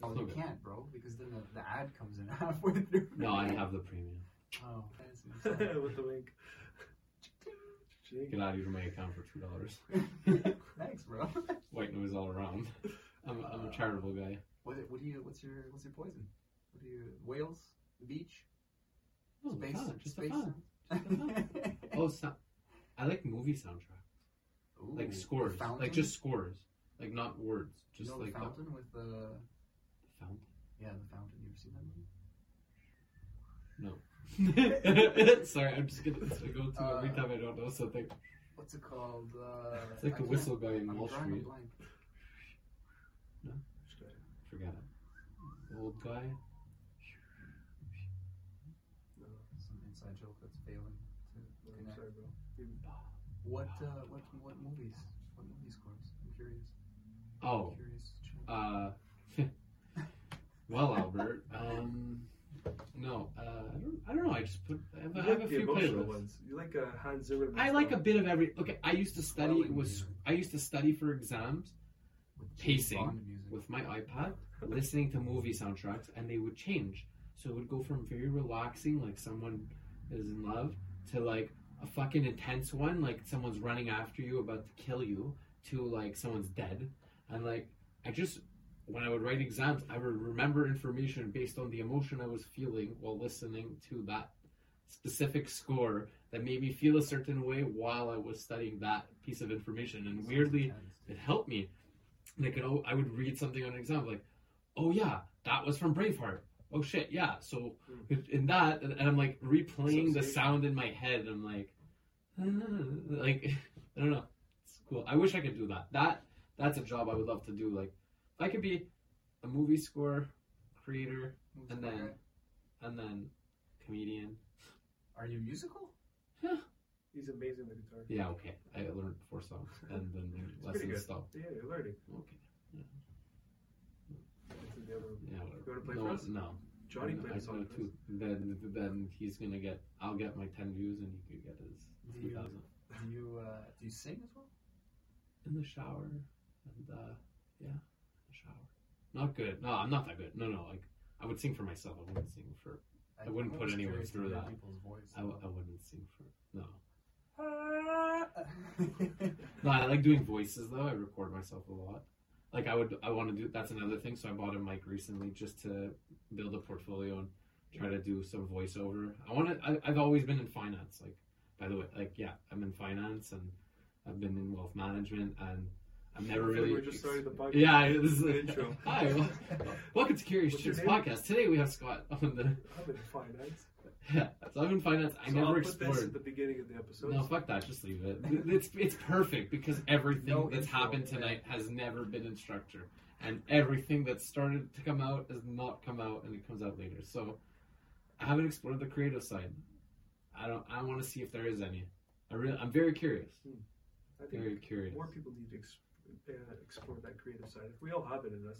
Oh, It's you good. can't, bro, because then the, the ad comes in halfway through. no, I have the premium. Oh, fancy. With the wink. Get out of my account for two dollars. Thanks, bro. White noise all around. I'm, I'm a uh, charitable guy. What, what do you? What's your What's your poison? What do you? Whales? The beach? No, Space? fan, just space a fan. Oh, so, I like movie soundtracks, Ooh, like scores, fountain? like just scores, like not words, You just know like the the fountain with the fountain. yeah the fountain. You ever seen that movie? No. Sorry, I'm just gonna, go to every Uh, time I don't know something. What's it called? Uh, It's like I the whistle guy in Wall a Street. blank. Forget it. Old guy. Some inside joke that's failing to No, I'm connect. sorry, bro. You- What uh, what what movies? What movie scores? I'm curious. Oh, Curious. uh, well, Albert. Um, no, uh, I don't. I don't know. I just put. I have, You I have like a few playlists. ones. You like uh, Hans Zimmer. I like a bit of every. Okay, I used to study Swelling was. I used to study for exams With pacing music. with my iPad, listening to movie soundtracks, and they would change. So it would go from very relaxing, like someone is in love, to like a fucking intense one, like someone's running after you, about to kill you, to like someone's dead. And like, I just, when I would write exams, I would remember information based on the emotion I was feeling while listening to that specific score that made me feel a certain way while I was studying that piece of information. And weirdly, it helped me. Like, you know, I would read something on an exam, like, oh yeah, that was from Braveheart. Oh shit, yeah. So hmm. in that, and I'm like replaying the sound in my head. And I'm like, like I don't know. It's cool. I wish I could do that. That that's a job I would love to do. Like, if I could be a movie score creator Movies and like then and then comedian. Are you musical? Yeah, He's amazing the guitar. Yeah, okay. I learned four songs and then lessons stopped. Yeah, you're learning. Okay. It's in the other. Yeah, whatever. You wanna play no, for us? No. Johnny No, played I a song for us. too. Then, then he's gonna get. I'll get my ten views, and he could get his two thousand. Do you uh, do you sing as well? in the shower, and uh, yeah, in the shower. Not good. No, I'm not that good. No, no. Like I would sing for myself. I wouldn't sing for. I wouldn't put anyone through that. People's voice. I, w- I wouldn't sing for. No. No, I like doing voices though. I record myself a lot. Like I would, I want to do. That's another thing. So I bought a mic recently just to build a portfolio and try to do some voiceover. I want to. I've always been in finance. Like, by the way, like yeah, I'm in finance and I've been in wealth management and I've never I feel like really. We're just starting the podcast. yeah, this is The intro. Hi, well, welcome to Curious Chips podcast. Today we have Scott on the. I'm in finance. Yeah, so I'm in finance. I so never I'll put explored. this at the beginning of the episode. No, fuck that. Just leave it. It's it's perfect because everything No that's intro, happened tonight has never been in structure, and everything that started to come out has not come out, and it comes out later. So I haven't explored the creative side. I don't. I want to see if there is any. I really. I'm very curious. I think Very curious. more people need to uh, explore that creative side. If we all have it in us.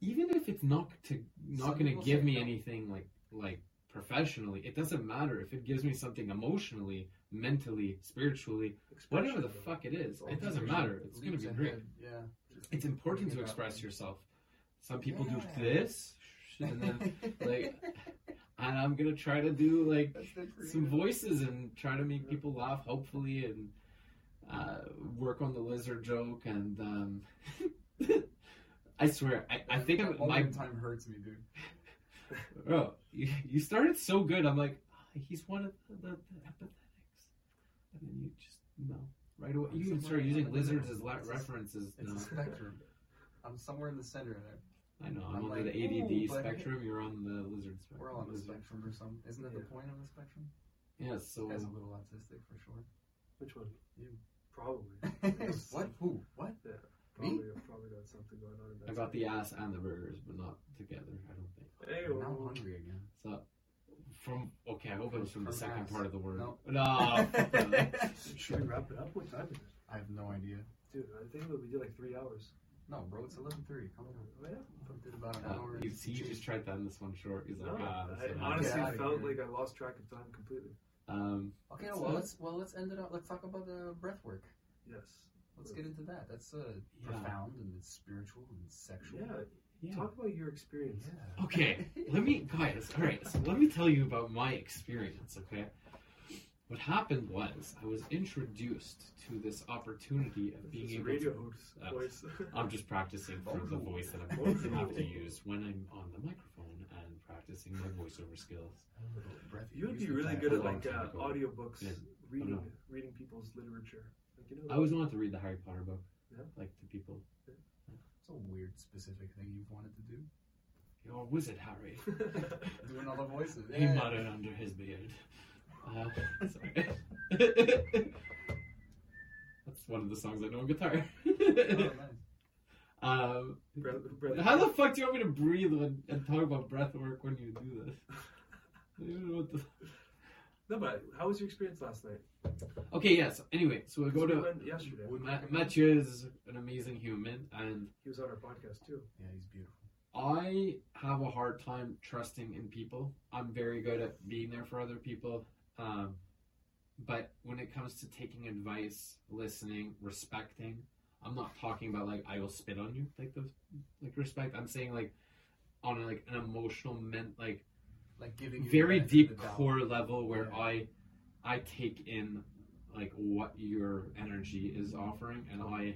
Even if it's not to not going to give me no. anything like like professionally, it doesn't matter if it gives me something emotionally, mentally, spiritually, whatever the fuck it is. It doesn't matter. It's going to be great. Yeah. it's important to express yourself. Some people do this, and then like, and I'm gonna try to do like some voices and try to make people laugh, hopefully, and uh, work on the lizard joke. And um, I swear, I, I think I'm, my time hurts me, dude. Bro. You, you started so good. I'm like, "Ah, he's one of the, the, the empathetics, and then you just no right away. You even started using lizards as la- It's references. It's No. a spectrum. I'm somewhere in the center of it. I know. I'm, I'm on like, the "Ooh, ADD spectrum. You're on the lizard spectrum. We're all on the Lizard. spectrum or something. Isn't that the point of the spectrum? Yeah. So This guy's a little autistic for sure. Which one? You. Probably. what? Who? What? Yeah. Probably, probably got something going on in that. I got the ass and the burgers, but not together. I don't think. Hey, I'm now hungry again. So from okay, I hope it was from the From second ass. part of the word. No. No. fuck that. Should we wrap it up? What time is it? I have no idea. Dude, I think that we did like three hours. No, bro, it's 11:30. Come on. Oh, yeah? We did about an Uh, hour. you see, you just tried to end this one short. He's like, No, ah. I that's enough." honestly Get outta felt here. like I lost track of time completely. Um, Okay, So- well let's well let's end it up. Let's talk about the breath work. Yes. Let's get into that. That's uh, Yeah. profound and it's spiritual and sexual. Yeah. yeah. Talk about your experience. Yeah. Okay, let me, guys. All right, so let me tell you about my experience. Okay, what happened was I was introduced to this opportunity of being This able radio to. Uh, voice. I'm just practicing for the voice that I'm going to have to use when I'm on the microphone and practicing my voiceover skills. You would be really good at like time uh, audiobooks, Yeah. reading Oh, no. reading people's literature. Like you know. I always wanted to read the Harry Potter book, Yeah. like to people. It's a weird, specific thing you've wanted to do. You're a wizard, Harry. Doing all the voices. He Yeah. muttered under his beard. Uh, sorry. That's one of the songs I know on guitar. Oh, um, Breath- breath- how the fuck do you want me to breathe when, and talk about breath work when you do this? I don't know what the... No, but how was your experience last night? Okay, yes. Anyway, so we go We to went yesterday. Ma- Mathieu is an amazing human, and He was on our podcast too. Yeah, he's beautiful. I have a hard time trusting in people. I'm very good at being there for other people. Um, but when it comes to taking advice, listening, respecting, I'm not talking about like I will spit on you like the like respect. I'm saying like on like an emotional ment like Like giving you very deep of the doubt. core level where Yeah. I I take in like what your energy is offering and I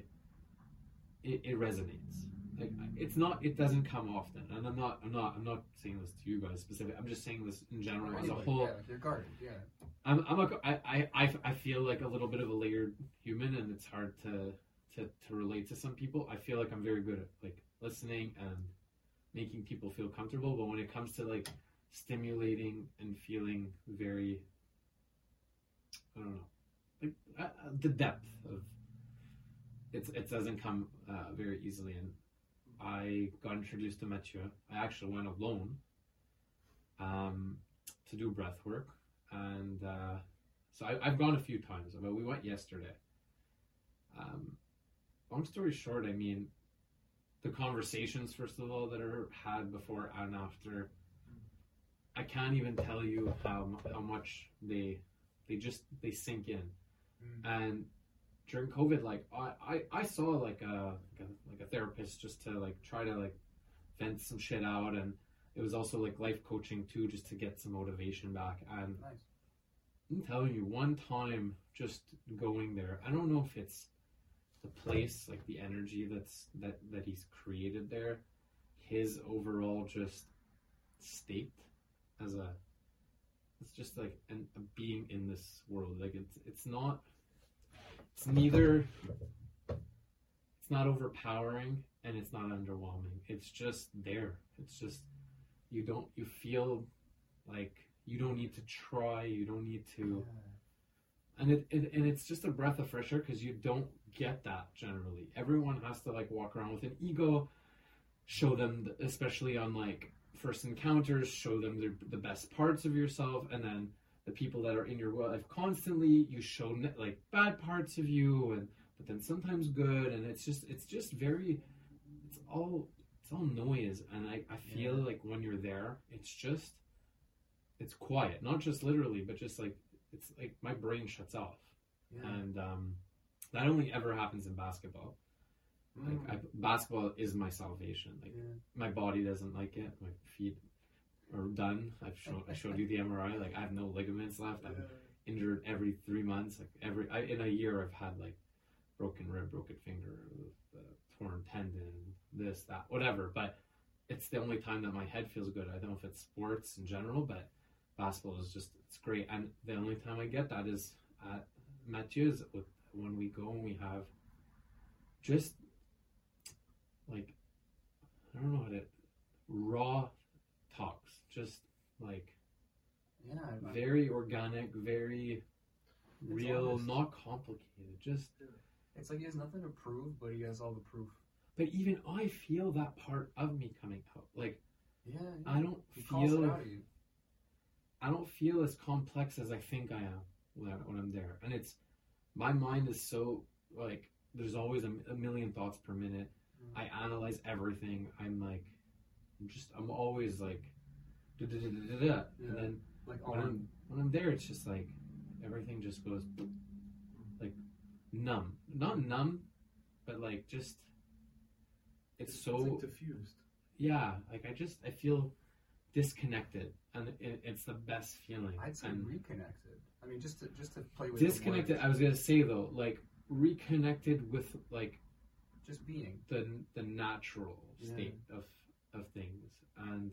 it, it resonates. Like it's not it doesn't come often. And I'm not I'm not I'm not saying this to you guys specific. I'm just saying this in general as a whole. Yeah, like you're guarded. Yeah. I'm I'm a, I, I, I I feel like a little bit of a layered human and it's hard to to to relate to some people. I feel like I'm very good at like listening and making people feel comfortable, but when it comes to like stimulating and feeling very I don't know like uh, uh, the depth of it's it doesn't come uh, very easily and I got introduced to Mathieu. I actually went alone um, to do breath work and uh, So I, I've gone a few times, but we went yesterday. Um, long story short, I mean, the conversations first of all that are had before and after. I can't even tell you how how much they they just they sink in, Mm. and during COVID, like I, I, I saw like a, like a like a therapist just to like try to like vent some shit out, and it was also like life coaching too, just to get some motivation back. And Nice. I'm telling you, one time just going there, I don't know if it's the place, like the energy that's that that he's created there, his overall just state as a it's just like an, a being in this world. Like it's it's not it's neither it's not overpowering and it's not underwhelming. It's just there. It's just you don't you feel like you don't need to try, you don't need to and it, it and it's just a breath of fresh air because you don't get that generally. Everyone has to like walk around with an ego, show them, th- especially on like first encounters, show them the, the best parts of yourself, and then the people that are in your life constantly, you show ne- like bad parts of you, and but then sometimes good, and it's just it's just very, it's all it's all noise, and I I feel Yeah. like when you're there, it's just it's quiet, not just literally, but just like it's like my brain shuts off Yeah. and um, that only ever happens in basketball. Like Mm. I, basketball is my salvation. Like yeah. my body doesn't like it. My feet are done. I've shown I showed you the MRI. Like I have no ligaments left. I'm injured every three months. Like every I, in a year, I've had like broken rib, broken finger, uh, torn tendon, this that whatever. But it's the only time that my head feels good. I don't know if it's sports in general, but basketball is just it's great. And the only time I get that is at Mathieu's with when we go and we have just like I don't know how to raw talks, just like Yeah. Very organic, very real, honest. not complicated. Just It's like he has nothing to prove, but he has all the proof. but even I feel that part of me coming out. Like Yeah. yeah. I don't he feel it out of you. I don't feel as complex as I think I am when, I, when I'm there. And it's my mind is so like there's always a, a million thoughts per minute. I analyze everything. I'm like I'm just I'm always like da da da da da. Yeah. And then Like when. I'm when I'm there, it's just like everything just goes like numb. Not numb, but like just it's so like diffused. yeah. Like I just I feel disconnected, and it, it's the best feeling. I'd say and reconnected. I mean, just to just to play with disconnected. I was gonna say though, like reconnected with like just being. the the natural Yeah. state of of things. And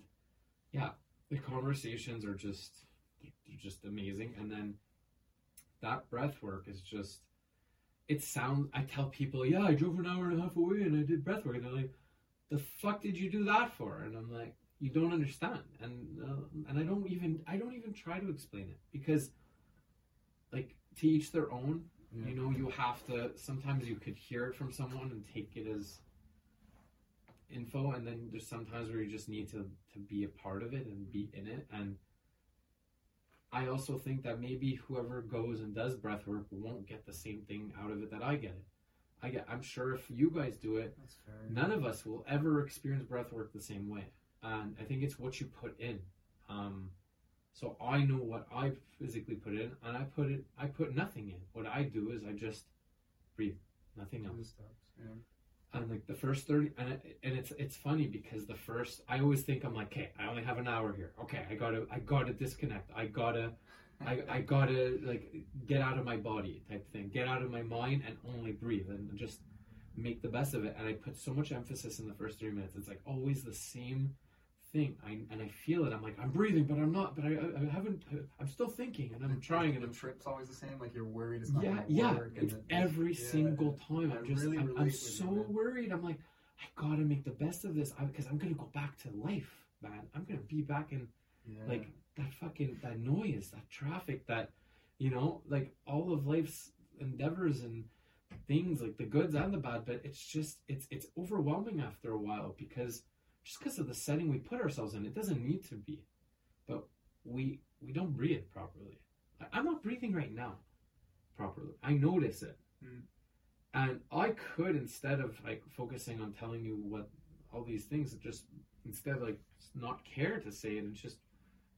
yeah the conversations are just they're just amazing. And then that breath work is just it sounds i tell people yeah i drove an hour and a half away and i did breath work. And they're like the fuck did you do that for? And i'm like you don't understand. And uh, and i don't even i don't even try to explain it because like to each their own Yeah. you know you have to sometimes you could hear it from someone and take it as info and then there's sometimes where you just need to to be a part of it and be in it. And i also think that maybe whoever goes and does breath work won't get the same thing out of it that i get it. I get i'm sure if you guys do it none of us will ever experience breath work the same way. And i think it's what you put in. Um, so i know what i physically put in and i put it i put nothing in. What i do is i just breathe nothing else. Yeah. and like the first 30 and, it, and it's it's funny because the first i always think i'm like okay i only have an hour here. Okay i gotta i gotta disconnect. I gotta I, I gotta like get out of my body type thing. Get out of my mind and only breathe and just make the best of it. And i put so much emphasis in the first three minutes. It's like always the same thing I, and i feel it i'm like i'm breathing but i'm not but i, I I haven't i'm still thinking and i'm trying and the i'm trip's always the same. Like you're worried it's not yeah, yeah. work. It's it- every yeah. single time. I'm just, really I'm, I'm with you, so worried. I'm like, I gotta make the best of this because I'm gonna go back to life, man. I'm gonna be back in Yeah. like that fucking that noise, that traffic, that you know, like all of life's endeavors and things, like the goods and the bad. But it's just, it's it's overwhelming after a while because just because of the setting we put ourselves in, it doesn't need to be, but we we don't breathe properly. I- I'm not breathing right now properly. I notice it. Mm. And I could instead of like focusing on telling you what all these things, just instead like not care to say it and just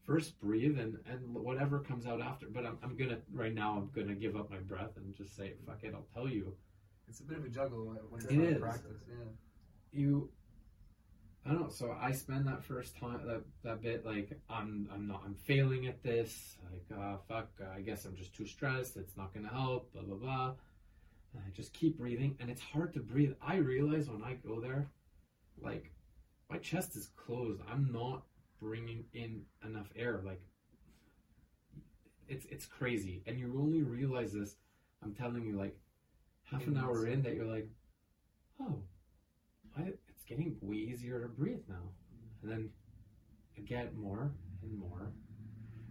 first breathe and and whatever comes out after. But I'm I'm gonna right now I'm gonna give up my breath and just say fuck it. I'll tell you. It's a bit of a juggle when when It you're trying practice. Yeah. you I don't know. So I spend that first time that that bit like I'm I'm not I'm failing at this. Like uh, fuck. Uh, I guess I'm just too stressed. It's not gonna help. Blah blah blah. And I just keep breathing, and it's hard to breathe. I realize when I go there, like my chest is closed. I'm not bringing in enough air. Like it's it's crazy, and you only realize this. I'm telling you, like half an hour in, that you're like, oh, I, getting way easier to breathe now. And then get more and more.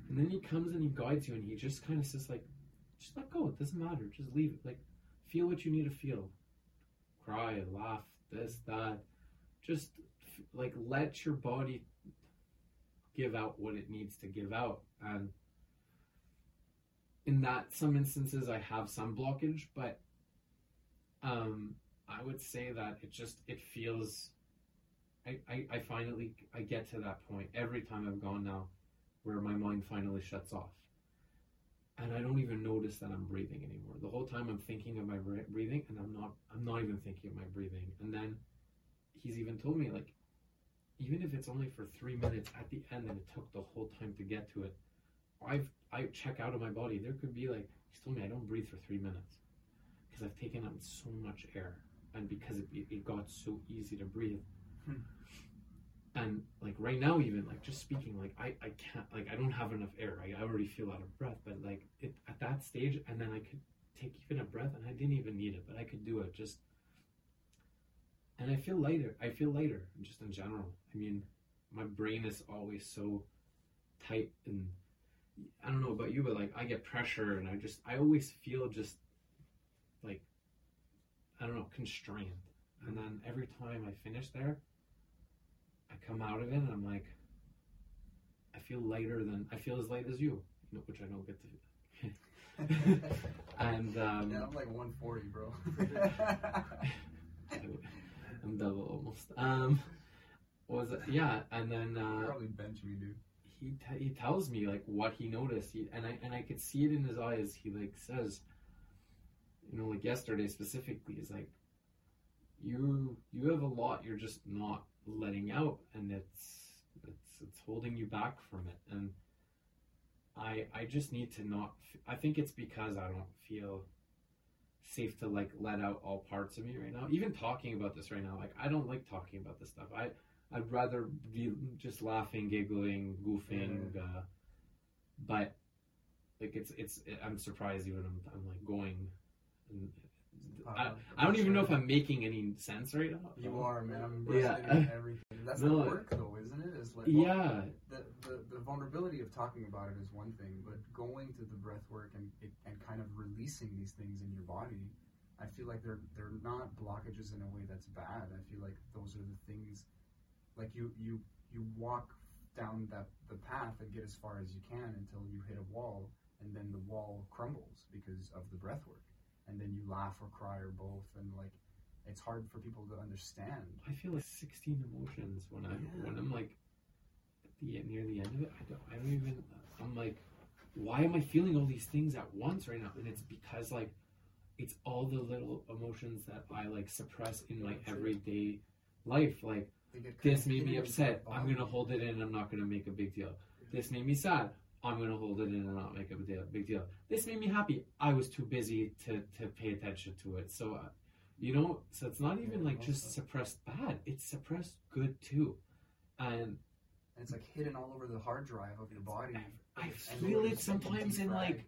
And then he comes and he guides you and he just kind of says like, just let go. It doesn't matter. Just leave it. Like, feel what you need to feel. Cry, laugh, this, that. Just like let your body give out what it needs to give out. And in that, some instances I have some blockage, but um, I would say that it just it feels. I, I, I finally I get to that point every time I've gone now, where my mind finally shuts off, and I don't even notice that I'm breathing anymore. The whole time I'm thinking of my breathing, and I'm not I'm not even thinking of my breathing. And then he's even told me like, even if it's only for three minutes at the end, and it took the whole time to get to it, I've I check out of my body. There could be like he's told me I don't breathe for three minutes because I've taken out so much air and because it, it, it got so easy to breathe. Hmm. And like right now, even like just speaking, like I, I can't, like I don't have enough air. I, I already feel out of breath, but like it at that stage, and then I could take even a breath and I didn't even need it, but I could do it just. And I feel lighter. I feel lighter just in general. I mean, my brain is always so tight and I don't know about you, but like I get pressure and I just, I always feel just like I don't know, constrained. And then every time I finish there, I come out of it and I'm like, I feel lighter than I feel as light as you, you which I don't get to. and um, yeah, I'm like 140, bro. I'm double almost. Um, was it? Yeah, and then uh, Probably bench me, dude. he t- he tells me like what he noticed, he, and I and I could see it in his eyes. He like says, you know, like yesterday specifically, is like, you you have a lot you're just not letting out, and it's it's it's holding you back from it, and I I just need to not. I think it's because I don't feel safe to like let out all parts of me right now. Even talking about this right now, like I don't like talking about this stuff. I I'd rather be just laughing, giggling, goofing. Uh, but like it's it's I'm surprised even I'm, I'm like going. And, I, I don't even know if I'm making any sense right now. You are, man. I'm Yeah. everything. That's No. the work, though, isn't it? Is like Yeah, the, the the vulnerability of talking about it is one thing, but going to the breath work and and kind of releasing these things in your body, I feel like they're they're not blockages in a way that's bad. I feel like those are the things, like you you you walk down that the path and get as far as you can until you hit a wall, and then the wall crumbles because of the breath work, and then you laugh or cry or both, and like it's hard for people to understand. I feel like 16 emotions when I Yeah. when I'm like at the end, near the end of it. I don't I don't even. I'm like, why am I feeling all these things at once right now? And it's because like it's all the little emotions that I like suppress in my everyday life. Like this made me upset. I'm gonna hold it in. I'm not gonna make a big deal. This made me sad. I'm gonna hold it in and not make a big deal. Big deal. This made me happy. I was too busy to to pay attention to it. So, uh, you know, so it's not even like just suppressed bad. It's suppressed good too. And And it's like hidden all over the hard drive of your body. I And feel it it's like a sometimes in like,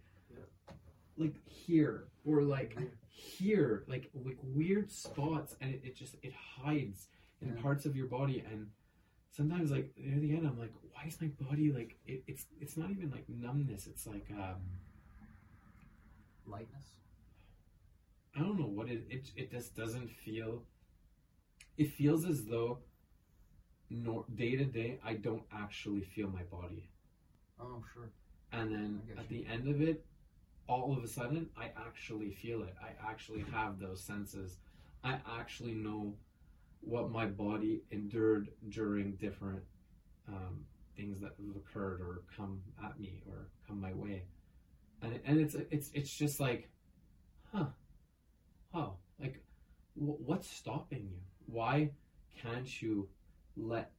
like here or like here, like like weird spots, and it, it just it hides in Yeah. parts of your body. And sometimes, like near the end, I'm like, why is my body like it, it's it's not even like numbness. It's like um, lightness. I don't know what it it it just doesn't feel. It feels as though, nor day to day, I don't actually feel my body. Oh, sure. and then at you. the end of it, all of a sudden, I actually feel it. I actually have those senses. I actually know what my body endured during different um, things that have occurred or come at me or come my way, and and it's it's it's just like, huh, oh, like, wh- what's stopping you? Why can't you let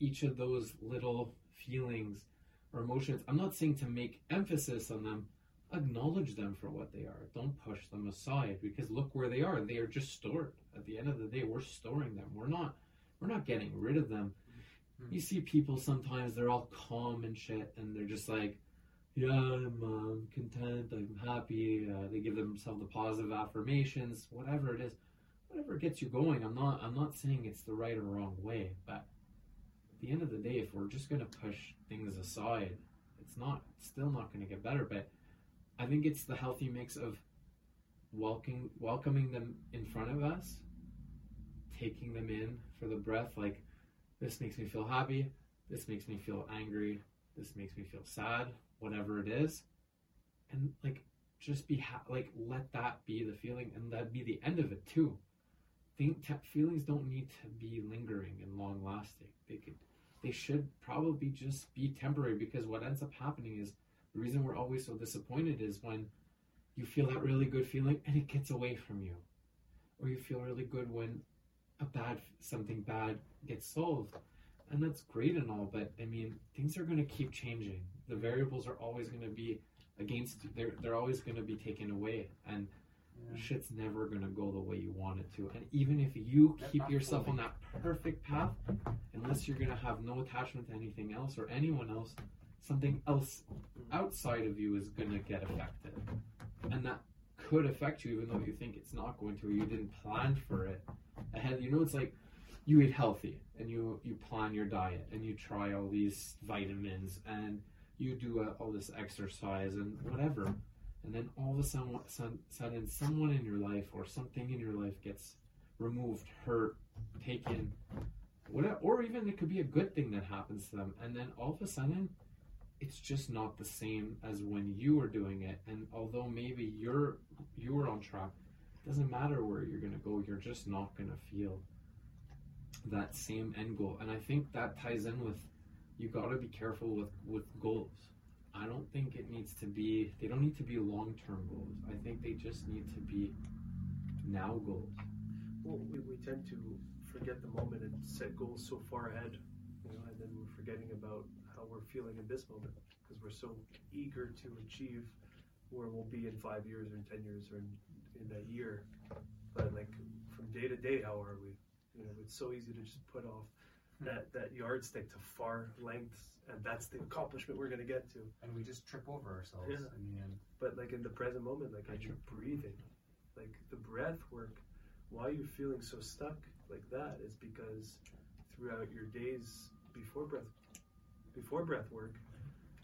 each of those little feelings or emotions? I'm not saying to make emphasis on them. Acknowledge them for what they are. Don't push them aside because look where they are. They are just stored. At the end of the day, we're storing them. We're not. We're not getting rid of them. You see people sometimes they're all calm and shit, and they're just like, "Yeah, I'm um, content. I'm happy." Uh, they give themselves the positive affirmations, whatever it is, whatever gets you going. I'm not. I'm not saying it's the right or wrong way, but at the end of the day, if we're just gonna push things aside, it's not. It's still not gonna get better. But I think it's the healthy mix of welcoming welcoming them in front of us, taking them in for the breath. Like this makes me feel happy. This makes me feel angry. This makes me feel sad. Whatever it is, and like just be ha- like let that be the feeling, and that be the end of it too. Think te- feelings don't need to be lingering and long lasting. They could, they should probably just be temporary because what ends up happening is the reason we're always so disappointed is when you feel that really good feeling and it gets away from you, or you feel really good when a bad something bad gets solved, and that's great and all. But I mean, things are going to keep changing. The variables are always going to be against. They're they're always going to be taken away, and shit's never going to go the way you want it to. And even if you That's keep yourself on that perfect path, unless you're going to have no attachment to anything else or anyone else, something else outside of you is going to get affected. And that could affect you even though you think it's not going to or you didn't plan for it ahead. You know, it's like you eat healthy and you, you plan your diet and you try all these vitamins and you do uh, all this exercise and whatever. And then all of a sudden, sudden, sudden, someone in your life or something in your life gets removed, hurt, taken, whatever, or even it could be a good thing that happens to them. And then all of a sudden, it's just not the same as when you were doing it. And although maybe you're you were on track, it doesn't matter where you're gonna go. You're just not gonna feel that same end goal. And I think that ties in with you got to be careful with with goals. I don't think it needs to be. They don't need to be long term goals. I think they just need to be now goals. Well, we, we tend to forget the moment and set goals so far ahead, you know, and then we're forgetting about we're feeling in this moment because we're so eager to achieve where we'll be in five years or in ten years or in, in a year. But like from day to day, how are we? You know, it's so easy to just put off that that yardstick to far lengths, and that's the accomplishment we're going to get to. and we just trip over ourselves Yeah. in the end. But like in the present moment, like as you're breathing, like the breath work, why are you're feeling so stuck like that is because throughout your days before breath, before breath work,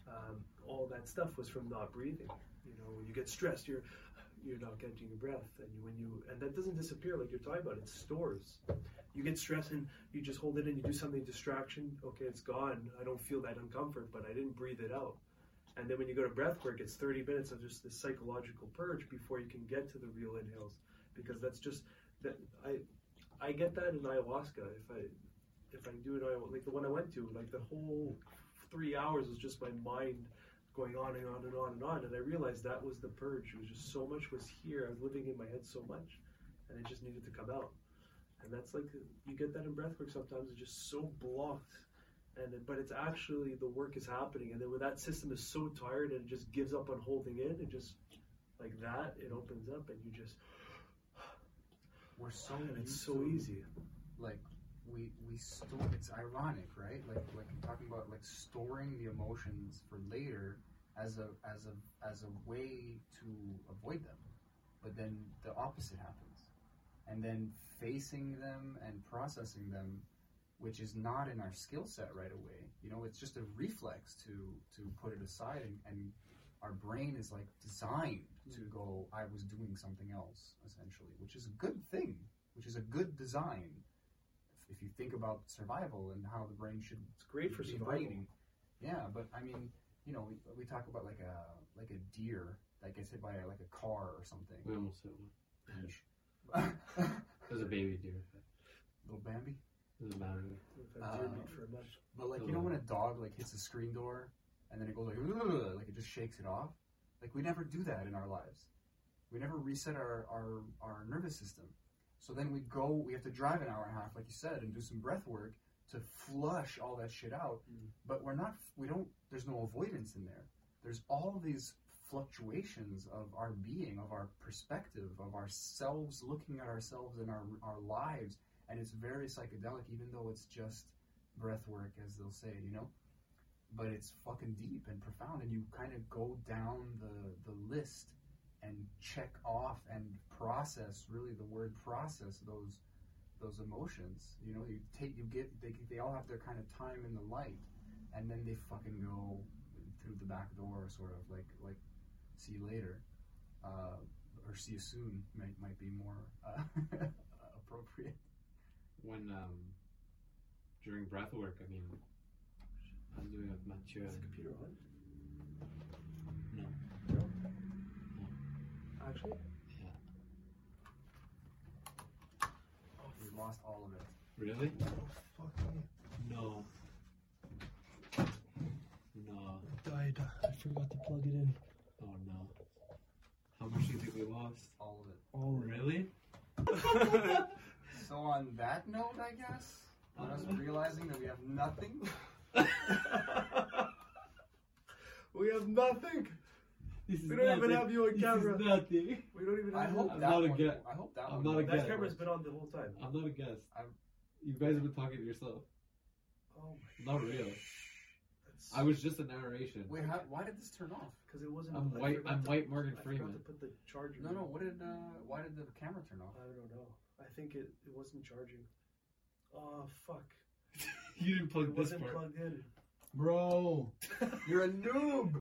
um, all that stuff was from not breathing. You know, when you get stressed, you're you're not catching your breath, and when you and that doesn't disappear like you're talking about. It stores. You get stressed and you just hold it in. You do something distraction. Okay, it's gone. I don't feel that uncomfort, but I didn't breathe it out. And then when you go to breath work, it's 30 minutes of just this psychological purge before you can get to the real inhales. Because that's just that I I get that in ayahuasca. If I if I do it like the one I went to, like the whole three hours was just my mind going on and on and on and on. And I realized that was the purge. It was just so much was here. I was living in my head so much, and it just needed to come out. And that's like you get that in breathwork sometimes. It's just so blocked and but it's actually the work is happening and then when that system is so tired and it just gives up on holding in and just like that it opens up and you just We're so and it's so to, easy Like we we store. It's ironic, right? Like like I'm talking about like storing the emotions for later as a as a as a way to avoid them, but then the opposite happens, and then facing them and processing them, which is not in our skill set right away. You know, it's just a reflex to to put it aside and. and our brain is like designed to hmm. go i was doing something else essentially which is a good thing which is a good design if, if you think about survival and how the brain should it's great for be survival brainy. yeah but i mean you know, we, we talk about like a like a deer that gets hit by a, like a car or something. We almost hit one. Little There's a baby deer. Little Bambi. There's a boundary. We've had deer meat for a um, month. But like you know when a dog like hits a screen door and then it goes like like it just shakes it off. Like we never do that in our lives. We never reset our our, our nervous system. So then we go. We have to drive an hour and a half, like you said, and do some breath work to flush all that shit out. Mm. But we're not. We don't. There's no avoidance in there. There's all these fluctuations of our being, of our perspective, of ourselves, looking at ourselves and our our lives, and it's very psychedelic, even though it's just breath work, as they'll say, you know. But it's fucking deep and profound, and you kind of go down the the list and check off and process. Really, the word process those those emotions. You know, you take you get they they all have their kind of time in the light, and then they fucking go through the back door, sort of like like see you later, uh, or see you soon might might be more uh, appropriate. When um during breath work, I mean, I'm doing it with Mathieu. Is the computer on? No. Actually? Yeah. Oh, we lost all of it. Really? Oh, fuck me. No. No. Died. I forgot to plug it in. Oh no. How much do you think we lost? All of it. All of it. Really? So on that note, I guess, on us uh-huh. realizing that we have nothing. We have nothing. This is We don't even have you on This camera. is nothing. We don't even I have hope I'm that not a one. I hope that I'm one. not a that get- camera's been on the whole time. I'm not a guest. I'm- You guys have been talking to yourself. Oh my Not real. That's I was just a narration. Wait, how, why did this turn off? because it wasn't. I'm white- I'm to- white Morgan I forgot to put the charger. No, no. What did? Uh, why did the camera turn off? I don't know. I think it, it wasn't charging. Oh fuck! you didn't It plug this wasn't part. plugged in. Bro, you're a noob.